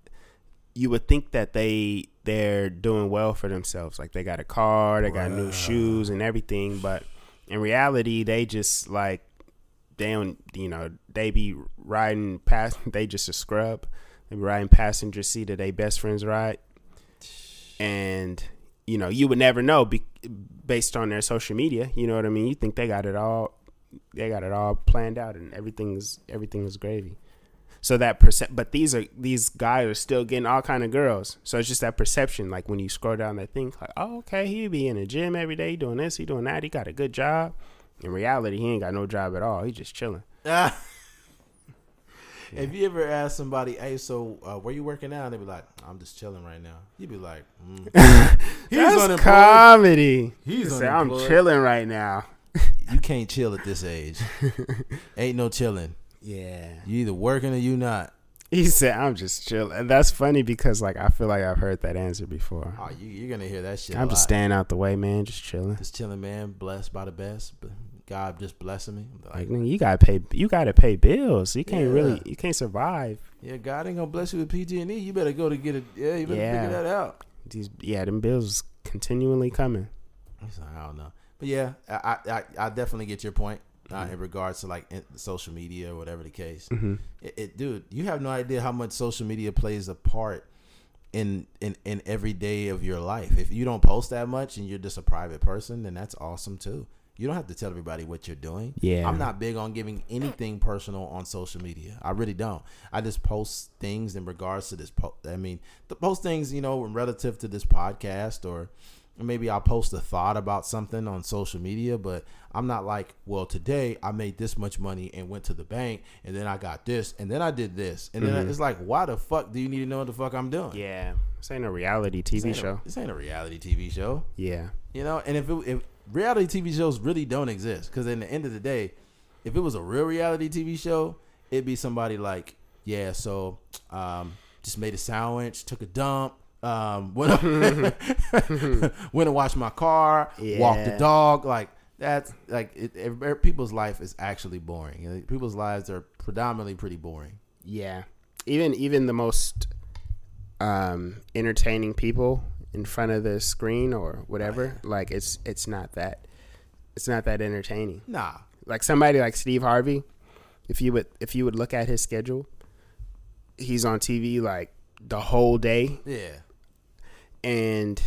[SPEAKER 2] you would think that they they're doing well for themselves, like they got a car, they got new shoes and everything, but in reality, they just like they don't, you know, they be riding past, they just a scrub. They be riding passenger seat of their best friend's ride. And, you know, you would never know be, based on their social media. You know what I mean? You think they got it all, they got it all planned out and everything's, everything is gravy. So that percent, but these are, these guys are still getting all kind of girls. So it's just that perception. Like when you scroll down that thing, like, oh, okay, he be in the gym every day doing this, he doing that. He got a good job. In reality, he ain't got no job at all. He just chilling.
[SPEAKER 1] If you ever ask somebody, "Hey, so uh, where you working now?" They be like, "I'm just chilling right now." You'd be like, mm. "He's
[SPEAKER 2] That's
[SPEAKER 1] unemployed.
[SPEAKER 2] comedy.
[SPEAKER 1] He's
[SPEAKER 2] He said, I'm chilling right now.
[SPEAKER 1] You can't chill at this age. Ain't no chilling.
[SPEAKER 2] Yeah.
[SPEAKER 1] You either working or you not.
[SPEAKER 2] He said, I'm just chilling. And that's funny because, like, I feel like I've heard that answer before.
[SPEAKER 1] Oh, you, you're gonna hear that shit.
[SPEAKER 2] I'm just staying out the way, man. Just chilling.
[SPEAKER 1] just chilling, man. Blessed by the best. God just blessing me.
[SPEAKER 2] Like,
[SPEAKER 1] Like,
[SPEAKER 2] you gotta pay. You gotta pay bills. You can't
[SPEAKER 1] Yeah.
[SPEAKER 2] really. You can't survive.
[SPEAKER 1] yeah, God ain't gonna bless you with PG and E. You better go to get it. Yeah, you better
[SPEAKER 2] Yeah.
[SPEAKER 1] figure that out.
[SPEAKER 2] These, yeah, them bills continually coming.
[SPEAKER 1] Like, I don't know, but yeah, I I, I definitely get your point uh,
[SPEAKER 2] Mm-hmm.
[SPEAKER 1] in regards to like in, social media or whatever the case.
[SPEAKER 2] hmm
[SPEAKER 1] It, it, dude, you have no idea how much social media plays a part in in in every day of your life. If you don't post that much and you're just a private person, then that's awesome too. You don't have to tell everybody what you're doing.
[SPEAKER 2] Yeah.
[SPEAKER 1] I'm not big on giving anything personal on social media. I really don't. I just post things in regards to this. Po- I mean, the post things, you know, relative to this podcast, or maybe I'll post a thought about something on social media. But I'm not like, well, today I made this much money and went to the bank, and then I got this, and then I did this, and then mm-hmm. it's like, why the fuck do you need to know what the fuck I'm doing?
[SPEAKER 2] Yeah. This ain't a reality
[SPEAKER 1] This
[SPEAKER 2] TV
[SPEAKER 1] a-
[SPEAKER 2] show.
[SPEAKER 1] this ain't a reality TV show.
[SPEAKER 2] Yeah.
[SPEAKER 1] You know, and if it, if reality TV shows really don't exist, because in the end of the day, if it was a real reality TV show, it'd be somebody like, yeah, so um, just made a sandwich, took a dump, um, went went and washed my car, walked the dog, like that's like it, it- people's life is actually boring. People's lives are predominantly pretty boring.
[SPEAKER 2] Yeah. Even even the most um, entertaining people in front of the screen or whatever. Oh, like it's it's not that it's not that entertaining.
[SPEAKER 1] Nah.
[SPEAKER 2] Like somebody like Steve Harvey, if you would if you would look at his schedule, he's on TV like the whole day,
[SPEAKER 1] Yeah.
[SPEAKER 2] and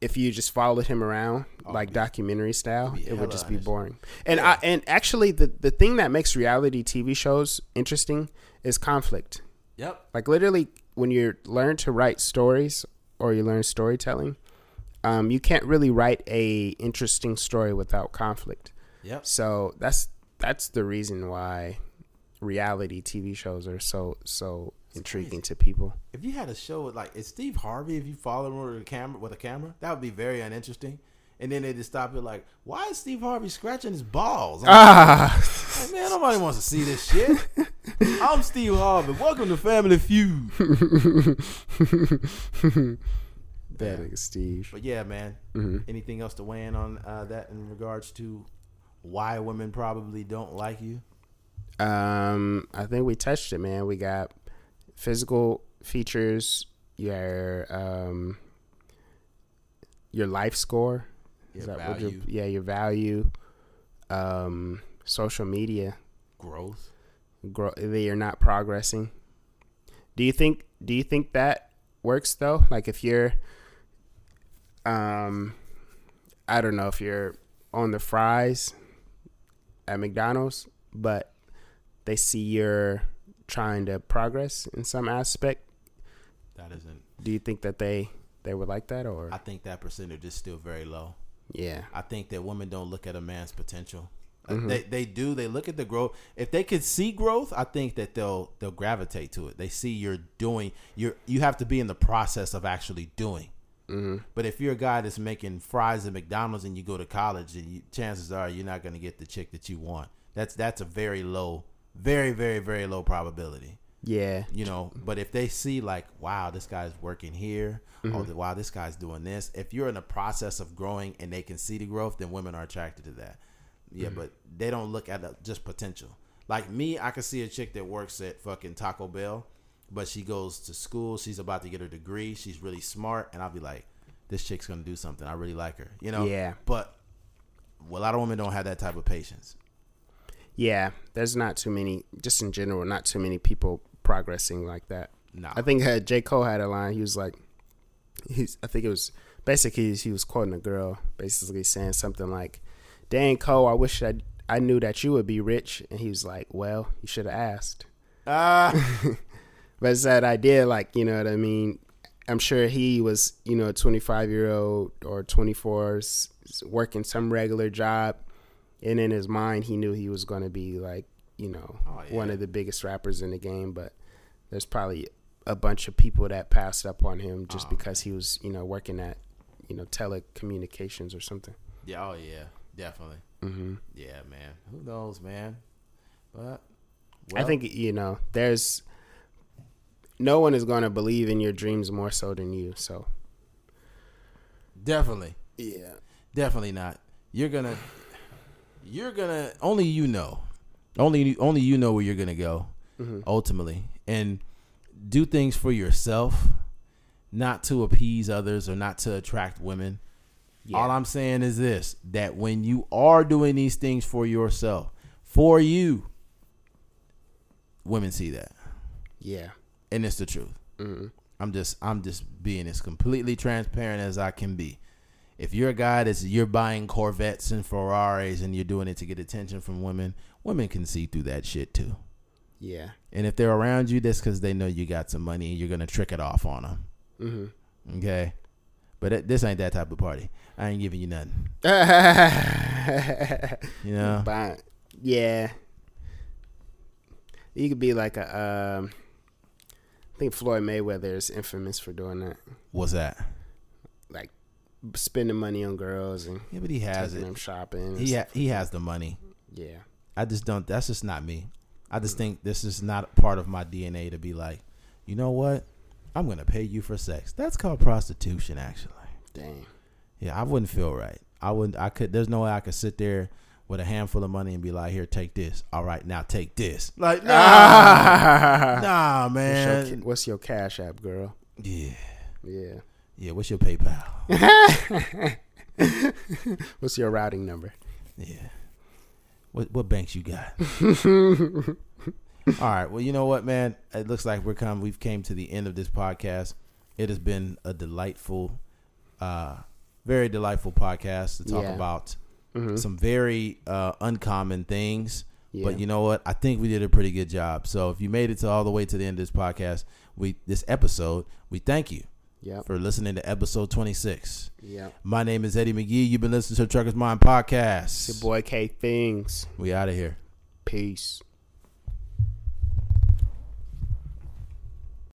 [SPEAKER 2] if you just followed him around
[SPEAKER 1] Oh,
[SPEAKER 2] like
[SPEAKER 1] be-
[SPEAKER 2] documentary style,
[SPEAKER 1] be
[SPEAKER 2] it would just be boring. And
[SPEAKER 1] Yeah.
[SPEAKER 2] I and actually the the thing that makes reality TV shows interesting is conflict.
[SPEAKER 1] Yep.
[SPEAKER 2] Like literally, when you learn to write stories or you learn storytelling, um, you can't really write a interesting story without conflict.
[SPEAKER 1] Yep.
[SPEAKER 2] So that's that's the reason why reality TV shows are so so intriguing to people.
[SPEAKER 1] If you had a show with like, is Steve Harvey? If you follow him with a camera, with a camera, that would be very uninteresting. And then they just stop it like, why is Steve Harvey scratching his balls? I'm
[SPEAKER 2] Ah,
[SPEAKER 1] like, man, nobody wants to see this shit. I'm Steve Harvey. Welcome to Family Feud.
[SPEAKER 2] that nigga Steve.
[SPEAKER 1] But yeah, man.
[SPEAKER 2] Mhm.
[SPEAKER 1] Anything else to weigh in on uh, that in regards to why women probably don't like you?
[SPEAKER 2] Um, I think we touched it, man. We got physical features, your um, your life score.
[SPEAKER 1] Your
[SPEAKER 2] what
[SPEAKER 1] value,
[SPEAKER 2] your- yeah, your value. Um, social media.
[SPEAKER 1] growth.
[SPEAKER 2] Grow, that you're not progressing. Do you think? Do you think that works though? Like if you're, um, I don't know if you're on the fries at McDonald's, but they see you're trying to progress in some aspect.
[SPEAKER 1] That isn't.
[SPEAKER 2] Do you think that they they would like that or
[SPEAKER 1] I think that percentage is still very low.
[SPEAKER 2] Yeah?
[SPEAKER 1] I think that women don't look at a man's potential.
[SPEAKER 2] Mhm.
[SPEAKER 1] They they do. They look at the growth. If they could see growth, I think that they'll they'll gravitate to it. They see you're doing. You're you have to be in the process of actually doing.
[SPEAKER 2] hmm
[SPEAKER 1] But if you're a guy that's making fries at McDonald's and you go to college, and you, chances are you're not going to get the chick that you want. That's that's a very low, very very very low probability.
[SPEAKER 2] Yeah.
[SPEAKER 1] You know. But if they see like, wow, this guy's working here. Oh, mm-hmm. the, wow, this guy's doing this. If you're in the process of growing and they can see the growth, then women are attracted to that. Yeah, mm-hmm. but they don't look at the, just potential. Like me, I can see a chick that works at fucking Taco Bell, but she goes to school. She's about to get her degree. She's really smart, and I'll be like, this chick's gonna do something. I really like her. You know.
[SPEAKER 2] Yeah.
[SPEAKER 1] But well, a lot of women don't have that type of patience.
[SPEAKER 2] Yeah. There's not too many, just in general, not too many people progressing like that.
[SPEAKER 1] Nah.
[SPEAKER 2] I think uh, J. Cole had a line. He was like, he's, I think it was basically he was quoting a girl, basically saying something like, "Dang Cole, I wish I I knew that you would be rich." And he was like, "Well, you should have asked."
[SPEAKER 1] Ah.
[SPEAKER 2] But it's that idea, like you know what I mean. I'm sure he was, you know, a 25 year old or 24 s- s- working some regular job, and in his mind, he knew he was going to be like, you know,
[SPEAKER 1] Oh,
[SPEAKER 2] one
[SPEAKER 1] yeah.
[SPEAKER 2] of the biggest rappers in the game. But there's probably a bunch of people that passed up on him just
[SPEAKER 1] Oh,
[SPEAKER 2] because he was, you know, working at, you know, telecommunications or something.
[SPEAKER 1] yeah. Oh yeah. Definitely.
[SPEAKER 2] hmm
[SPEAKER 1] Yeah, man. Who knows, man? But
[SPEAKER 2] I think you know, there's no one is going to believe in your dreams more so than you. So
[SPEAKER 1] definitely.
[SPEAKER 2] yeah.
[SPEAKER 1] Definitely not. You're gonna, you're gonna. Only you know. Only only you know where you're gonna go.
[SPEAKER 2] Mhm.
[SPEAKER 1] Ultimately, and do things for yourself, not to appease others or not to attract women.
[SPEAKER 2] Yeah.
[SPEAKER 1] All I'm saying is this: that when you are doing these things for yourself, for you, women see that,
[SPEAKER 2] Yeah.
[SPEAKER 1] and it's the truth.
[SPEAKER 2] hmm
[SPEAKER 1] I'm just I'm just being as completely transparent as I can be. If you're a guy that's you're buying Corvettes and Ferraris and you're doing it to get attention from women, women can see through that shit too.
[SPEAKER 2] Yeah.
[SPEAKER 1] And if they're around you, that's because they know you got some money and you're gonna trick it off on them.
[SPEAKER 2] hmm
[SPEAKER 1] Okay, but it, this ain't that type of party. I ain't giving you nothing. You know,
[SPEAKER 2] But yeah, you could be like a. Um, I think Floyd Mayweather is infamous for doing that,
[SPEAKER 1] what's that?
[SPEAKER 2] like spending money on girls and
[SPEAKER 1] Yeah, but he has it.
[SPEAKER 2] them shopping.
[SPEAKER 1] He ha- he has the money.
[SPEAKER 2] yeah.
[SPEAKER 1] I just don't. That's just not me. I just think this is not part of my DNA to be like, you know what? I'm gonna pay you for sex. That's called prostitution, actually.
[SPEAKER 2] Dang.
[SPEAKER 1] Yeah, I wouldn't feel right. I wouldn't. I could. There's no way I could sit there with a handful of money and be like, here, take this. All right, now take this. Like, nah, nah,
[SPEAKER 2] What's your,
[SPEAKER 1] man.
[SPEAKER 2] what's your cash app, girl?
[SPEAKER 1] Yeah.
[SPEAKER 2] Yeah.
[SPEAKER 1] Yeah. What's your PayPal?
[SPEAKER 2] What's your routing number?
[SPEAKER 1] Yeah. What what banks you got? All right. Well, you know what, man? It looks like we're come. We've came to the end of this podcast. It has been a delightful, uh, very delightful podcast to talk
[SPEAKER 2] Yeah.
[SPEAKER 1] about
[SPEAKER 2] Mhm.
[SPEAKER 1] some very uh, uncommon things.
[SPEAKER 2] Yeah.
[SPEAKER 1] But you know what? I think we did a pretty good job. So if you made it to all the way to the end of this podcast, we this episode, we thank you
[SPEAKER 2] Yep.
[SPEAKER 1] for listening to episode twenty six.
[SPEAKER 2] Yep.
[SPEAKER 1] My name is Eddie McGee. You've been listening to Truckers Mind
[SPEAKER 2] It's
[SPEAKER 1] Podcast.
[SPEAKER 2] your boy K Fingers.
[SPEAKER 1] We out of here.
[SPEAKER 2] Peace.